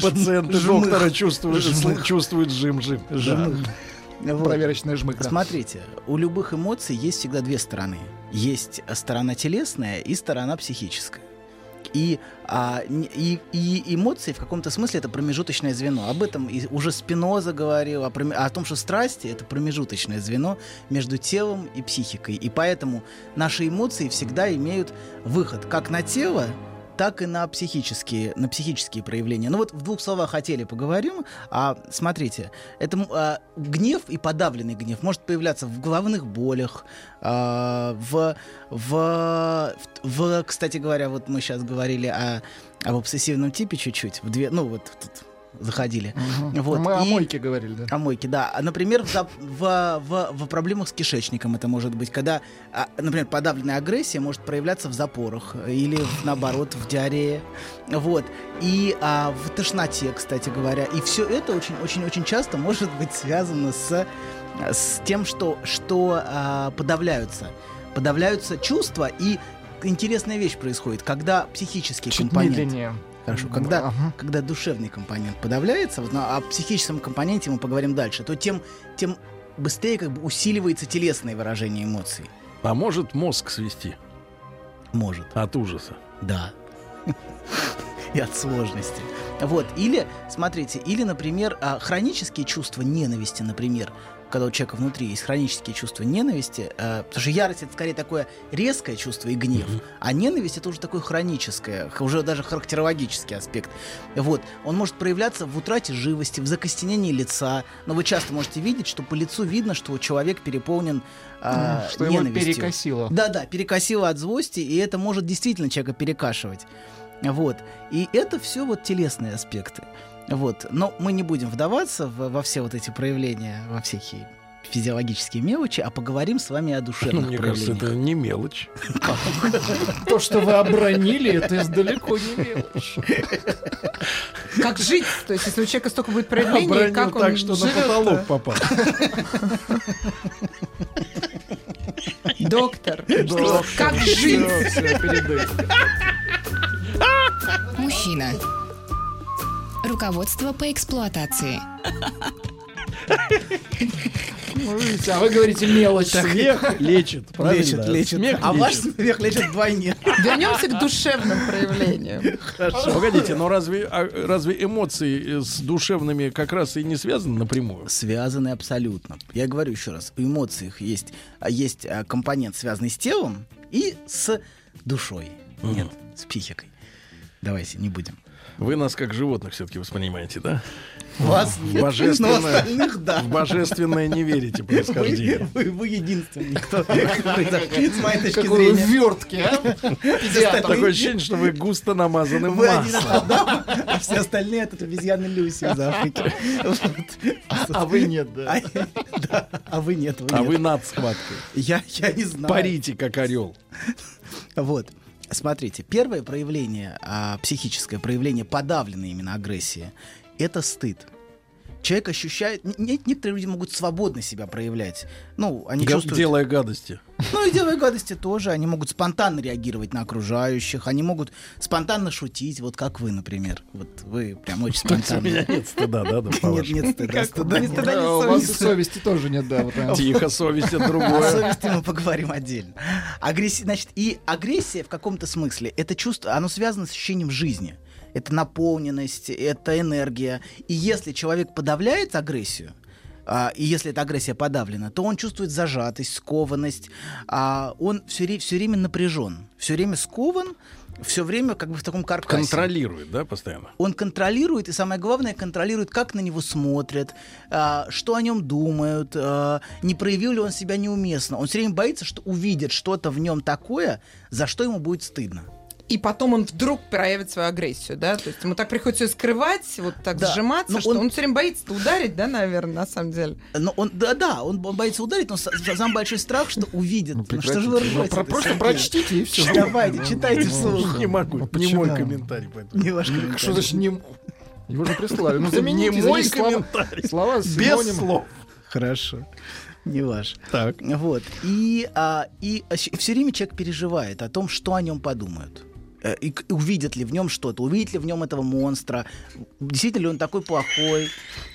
Пациенты, доктора чувствуют, чувствуют жим-жим. Вот. Проверочная жмык. да. Смотрите, у любых эмоций есть всегда две стороны. Есть сторона телесная и сторона психическая. И, а, и, и эмоции в каком-то смысле это промежуточное звено. Об этом и уже Спиноза говорил, о, о том, что страсти это промежуточное звено между телом и психикой. И поэтому наши эмоции всегда имеют выход как на тело, так и на психические, на психические проявления. Ну вот в двух словах о теле поговорим. А, смотрите, это а, гнев и подавленный гнев может появляться в головных болях, а, в, в, в, кстати говоря, вот мы сейчас говорили о, об обсессивном типе чуть-чуть, в две, ну вот тут заходили. Мгм. Вот, Мы о и- мойке говорили, да. о мойке, да. А, Например, в, в, в- в проблемах с кишечником это может быть, когда, а, например, подавленная агрессия может проявляться в запорах или, наоборот, в диарее. Вот. И а, в тошноте, кстати говоря. И все это очень-очень-очень часто может быть связано с, с тем, что, что а, подавляются. Подавляются чувства, и интересная вещь происходит, когда психический Чуть компонент... медленнее. Хорошо, когда, Ага. когда душевный компонент подавляется, вот, ну, о психическом компоненте мы поговорим дальше, то тем, тем быстрее как бы усиливается телесное выражение эмоций. А может мозг свести? Может. От ужаса. Да. И от сложности. Вот. Или, смотрите, или, например, а, хронические чувства ненависти, например, когда у человека внутри есть хронические чувства ненависти, а, потому что ярость это скорее такое резкое чувство и гнев, а ненависть это уже такое хроническое, уже даже характерологический аспект. Вот. Он может проявляться в утрате живости, в закостенении лица, но вы часто можете видеть, что по лицу видно, что человек переполнен М, что его ненавистью. перекосило. Да-да, перекосило от злости, и это может действительно человека перекашивать. Вот. И это все вот телесные аспекты. Вот. Но мы не будем вдаваться в- во все вот эти проявления, во всякие физиологические мелочи, а поговорим с вами о Ну, душевных мне кажется, это не мелочь. То, что вы обронили, это далеко не мелочь. Как жить? То есть, если у человека столько будет проявлений, как он так, что на потолок попал. Доктор, как жить? Мужчина. Руководство по эксплуатации. А вы говорите мелочь. Смех лечит, правильно? Лечит, лечит. Смех а ваш смех лечит вдвойне. Вернемся к душевным проявлениям. Хорошо. Погодите, но разве, а, разве эмоции с душевными как раз и не связаны напрямую? Связаны абсолютно. Я говорю еще раз, в эмоциях есть, а, есть а, компонент, связанный с телом и с душой. Нет, с психикой. Давайте, не будем. Вы нас как животных все-таки воспринимаете, да? Вас в нет, но божественное, остальных да. в божественное не верите происхождение. Вы, вы- вы единственный, кто с моей точки зрения. вертки, а? Такое ощущение, что вы густо намазаны маслом. А все остальные это обезьяны Люси из Африки. А вы нет, да. А, а вы нет. А вы над схваткой. Я, я не знаю. Парите, как орел. Вот. Смотрите, первое проявление, а, психическое проявление подавленной именно агрессии, это стыд. Человек ощущает... н- не- Некоторые люди могут свободно себя проявлять. Ну, они Га- чувствуют... Делая гадости. Ну и делая гадости тоже. Они могут спонтанно реагировать на окружающих. Они могут спонтанно шутить. Вот как вы, например. Вот вы прям очень У спонтанно. меня нет стыда, да, да, Нет, нет стыда. стыда нет. у вас совести. тоже нет, да. Тихо, совесть это О другое. совести мы поговорим отдельно. Агрессия, значит, и агрессия в каком-то смысле, это чувство, оно связано с ощущением жизни. Это наполненность, это энергия. И если человек подавляет агрессию, а, и если эта агрессия подавлена, то он чувствует зажатость, скованность, а, он все, время напряжен, все время скован, все время как бы в таком каркасе. Контролирует, да, постоянно? Он контролирует, и самое главное, контролирует, как на него смотрят, а, что о нем думают, а, не проявил ли он себя неуместно. Он все время боится, что увидит что-то в нем такое, за что ему будет стыдно. И потом он вдруг проявит свою агрессию, да? То есть ему так приходится ее скрывать, вот так Да. сжиматься, Ну, что он- он, все время боится ударить, да, наверное, на самом деле. Но он, да, да, он бо- боится ударить, но с- самый большой страх, что увидит. Ну, что же вы ржете-то, Про- Просто прочтите и все. Давайте, читайте вслух. Не могу, не мой комментарий. поэтому. Не ваш комментарий. Что значит не... Его же прислали. Ну, замените, Не мой слова, комментарий. слова с Без слов. Хорошо. Не ваш. Так. Вот. И, а, и все время человек переживает о том, что о нем подумают. Э, И увидят ли в нем что-то, увидят ли в нем этого монстра, действительно ли он такой плохой.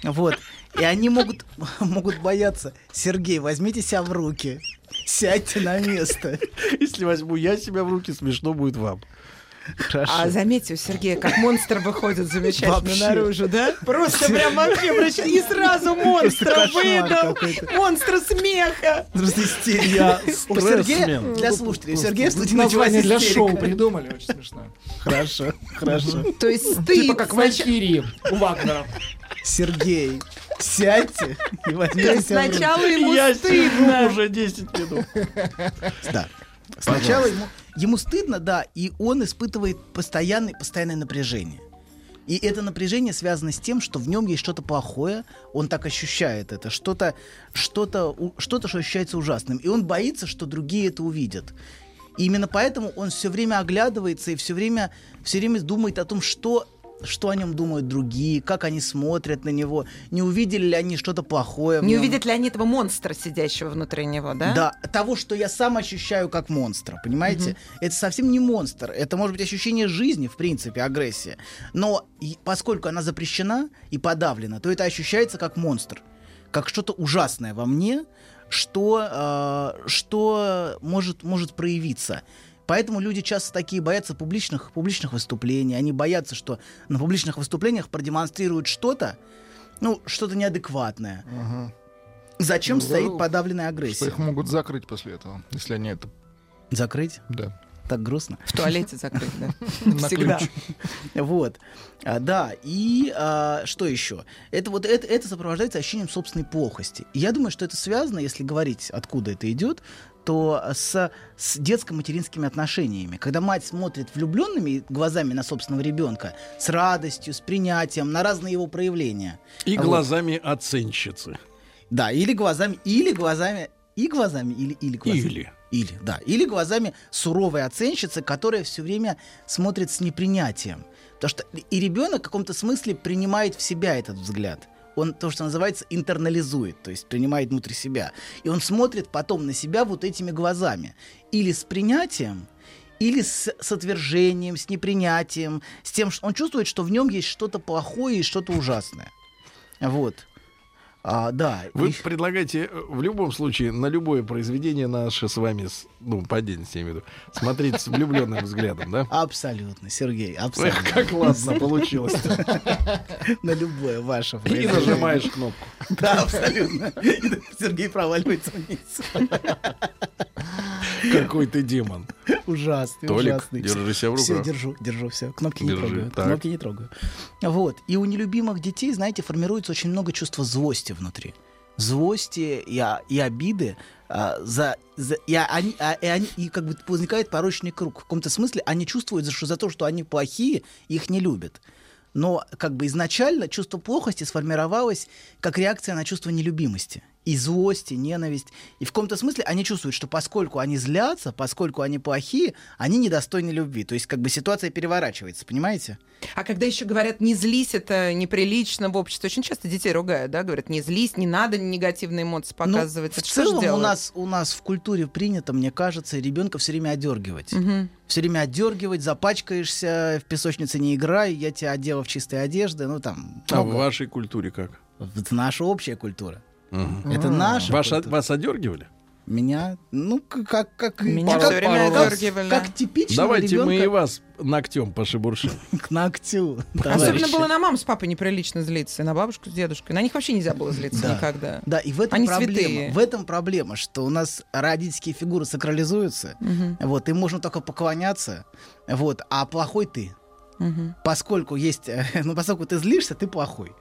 Вот. И они могут, могут бояться. Сергей, возьмите себя в руки. Сядьте на место. Если возьму я себя в руки, смешно будет вам. Хорошо. А заметьте, у Сергея как монстр выходит замечательно Вообще. наружу, да? Просто прям вообще врач- И сразу монстра выдал. Монстра смеха. Просто истерика. Я У Сергея, для слушателей, у Сергея в студии Название для шоу придумали, очень смешно. Хорошо, хорошо. То есть стыд. Типа как Валькирии у Вагнера. Сергей, сядьте и возьмите сначала ему стыдно. уже 10 минут. Да. Сначала ему, ему стыдно, да, и он испытывает постоянное, постоянное напряжение. И это напряжение связано с тем, что в нем есть что-то плохое, он так ощущает это, что-то, что-то, что-то, что ощущается ужасным. И он боится, что другие это увидят. И именно поэтому он все время оглядывается и все время, все время думает о том, что, что о нем думают другие, как они смотрят на него, не увидели ли они что-то плохое Не увидят ли они этого монстра, сидящего внутри него, да? Да, того, что я сам ощущаю как монстра, понимаете? Это совсем не монстр, это может быть ощущение жизни, в принципе, агрессия. Но и поскольку она запрещена и подавлена, то это ощущается как монстр, как что-то ужасное во мне, что, э, что может, может проявиться. Поэтому люди часто такие боятся публичных, публичных выступлений. Они боятся, что на публичных выступлениях продемонстрируют что-то, ну, что-то неадекватное. Зачем Ну, стоит да, подавленная Что агрессия? их могут закрыть после этого, если они это... Закрыть? Да. Так грустно. В туалете закрыть, да. Всегда. Вот. А, да, и а, что еще? Это вот это, это сопровождается ощущением собственной плохости. И я думаю, что это связано, если говорить, откуда это идет, то с, с детско-материнскими отношениями. Когда мать смотрит влюбленными глазами на собственного ребенка, с радостью, с принятием, на разные его проявления. И Вот. глазами оценщицы. Да, или глазами, или глазами, и глазами, или, или глазами. Или. Или, да. Или глазами суровой оценщицы, которая все время смотрит с непринятием. Потому что и ребенок в каком-то смысле принимает в себя этот взгляд. Он то, что называется, интернализует, то есть принимает внутрь себя. И он смотрит потом на себя вот этими глазами. Или с принятием, или с, с отвержением, с непринятием, с тем, что он чувствует, что в нем есть что-то плохое и что-то ужасное. Вот. А, да. Вы и- предлагаете э, в любом случае на любое произведение наше с вами, ну, по отдельности я имею в виду, смотреть с влюбленным взглядом, да? Абсолютно, Сергей, абсолютно. Эх, как ладно получилось. На любое ваше И нажимаешь кнопку. Да, абсолютно. Сергей проваливается вниз. Какой ты демон. Ужасный, Толик, ужасный. держи себя в Все, руках. держу, держу, все. Кнопки не Держи, трогаю. так. Кнопки не трогаю. Вот. И у нелюбимых детей, знаете, формируется очень много чувства злости внутри. Злости и, а- и обиды. а, за, за- и, а- они, а- и, они- и как бы возникает порочный круг. В каком-то смысле они чувствуют, что за то, что они плохие, их не любят. Но как бы изначально чувство плохости сформировалось как реакция на чувство нелюбимости. И злости, ненависть. И в каком-то смысле они чувствуют, что поскольку они злятся, поскольку они плохие, они недостойны любви. То есть как бы ситуация переворачивается, понимаете? А когда еще говорят, не злись, это неприлично в обществе. Очень часто детей ругают, да, говорят, не злись, не надо негативные эмоции Ну, показывать. в что ж целом у нас, у нас в культуре принято, мне кажется, ребенка все время одергивать. Мгм. Все время отдергивать, запачкаешься, в песочнице не играй, я тебя одела в чистые одежды, ну там. А в много. вашей культуре как? Это наша общая культура. Мгм. Это наша Ваш- культура. Вас одергивали? Меня, ну, как, как, Меня как, всё время как- как типичного Давайте мы и ребенка вас ногтем пошебуршим. к ногтю. Особенно было на маму с папой неприлично злиться, и на бабушку с дедушкой. На них вообще нельзя было злиться Да. никогда. Да, и в этом Они проблема. святые. В этом проблема, что у нас родительские фигуры сакрализуются. Вот, им можно только поклоняться. Вот, а плохой ты. Поскольку есть, ну, поскольку ты злишься, ты плохой.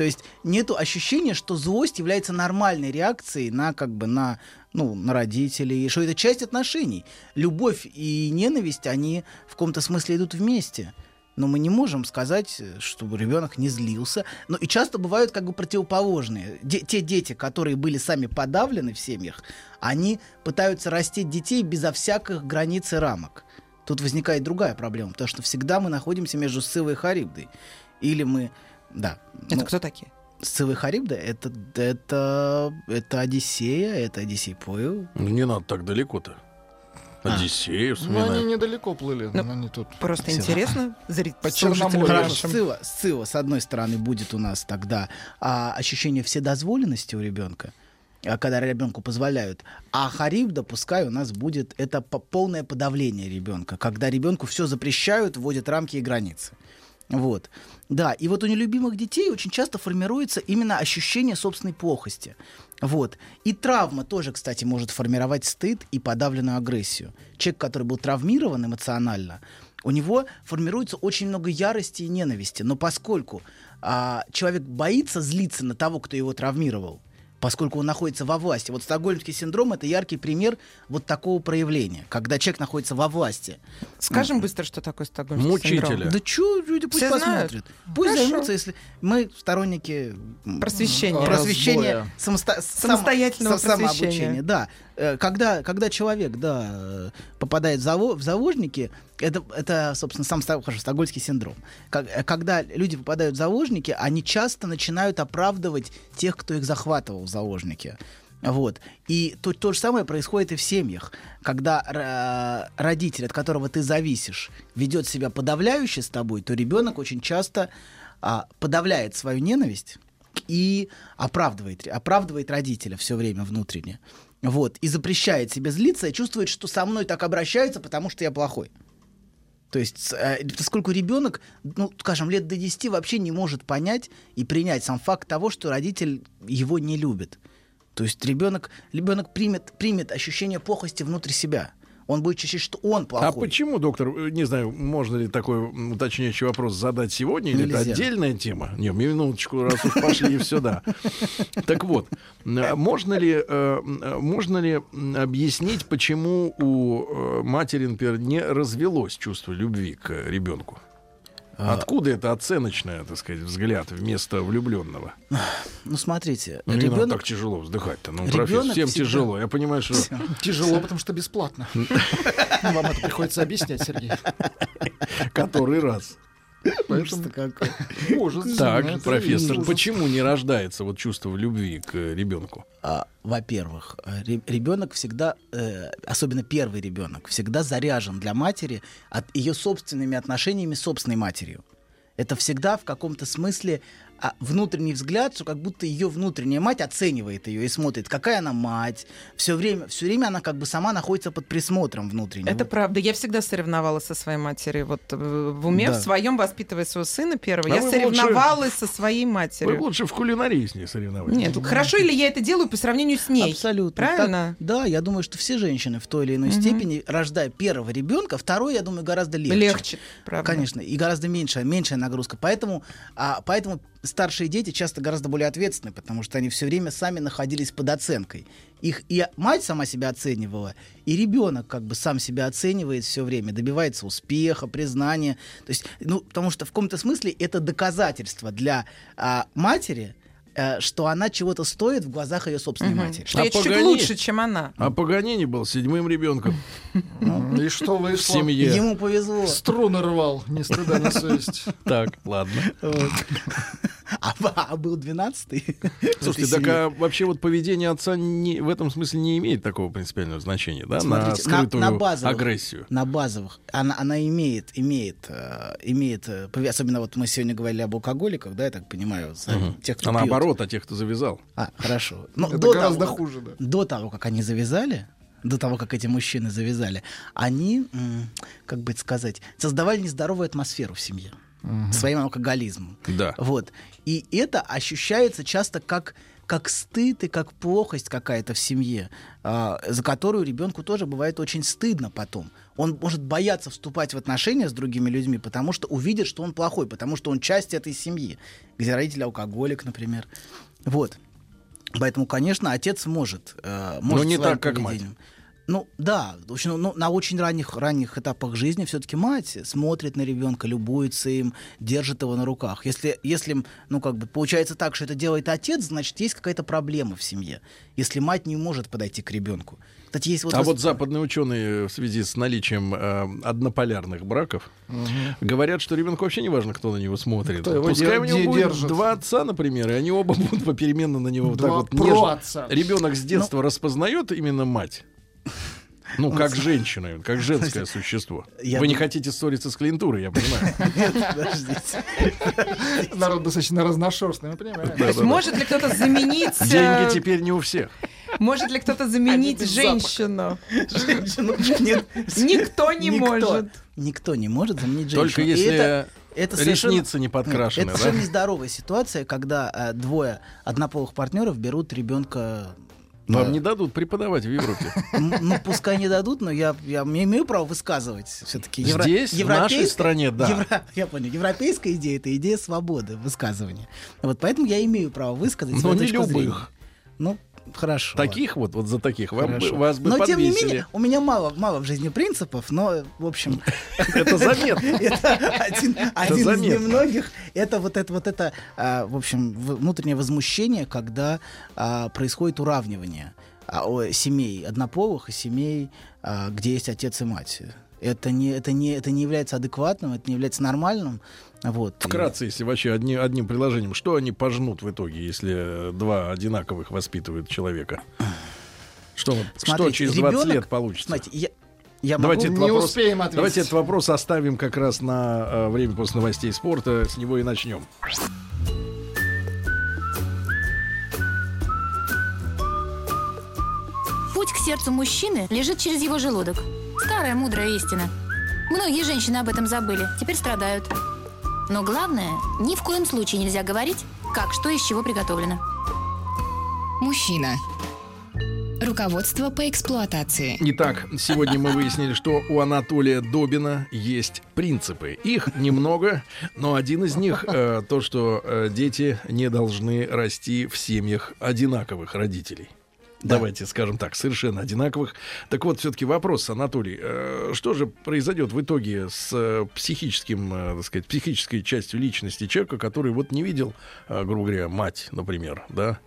То есть нету ощущения, что злость является нормальной реакцией на как бы на ну на родителей, что это часть отношений. Любовь и ненависть они в каком-то смысле идут вместе. Но мы не можем сказать, чтобы ребенок не злился. Но и часто бывают как бы противоположные. Де- те дети, которые были сами подавлены в семьях, они пытаются растить детей безо всяких границ и рамок. Тут возникает другая проблема, потому что всегда мы находимся между Сцилой и Харибдой. Или мы... Да. Это ну, кто такие? Сцилла и Харибда — это, это, это Одиссея, это Одиссей плыл. Ну, не надо так далеко-то. А. Одиссею Ну, они вспоминаем. недалеко плыли, Ну, но они тут... Просто Всё. интересно зрить По Черноморью. Сцилла, Сцилла, с одной стороны, будет у нас тогда а, ощущение вседозволенности у ребенка, а, когда ребенку позволяют. А харибда, пускай у нас будет это по- полное подавление ребенка, когда ребенку все запрещают, вводят рамки и границы. Вот. Да, и вот у нелюбимых детей очень часто формируется именно ощущение собственной плохости. Вот. И травма тоже, кстати, может формировать стыд и подавленную агрессию. Человек, который был травмирован эмоционально, у него формируется очень много ярости и ненависти. Но поскольку а, человек боится злиться на того, кто его травмировал, поскольку он находится во власти. Вот стокгольмский синдром — это яркий пример вот такого проявления, когда человек находится во власти. Скажем быстро, что такое стокгольмский синдром. Да что, люди пусть Все знают? посмотрят. Пусть Хорошо. займутся, если мы сторонники Просвещения. просвещения, самоста- Самостоятельного просвещения. самообучения. Да, когда, когда человек, да, э, попадает в, заво- в заложники, это, это, собственно, сам хорошо, стокгольмский синдром. Как- э, когда люди попадают в заложники, они часто начинают оправдывать тех, кто их захватывал в заложники. Вот. И то, то же самое происходит и в семьях. Когда ра- родитель, от которого ты зависишь, ведет себя подавляюще с тобой, то ребенок очень часто а, подавляет свою ненависть и оправдывает, оправдывает родителя все время внутренне. Вот. И запрещает себе злиться и чувствует, что со мной так обращаются, потому что я плохой. То есть, э, поскольку ребенок, ну, скажем, лет до 10 вообще не может понять и принять сам факт того, что родитель его не любит. То есть ребенок, ребенок примет, примет ощущение плохости внутри себя. Он будет ощущать, что он плохой. А почему, доктор, э, не знаю, можно ли такой уточняющий вопрос задать сегодня, или это отдельная тема? Не, минуточку, раз уж пошли и сюда. Так вот, э, можно ли, э, м, можно ли объяснить, почему у э, матери, например, не развелось чувство любви к ребенку? А. Откуда это оценочное, так сказать, взгляд вместо влюбленного? Ну, смотрите, Ну, не надо ребенок... так тяжело вздыхать-то. Ну, профессор, всем всегда- тяжело. Я понимаю, что... Тяжело, потому что бесплатно. Вам это приходится объяснять, Сергей. Который раз. Ужас-то какой. Ужас. Так, профессор, ужас. почему не рождается вот чувство любви к э, ребенку? А, во-первых, ребенок всегда, э, особенно первый ребенок, всегда заряжен для матери от ее собственными отношениями с собственной матерью. Это всегда в каком-то смысле а, внутренний взгляд, что как будто ее внутренняя мать оценивает ее и смотрит, какая она мать. Все время, все время она как бы сама находится под присмотром внутренним. Это правда. Я всегда соревновалась со своей матерью. Вот э, в уме, Да. в своем, воспитывая своего сына первого, А я вы соревновалась со своей Вы матерью. лучше в кулинарии с ней соревновались. Нет, хорошо или я это делаю по сравнению с ней? Абсолютно. Правильно? Так- да, я думаю, что все женщины в той или иной Мгм. степени, рождая первого ребенка, второй, я думаю, гораздо легче. Легче, правда. Конечно, и гораздо меньшая, меньшая нагрузка. Поэтому, а, поэтому старшие дети часто гораздо более ответственны, потому что они все время сами находились под оценкой. Их и мать сама себя оценивала, и ребенок как бы сам себя оценивает все время, добивается успеха, признания. То есть, ну, потому что в каком-то смысле это доказательство для а, матери, что она чего-то стоит в глазах ее собственной Мгм. матери. Что я чуть-чуть Паганини- лучше, чем она. А Паганини был седьмым ребенком И что в вышло? семье. Ему повезло. Струны рвал, ни стыда, ни совести. Так, ладно. А, а был двенадцатый? Слушайте, так а вообще вот поведение отца не, в этом смысле не имеет такого принципиального значения, да? на Смотрите, на, скрытую на базовых, агрессию. На базовых. Она, она имеет, имеет, э, имеет, э, особенно вот мы сегодня говорили об алкоголиках, да, я так понимаю, Мгм. тех, кто А пьет. наоборот, а тех, кто завязал. А, хорошо. Но Это до гораздо того, хуже, да. До того, как они завязали, до того, как эти мужчины завязали, они, как бы это сказать, создавали нездоровую атмосферу в семье своим алкоголизмом. Да. Вот. И это ощущается часто как как стыд и как плохость какая-то в семье, а, за которую ребенку тоже бывает очень стыдно потом. Он может бояться вступать в отношения с другими людьми, потому что увидит, что он плохой, потому что он часть этой семьи, где родитель алкоголик, например. Вот. Поэтому, конечно, отец может, э, может не своим так, как мать. Ну да, в общем, ну, на очень ранних, ранних этапах жизни все-таки мать смотрит на ребенка, любуется им, держит его на руках. Если, если, ну как бы получается так, что это делает отец, значит есть какая-то проблема в семье. Если мать не может подойти к ребенку. Кстати, есть вот а вос- вот западные ученые в связи с наличием э, однополярных браков говорят, что ребенку вообще не важно, кто на него смотрит. Кто его Пускай у него де- будет держит. два отца, например, и они оба будут попеременно на него вот так Два вот нежно. Ребенок с детства распознает именно мать. Ну, как женщина, как женское существо. Вы не хотите ссориться с клиентурой, я понимаю. Нет, подождите. Народ достаточно разношерстный, мы понимаем. То есть может ли кто-то заменить... э, Деньги теперь не у всех. Может ли кто-то заменить женщину? Женщину нет. Никто не может. Никто не может заменить женщину. Только И если это- ресницы не подкрашены, Это да? совершенно нездоровая ситуация, когда э, двое однополых партнеров берут ребенка. Вам не дадут преподавать в Европе. Ну, пускай не дадут, но я, я имею права высказывать все-таки. Здесь, в нашей стране, да. я понял. Европейская идея это идея свободы высказывания. Вот поэтому я имею право высказать Но не точку зрения. любых. Ну, хорошо. Таких вот, вот за таких вам Хорошо. вас бы Но тем не подвесили. менее, у меня мало, мало в жизни принципов, но, в общем... Это заметно. Это один, из немногих. Это вот это, вот это, а, в общем, внутреннее возмущение, когда а, происходит уравнивание а, семей однополых и семей, где есть отец и мать. Это не, это, не, это не является адекватным, это не является нормальным. Вот. Вкратце, если вообще одни, одним приложением, что они пожнут в итоге, если э, два одинаковых воспитывают человека? Что, вот- что Смотрите, через 20 ребенок- лет получится? Смотрите, я, я давайте, могу- этот вопрос, давайте этот вопрос оставим как раз на э, время после новостей спорта. С него и начнем. Путь к сердцу мужчины лежит через его желудок. Старая мудрая истина. Многие женщины об этом забыли, теперь страдают. Но главное, ни в коем случае нельзя говорить, как что из чего приготовлено. Мужчина. Руководство по эксплуатации. Итак, сегодня мы выяснили, что у Анатолия Добина есть принципы. Их немного, но один из них э, то, что э, дети не должны расти в семьях одинаковых родителей. Давайте скажем так, совершенно одинаковых. Так вот, все-таки вопрос, Анатолий, э, что же произойдет в итоге с э, психическим, э, так сказать, психической частью личности человека, который вот не видел, э, грубо говоря, мать, например, да,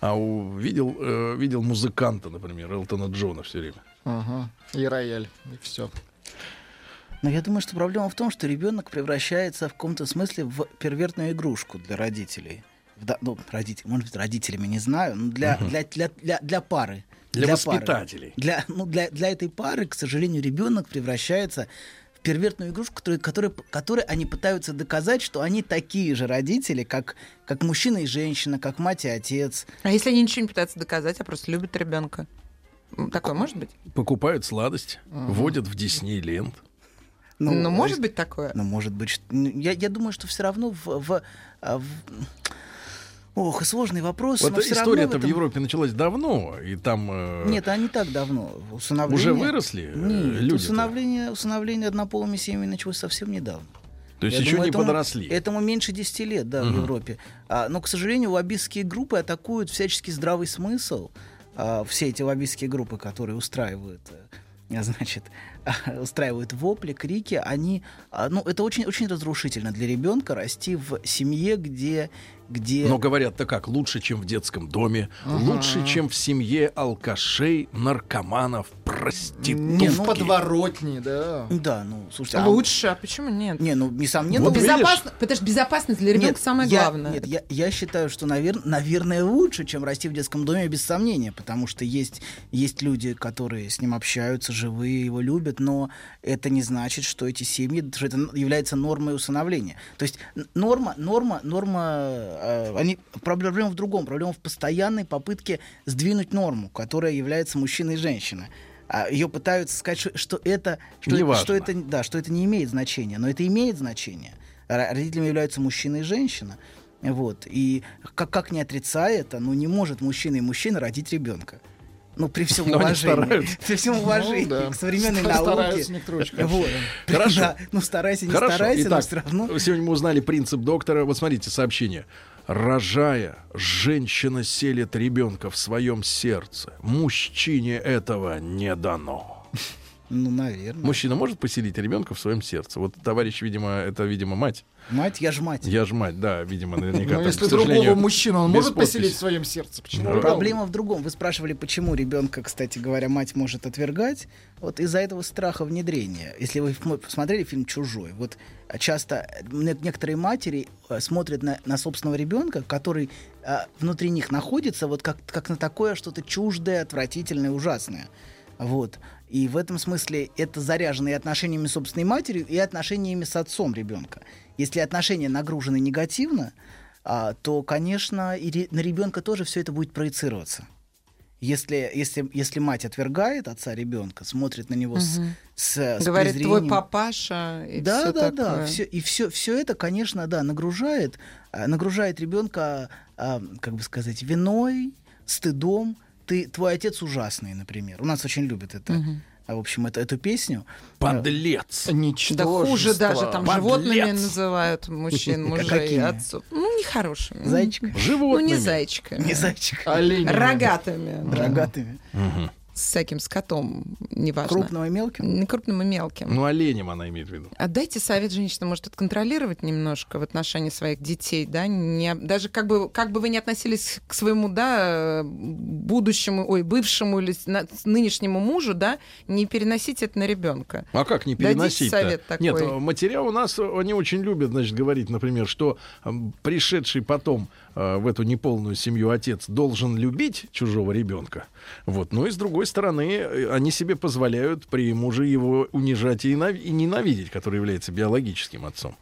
а увидел, э, видел музыканта, например, Элтона Джона все время. Ага. И рояль, и все. Но я думаю, что проблема в том, что ребенок превращается в каком-то смысле в первертную игрушку для родителей. Ну, родители, может быть, родителями не знаю, но для, Мгм. для, для, для, для пары. Для пары. воспитателей. Для, ну, для, для этой пары, к сожалению, ребенок превращается в первертную игрушку, которой, которой, которой они пытаются доказать, что они такие же родители, как, как мужчина и женщина, как мать и отец. А если они ничего не пытаются доказать, а просто любят ребенка? Такое может быть? Покупают сладость, вводят в Диснейленд. Ну, может быть такое? Ну, может быть. ну, Я, я думаю, что все равно в... в- а, в- Ох, и сложный вопрос. Вот история-то в, этом- Европе началась давно, и там э, Нет, а не так давно. Усыновление... уже выросли э, Нет, люди. усыновление, усыновление однополыми семьями началось совсем недавно. То есть Я еще думаю, не этому- подросли. Этому меньше 10 лет, да, в Мгм. Европе. А, но, к сожалению, лоббистские группы атакуют всяческий здравый смысл. А, все эти лоббистские группы, которые устраивают э, значит, устраивают вопли, крики, они, а, ну, это очень, очень разрушительно для ребенка расти в семье, где, где... Но говорят-то как, лучше, чем в детском доме, Ага. лучше, чем в семье алкашей, наркоманов, проститутки. Не, в подворотне, да. Да, ну, слушайте... а- Лучше, а почему нет? Не, ну, несомненно... Вот безопасно, потому что безопасность для ребенка Нет, самое я- главное. Нет, я, я считаю, что, навер- наверное, лучше, чем расти в детском доме, без сомнения, потому что есть, есть люди, которые с ним общаются, живые, его любят, но это не значит, что эти семьи, что это является нормой усыновления. То есть норма, норма, норма, они, проблема в другом, проблема в постоянной попытке сдвинуть норму, которая является мужчиной и женщиной. А Ее пытаются сказать, что, что это, что, это- что это, да, что это не имеет значения, но это имеет значение. Родителями являются мужчина и женщина. Вот. И как, как не отрицая это, ну не может мужчина и мужчина родить ребенка. Ну, при всем Но уважении. При всем Ну, уважении да. к современной Ста- науке. стараются. Вот. Хорошо. Да, ну, старайся, не Хорошо. старайся, но Итак, все равно. сегодня мы узнали принцип доктора. Вот смотрите, сообщение. Рожая, женщина селит ребенка в своем сердце. Мужчине этого не дано. Ну, наверное. Мужчина может поселить ребенка в своем сердце. Вот товарищ, видимо, это, видимо, мать. Мать, я ж мать. Я ж мать, да, видимо, наверняка. Ну, так, если другого мужчину он может подписи. поселить в своем сердце, почему? Ну, Проблема в другом. Вы спрашивали, почему ребенка, кстати говоря, мать может отвергать. Вот из-за этого страха внедрения. Если вы посмотрели фильм «Чужой», вот часто не- некоторые матери э, смотрят на, на собственного ребенка, который э, внутри них находится, вот как, как на такое что-то чуждое, отвратительное, ужасное. Вот. И в этом смысле это заряжено и отношениями с собственной матерью, и отношениями с отцом ребенка. Если отношения нагружены негативно, а, то, конечно, и ре- на ребенка тоже все это будет проецироваться. Если, если, если мать отвергает отца ребенка, смотрит на него с, Мгм. с, с Говорит, твой презрением, папаша и да, всё да, да. такое. Все, и все, все это, конечно, да, нагружает, а, нагружает ребенка, а, как бы сказать, виной, стыдом. Ты, твой отец ужасный, например. У нас очень любят это. Мгм. а, В общем, это, эту песню. Подлец. Да хуже даже, там животными Подлец. называют мужчин, мужей, отцов. Ну, нехорошими. Зайчиками? Ну, Животными. не зайчиками. Не зайчик. Оленями. Рогатыми. да. Рогатыми. С всяким скотом, неважно. Крупным и мелким? Не крупным и мелким. Ну, оленем она имеет в виду. Отдайте совет женщинам, может, отконтролировать немножко в отношении своих детей, да, не, даже как бы, как бы вы ни относились к своему, да, будущему, ой, бывшему или с- на- с нынешнему мужу, да, не переносите это на ребенка. А как не переносить совет такой? Нет, э, матеря у нас, э, они очень любят, значит, говорить, например, что э, пришедший потом э, в эту неполную семью отец должен любить чужого ребенка. Вот. Но и с другой стороны, э, они себе позволяют при муже его унижать и ненави- и ненавидеть, который является биологическим отцом.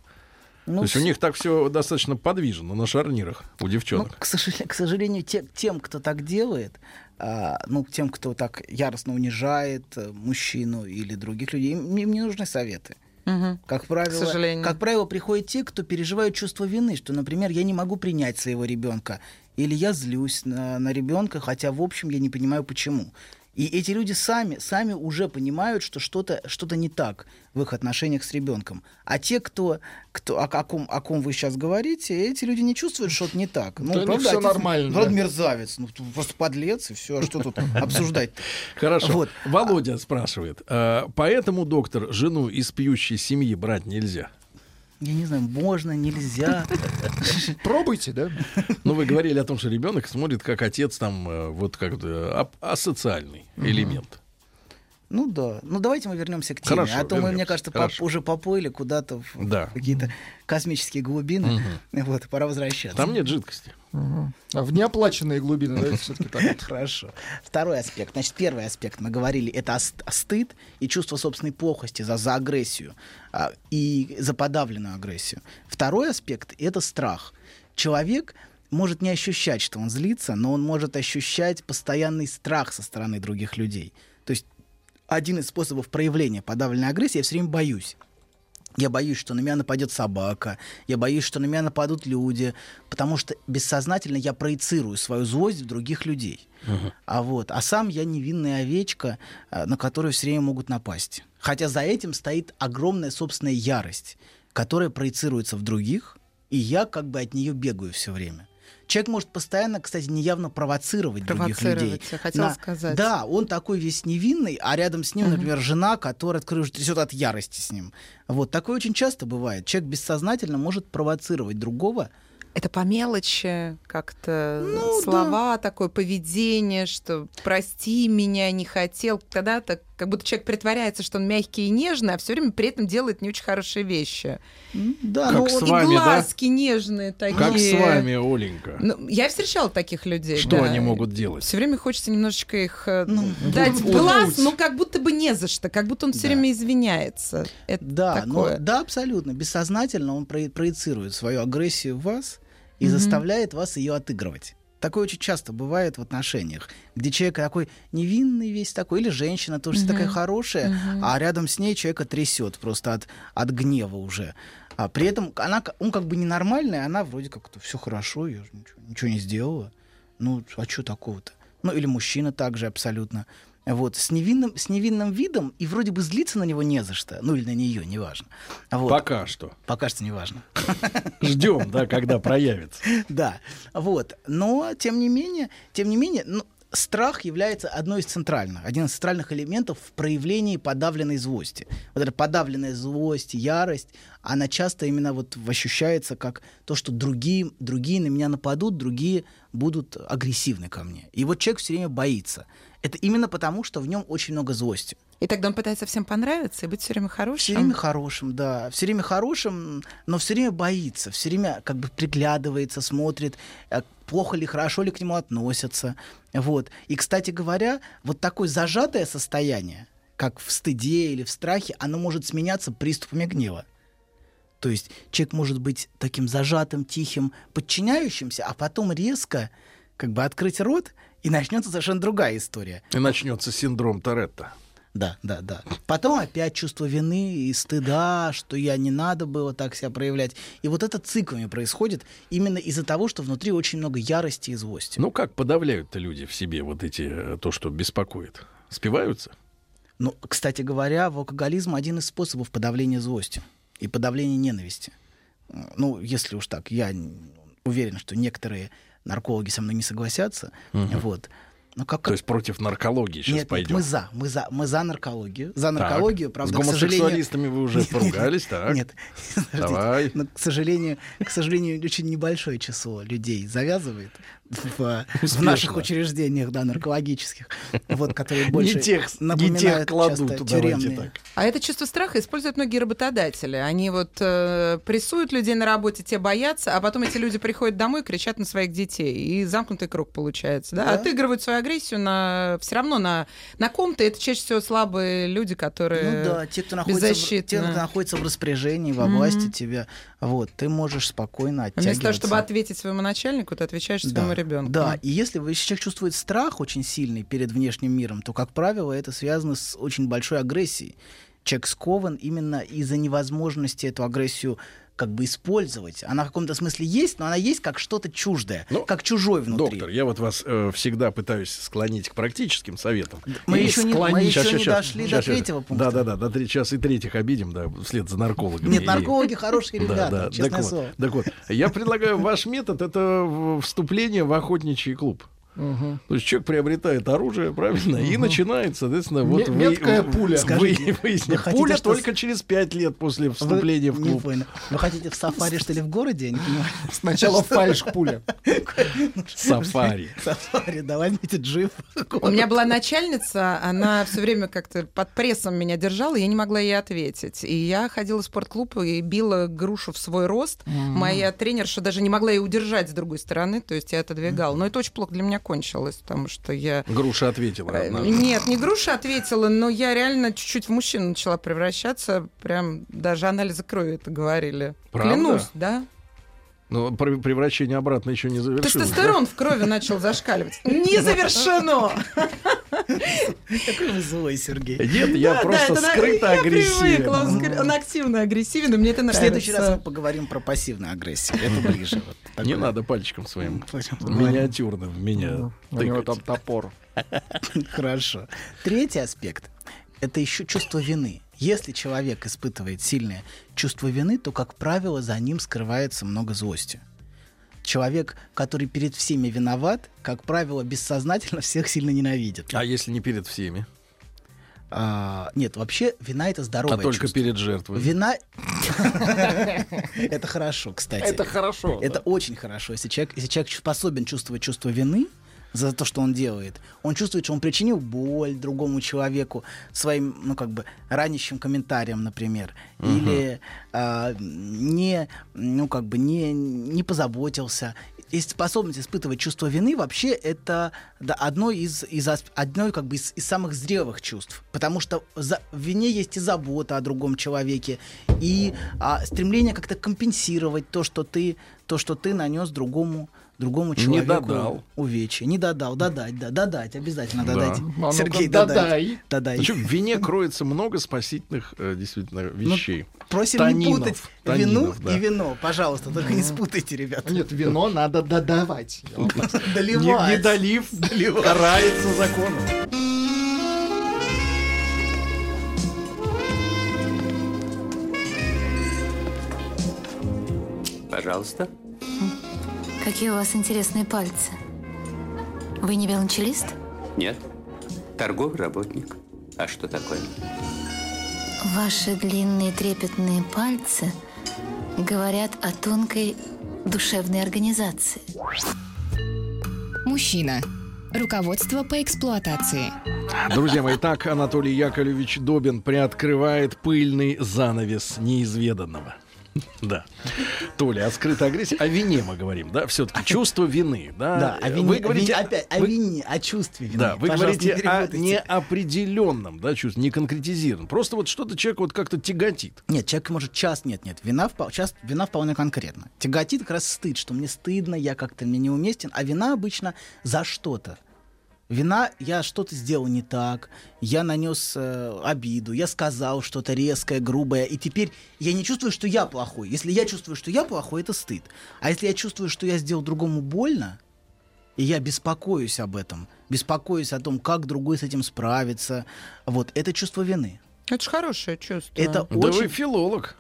Ну, То есть у них так все достаточно подвижно на шарнирах у Ну, девчонок. к, сожалению, к сожалению, те- тем, кто так делает, а, ну, тем, кто так яростно унижает э, мужчину или других людей, им, им не нужны советы. Мгм. Как правило, К сожалению. как правило, приходят те, кто переживают чувство вины, что, например, я не могу принять своего ребенка, или я злюсь на, на ребенка, хотя в общем я не понимаю почему. И эти люди сами, сами уже понимают, что что-то что не так в их отношениях с ребенком. А те, кто, кто о, о ком, о ком вы сейчас говорите, эти люди не чувствуют, что что-то не так. Ну, Да всё отец, нормально, Вроде мерзавец, ну просто подлец, и все, а что тут обсуждать Хорошо. Вот. Володя спрашивает. э, поэтому, доктор, жену из пьющей семьи брать нельзя? Я не знаю, можно, нельзя. Пробуйте, да? Ну, вы говорили о том, что ребенок смотрит, как отец там, э, вот как-то ап- асоциальный элемент. Ну да. Ну давайте мы вернемся к теме. Хорошо, а то мы, мне вернемся. кажется, поп- Хорошо. уже поплыли куда-то в Да. какие-то космические глубины. Вот, пора возвращаться. Там нет жидкости. А в неоплаченные глубины, давайте все-таки так. Хорошо. Второй аспект. Значит, первый аспект мы говорили, это стыд и чувство собственной плохости за, за агрессию а, и за подавленную агрессию. Второй аспект — это страх. Человек может не ощущать, что он злится, но он может ощущать постоянный страх со стороны других людей. То есть один из способов проявления подавленной агрессии, я все время боюсь. Я боюсь, что на меня нападет собака, я боюсь, что на меня нападут люди, потому что бессознательно я проецирую свою злость в других людей. А вот, а сам я невинная овечка, а, на которую все время могут напасть. Хотя за этим стоит огромная собственная ярость, которая проецируется в других, и я как бы от нее бегаю все время. Человек может постоянно, кстати, неявно провоцировать, других людей. Провоцировать, я хотела сказать. Да, он такой весь невинный, а рядом с ним, Мгм. например, жена, которая открыто трясет от ярости с ним. Вот такое очень часто бывает. Человек бессознательно может провоцировать другого. Это по мелочи как-то Ну, слова, такое поведение, что прости меня, не хотел. Тогда-то как будто человек притворяется, что он мягкий и нежный, а все время при этом делает не очень хорошие вещи. Да, Как ну, с и вами, да? глазки нежные такие. Как с вами, Оленька? Ну, я встречала таких людей. Что да. они могут делать? Все время хочется немножечко их э, Ну, дать пнуть. глаз, но как будто бы не за что, как будто он все время извиняется. Это Да, но- такое. да, абсолютно. Бессознательно он про- проецирует свою агрессию в вас и Мгм. заставляет вас ее отыгрывать. Такое очень часто бывает в отношениях, где человек такой невинный весь такой, или женщина тоже Мгм. такая хорошая, Мгм. а рядом с ней человека трясет просто от, от гнева уже. А при этом она, он как бы ненормальный, она вроде как-то все хорошо, я же ничего, ничего не сделала. Ну, а что такого-то? Ну, или мужчина также абсолютно. Вот, с невинным, с невинным видом, и вроде бы злиться на него не за что. Ну, или на нее, неважно. Вот. Пока что. Пока что неважно. Ждем, да, когда проявится. Да, вот. Но, тем не менее, тем не менее, ну, страх является одной из центральных, один из центральных элементов в проявлении подавленной злости. Вот эта подавленная злость, ярость, она часто именно вот ощущается как то, что другие, другие на меня нападут, другие будут агрессивны ко мне. И вот человек все время боится. Это именно потому, что в нем очень много злости. И тогда он пытается всем понравиться и быть все время Все хорошим. время хорошим, да. Все время хорошим, но все время боится, все время как бы приглядывается, смотрит. Э, плохо ли, хорошо ли к нему относятся. Вот. И, кстати говоря, вот такое зажатое состояние, как в стыде или в страхе, оно может сменяться приступами гнева. То есть человек может быть таким зажатым, тихим, подчиняющимся, а потом резко как бы открыть рот, и начнется совершенно другая история. И начнется синдром Торетто. Да, да, да. Потом опять чувство вины и стыда, что я не надо было так себя проявлять. И вот это циклами происходит именно из-за того, что внутри очень много ярости и злости. Ну как подавляют-то люди в себе вот эти, э, то, что беспокоит? Спиваются? Ну, кстати говоря, в алкоголизм один из способов подавления злости и подавления ненависти. Э, Ну, если уж так, я уверен, что некоторые наркологи со мной не согласятся. Мгм. Вот. Но как То есть против наркологии сейчас нет, нет, пойдем. мы за, мы за, мы за наркологию, за Так. наркологию, правда, С к сожалению. гомосексуалистами вы уже Нет, нет, поругались, так? Нет, Давай. но, к сожалению, к сожалению, очень небольшое число людей завязывает в, в Успешно. наших учреждениях, да, наркологических, вот, которые больше не тех, не напоминают тех кладут, часто тюремные. так. А это чувство страха используют многие работодатели. Они вот э, прессуют людей на работе, те боятся, а потом эти люди приходят домой и кричат на своих детей. И замкнутый круг получается. Да? Да. Отыгрывают свою агрессию на все равно на, на ком-то. Это чаще всего слабые люди, которые Ну да, те, кто находится, в, те, кто находится в распоряжении, во власти тебя, вот, ты можешь спокойно оттягиваться. Вместо того, чтобы ответить своему начальнику, ты отвечаешь своему ребенку. Да, и если вы- если человек чувствует страх очень сильный перед внешним миром, то, как правило, это связано с очень большой агрессией. Человек скован именно из-за невозможности эту агрессию как бы использовать. Она в каком-то смысле есть, но она есть как что-то чуждое, как чужой внутри. Доктор, я вот вас э, всегда пытаюсь склонить к практическим советам. Мы И еще не- мы еще Щас, не щас, дошли щас, до щас. третьего пункта. Да, да, да, до. Сейчас и третьих обидим, да, вслед за наркологами. Нет, наркологи хорошие Да, ребята, да, честное так вот, слово. так вот, я предлагаю ваш метод это вступление в охотничий клуб. Мгм. То есть человек приобретает оружие, правильно, и Мгм. начинает, соответственно, вот вы- меткая вы- пуля. вы- Скажите, выяснить. вы хотите, Пуля что только через пять лет после вступления в Не клуб. понял. Вы хотите в сафари, что ли, в городе? Я не понимаю. Сначала фальш пуля. Сафари. Сафари, да, возьмите джип. У меня была начальница, она все время как-то под прессом меня держала, я не могла ей ответить. И я ходила в спортклуб и била грушу в свой рост. М. Моя тренерша даже не могла ее удержать с другой стороны, то есть я отодвигала. Но это очень плохо для меня кончилось, потому что я... Груша ответила. Э, однажды. Нет, не груша ответила, но я реально чуть-чуть в мужчину начала превращаться. Прям даже анализы крови это говорили. Правда? Клянусь, да. Но пр- превращение обратно еще не завершилось. Тестостерон в крови начал зашкаливать. Не завершено! Какой вы злой, Сергей. Нет, я Да, просто да, скрыто я агрессивен. привыкла, он, активно агрессивен, и мне это В нравится. следующий раз мы поговорим про пассивную агрессию. Это ближе. вот Не надо пальчиком своим миниатюрным в меня У него там топор. Хорошо. Третий аспект — это еще чувство вины. Если человек испытывает сильное чувство вины, то, как правило, за ним скрывается много злости. Человек, который перед всеми виноват, как правило, бессознательно всех сильно ненавидит. А если не перед всеми? А, нет, вообще вина это здоровое а только чувство. перед жертвой. Вина... Это хорошо, кстати. Это хорошо. Это очень хорошо. Если человек, если человек способен чувствовать чувство вины за то, что он делает, он чувствует, что он причинил боль другому человеку своим, ну, как бы, ранящим комментарием, например, Мгм. или а, не, ну, как бы, не, не позаботился. И способность испытывать чувство вины вообще это да, одно из, из одно как бы из, из самых зрелых чувств, потому что за, в вине есть и забота о другом человеке, и а, стремление как-то компенсировать то, что ты то, что ты нанес другому другому Не человеку додал. увечья. Не додал, додать, да, додать, обязательно Да. додать. А ну-ка, Сергей, додай. Додай. Причем в вине кроется много спасительных э, действительно вещей. Просим Танинов, не путать вину танинов, да. и вино, пожалуйста, только не спутайте, ребята. Нет, вино надо додавать. Доливать. Не, не долив, карается законом. Пожалуйста. Какие у вас интересные пальцы. Вы не велончелист? Нет. Торговый работник. А что такое? Ваши длинные трепетные пальцы говорят о тонкой душевной организации. Мужчина. Руководство по эксплуатации. Друзья мои, так Анатолий Яковлевич Добин приоткрывает пыльный занавес неизведанного. Да. Толя, о скрытой агрессии. О вине мы говорим, да? Все-таки чувство вины, да? Да, о вине, Вы говорите... вине- опять, о вы- вине, о чувстве вины. Да, вы Пожалуйста, говорите не о неопределенном, да, чувстве, не конкретизированном. Просто вот что-то человек вот как-то тяготит. Нет, человек может часто, нет, нет, вина, часто, вина вполне конкретно. Тяготит как раз стыд, что мне стыдно, я как-то мне неуместен, а вина обычно за что-то. Вина, я что-то сделал не так, я нанес э, обиду, я сказал что-то резкое, грубое, и теперь я не чувствую, что я плохой. Если я чувствую, что я плохой, это стыд. А если я чувствую, что я сделал другому больно, и я беспокоюсь об этом, беспокоюсь о том, как другой с этим справится, вот, это чувство вины. Это же хорошее чувство. Это Да очень... вы филолог.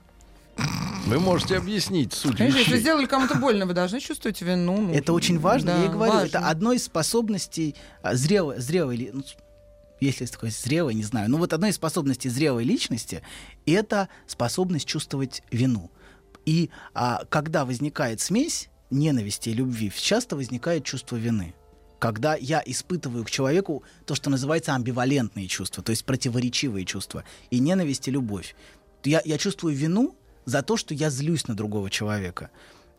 Вы можете объяснить суть Конечно, если вещей. сделали кому-то больно, вы должны чувствовать вину. ну, Это очень важно, да, я и говорю, важно. это одно из способностей а, зрелой, зрелой, ну, если есть такое зрелой, не знаю, ну вот одной из способностей зрелой личности это способность чувствовать вину. И а, когда возникает смесь ненависти и любви, часто возникает чувство вины. Когда я испытываю к человеку то, что называется амбивалентные чувства, то есть противоречивые чувства, и ненависть, и любовь. Я, я чувствую вину за то, что я злюсь на другого человека.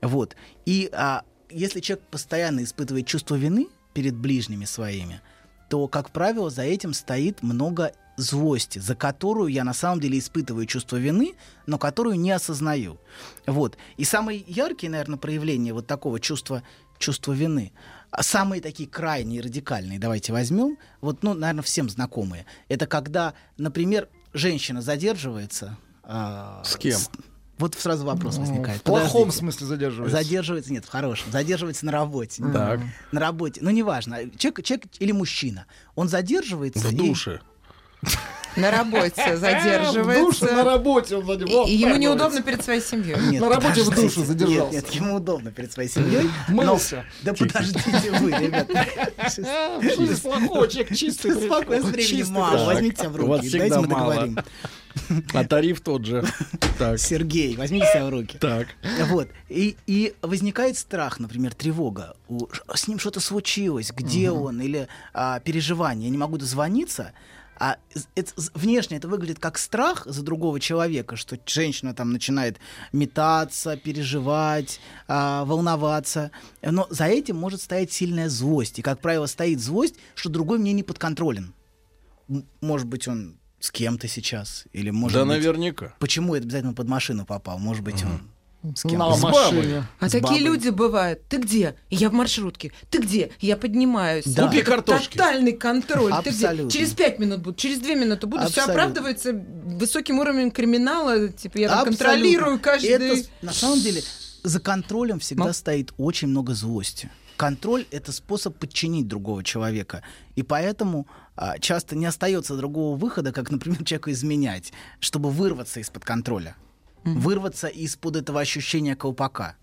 Вот. И а, если человек постоянно испытывает чувство вины перед ближними своими, то, как правило, за этим стоит много злости, за которую я на самом деле испытываю чувство вины, но которую не осознаю. Вот. И самые яркие, наверное, проявления вот такого чувства, чувства вины, а самые такие крайние, радикальные, давайте возьмем, вот, ну, наверное, всем знакомые. Это когда, например, женщина задерживается. а, С кем? Вот сразу вопрос Ну, возникает. в плохом Подождите. смысле задерживается. Задерживается, нет, в хорошем. Задерживается на работе. Так. На работе. Ну, неважно. Человек, человек или мужчина. Он задерживается. В и- душе. На работе В задерживается. душе на работе он задерживается. Ему неудобно перед своей семьей. Нет, На работе в душе задержался. Нет, нет, ему удобно перед своей семьей. Мылся. Да подождите вы, ребят. Что здесь плохого? Человек чистый. Спокойно, времени Чистый. мало. Возьмите себя в руки. всегда Дайте мы договорим. А тариф тот же. Так. Сергей, возьмите себя в руки. Так. Вот. И, и возникает страх, например, тревога. У- с ним что-то случилось, где он, или а, переживание. Я не могу дозвониться. А это, внешне это выглядит как страх за другого человека, что женщина там начинает метаться, переживать, а, волноваться. Но за этим может стоять сильная злость. И, как правило, стоит злость, что другой мне не подконтролен. Может быть, он с кем-то сейчас. Или может Да быть, наверняка. Почему это обязательно под машину попал? Может быть, он с кем-то. На С машине. А С такие бабой. люди бывают. Ты где? Я в маршрутке. Ты где? Я поднимаюсь. Да. Купи картошки. Тотальный контроль. Ты где? Абсолютно. Через пять минут буду, через две минуты буду. Все Абсолютно. оправдывается высоким уровнем криминала. Типа я контролирую каждый. Это, на самом деле, за контролем всегда Ма- стоит очень много злости. Контроль — это способ подчинить другого человека. И поэтому а, часто не остается другого выхода, как, например, человеку изменять, чтобы вырваться из-под контроля. Вырваться из-под этого ощущения колпака.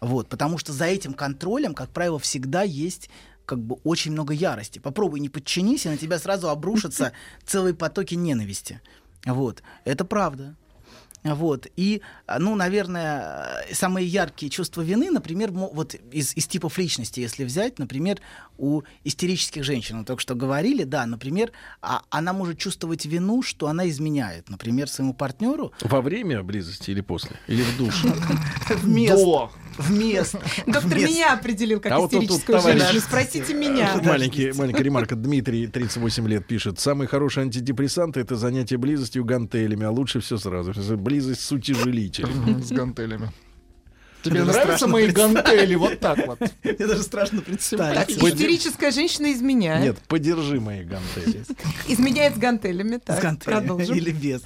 Вот, потому что за этим контролем, как правило, всегда есть как бы очень много ярости. Попробуй не подчинись, и на тебя сразу обрушатся целые потоки ненависти. Вот, это правда. Вот. И, а, ну, наверное, э, самые яркие чувства вины, например, вот из, из типов личности, если взять, например, у истерических женщин, мы только что говорили, да, например, а, она может чувствовать вину, что она изменяет, например, своему партнеру Во время близости или после? Или в душе? вместо... Вместо... Доктор меня определил как А истерическую женщину. Спросите меня. Маленький, маленькая ремарка. Дмитрий, 38 лет, пишет. Самый хороший антидепрессант — это занятие близостью гантелями, а лучше все сразу. Близость с утяжелителем. С гантелями. Тебе нравятся мои гантели? Вот так вот. Мне даже страшно представить. Так, истерическая женщина изменяет. Нет, подержи мои гантели. Изменяет с гантелями. С Так, гантелями продолжим. или без.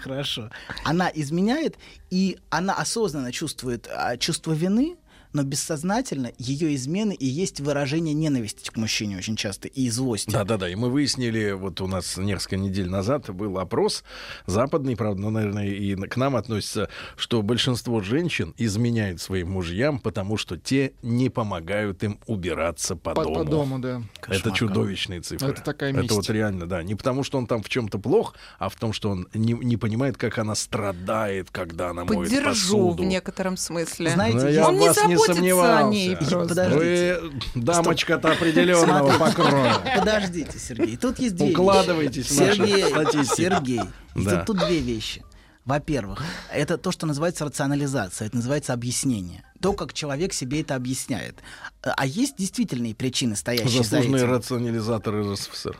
Хорошо. Она изменяет, и она осознанно чувствует а, чувство вины, но бессознательно ее измены и есть выражение ненависти к мужчине очень часто и злости. Да-да-да, и мы выяснили, вот у нас несколько недель назад был опрос западный, правда, но, наверное, и к нам относится, что большинство женщин изменяют своим мужьям, потому что те не помогают им убираться по, По, дому. по дому, да. Это чудовищные цифры. Это такая Это месть. вот реально, да. Не потому, что он там в чем-то плох, а в том, что он не, не понимает, как она страдает, когда она моет Поддержу посуду. в некотором смысле. Знаете, Ну, я Он в не вас не заботится о сомневался. ней. Подождите. Вы дамочка-то определенного покроя. Подождите, Сергей. Тут есть две Укладывайтесь Сергей. Сергей. Да. Тут, тут две вещи. Во-первых, это то, что называется рационализация, это называется объяснение. То, как человек себе это объясняет. А есть действительные причины, стоящие за Заслуженные этим. рационализаторы РСФСР.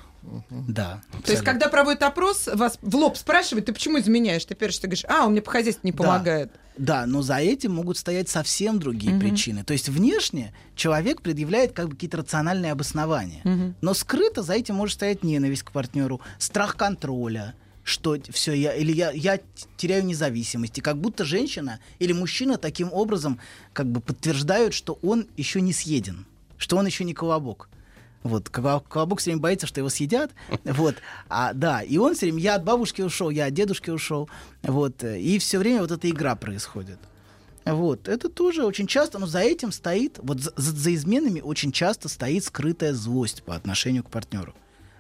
Да. То есть, когда проводят опрос, вас в лоб спрашивают, ты почему изменяешь? Ты первое, что ты говоришь, а, он мне по хозяйству не Да. помогает. Да, но за этим могут стоять совсем другие Мгм. причины. То есть внешне человек предъявляет как бы какие-то рациональные обоснования. Мгм. Но скрыто за этим может стоять ненависть к партнеру, страх контроля, что все я или я я теряю независимость, и как будто женщина или мужчина таким образом как бы подтверждают, что он еще не съеден, что он еще не колобок. Вот, коло- колобок все время боится, что его съедят. Вот, а, да, и он все время, я от бабушки ушел, я от дедушки ушел. Вот, и все время вот эта игра происходит. Вот, это тоже очень часто, но за этим стоит, вот за, за- изменами очень часто стоит скрытая злость по отношению к партнеру,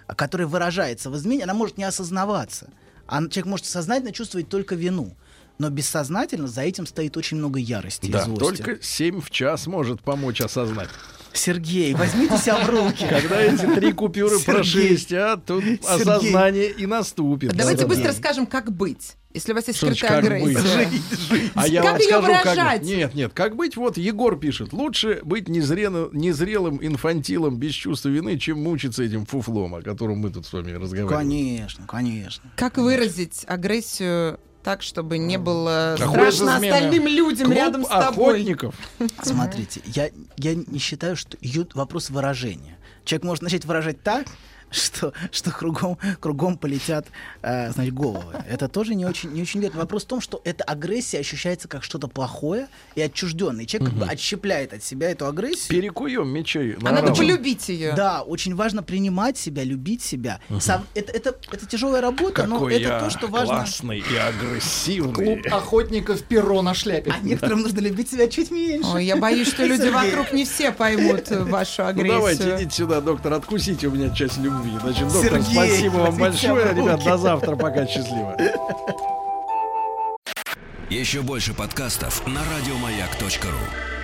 а которая выражается в измене, она может не осознаваться. А человек может сознательно чувствовать только вину, но бессознательно за этим стоит очень много ярости и Да, злости. только 7 в час может помочь осознать. Сергей, возьмите себя в руки. Когда эти три купюры Сергей. прошелестят, тут Сергей. осознание и наступит. Давайте быстро скажем, как быть, если у вас есть Что значит, скрытая как быть? агрессия. А я Как вам её скажу, как выражать? быть. Нет, нет, как быть, вот Егор пишет. Лучше быть незрелым, незрелым инфантилом без чувства вины, чем мучиться этим фуфлом, о котором мы тут с вами разговариваем. Конечно, конечно. Как выразить агрессию так, чтобы не было страшно остальным людям Клуб рядом с тобой? охотников. Смотрите, я, я не считаю, что идет вопрос выражения. Человек может начать выражать так, что, что кругом, кругом полетят э, значит, головы. Это тоже не очень, не очень верно. Вопрос в том, что эта агрессия ощущается как что-то плохое и отчужденное. Человек как бы отщепляет от себя эту агрессию. Перекуем мечей. А надо полюбить ее. Да, очень важно принимать себя, любить себя. Мгм. Сам- это, это, это тяжелая работа, но Какой это я то, что важно. классный и агрессивный. Клуб охотников перо на шляпе. А некоторым нужно любить себя чуть меньше. Ой, я боюсь, что люди вокруг не все поймут вашу Ну агрессию. давайте, идите сюда, доктор, откусите у меня часть любви. Значит, доктор, Сергей, спасибо вам большое. Ребят, до завтра. Пока, счастливо. Еще больше подкастов на радиомаяк.ру.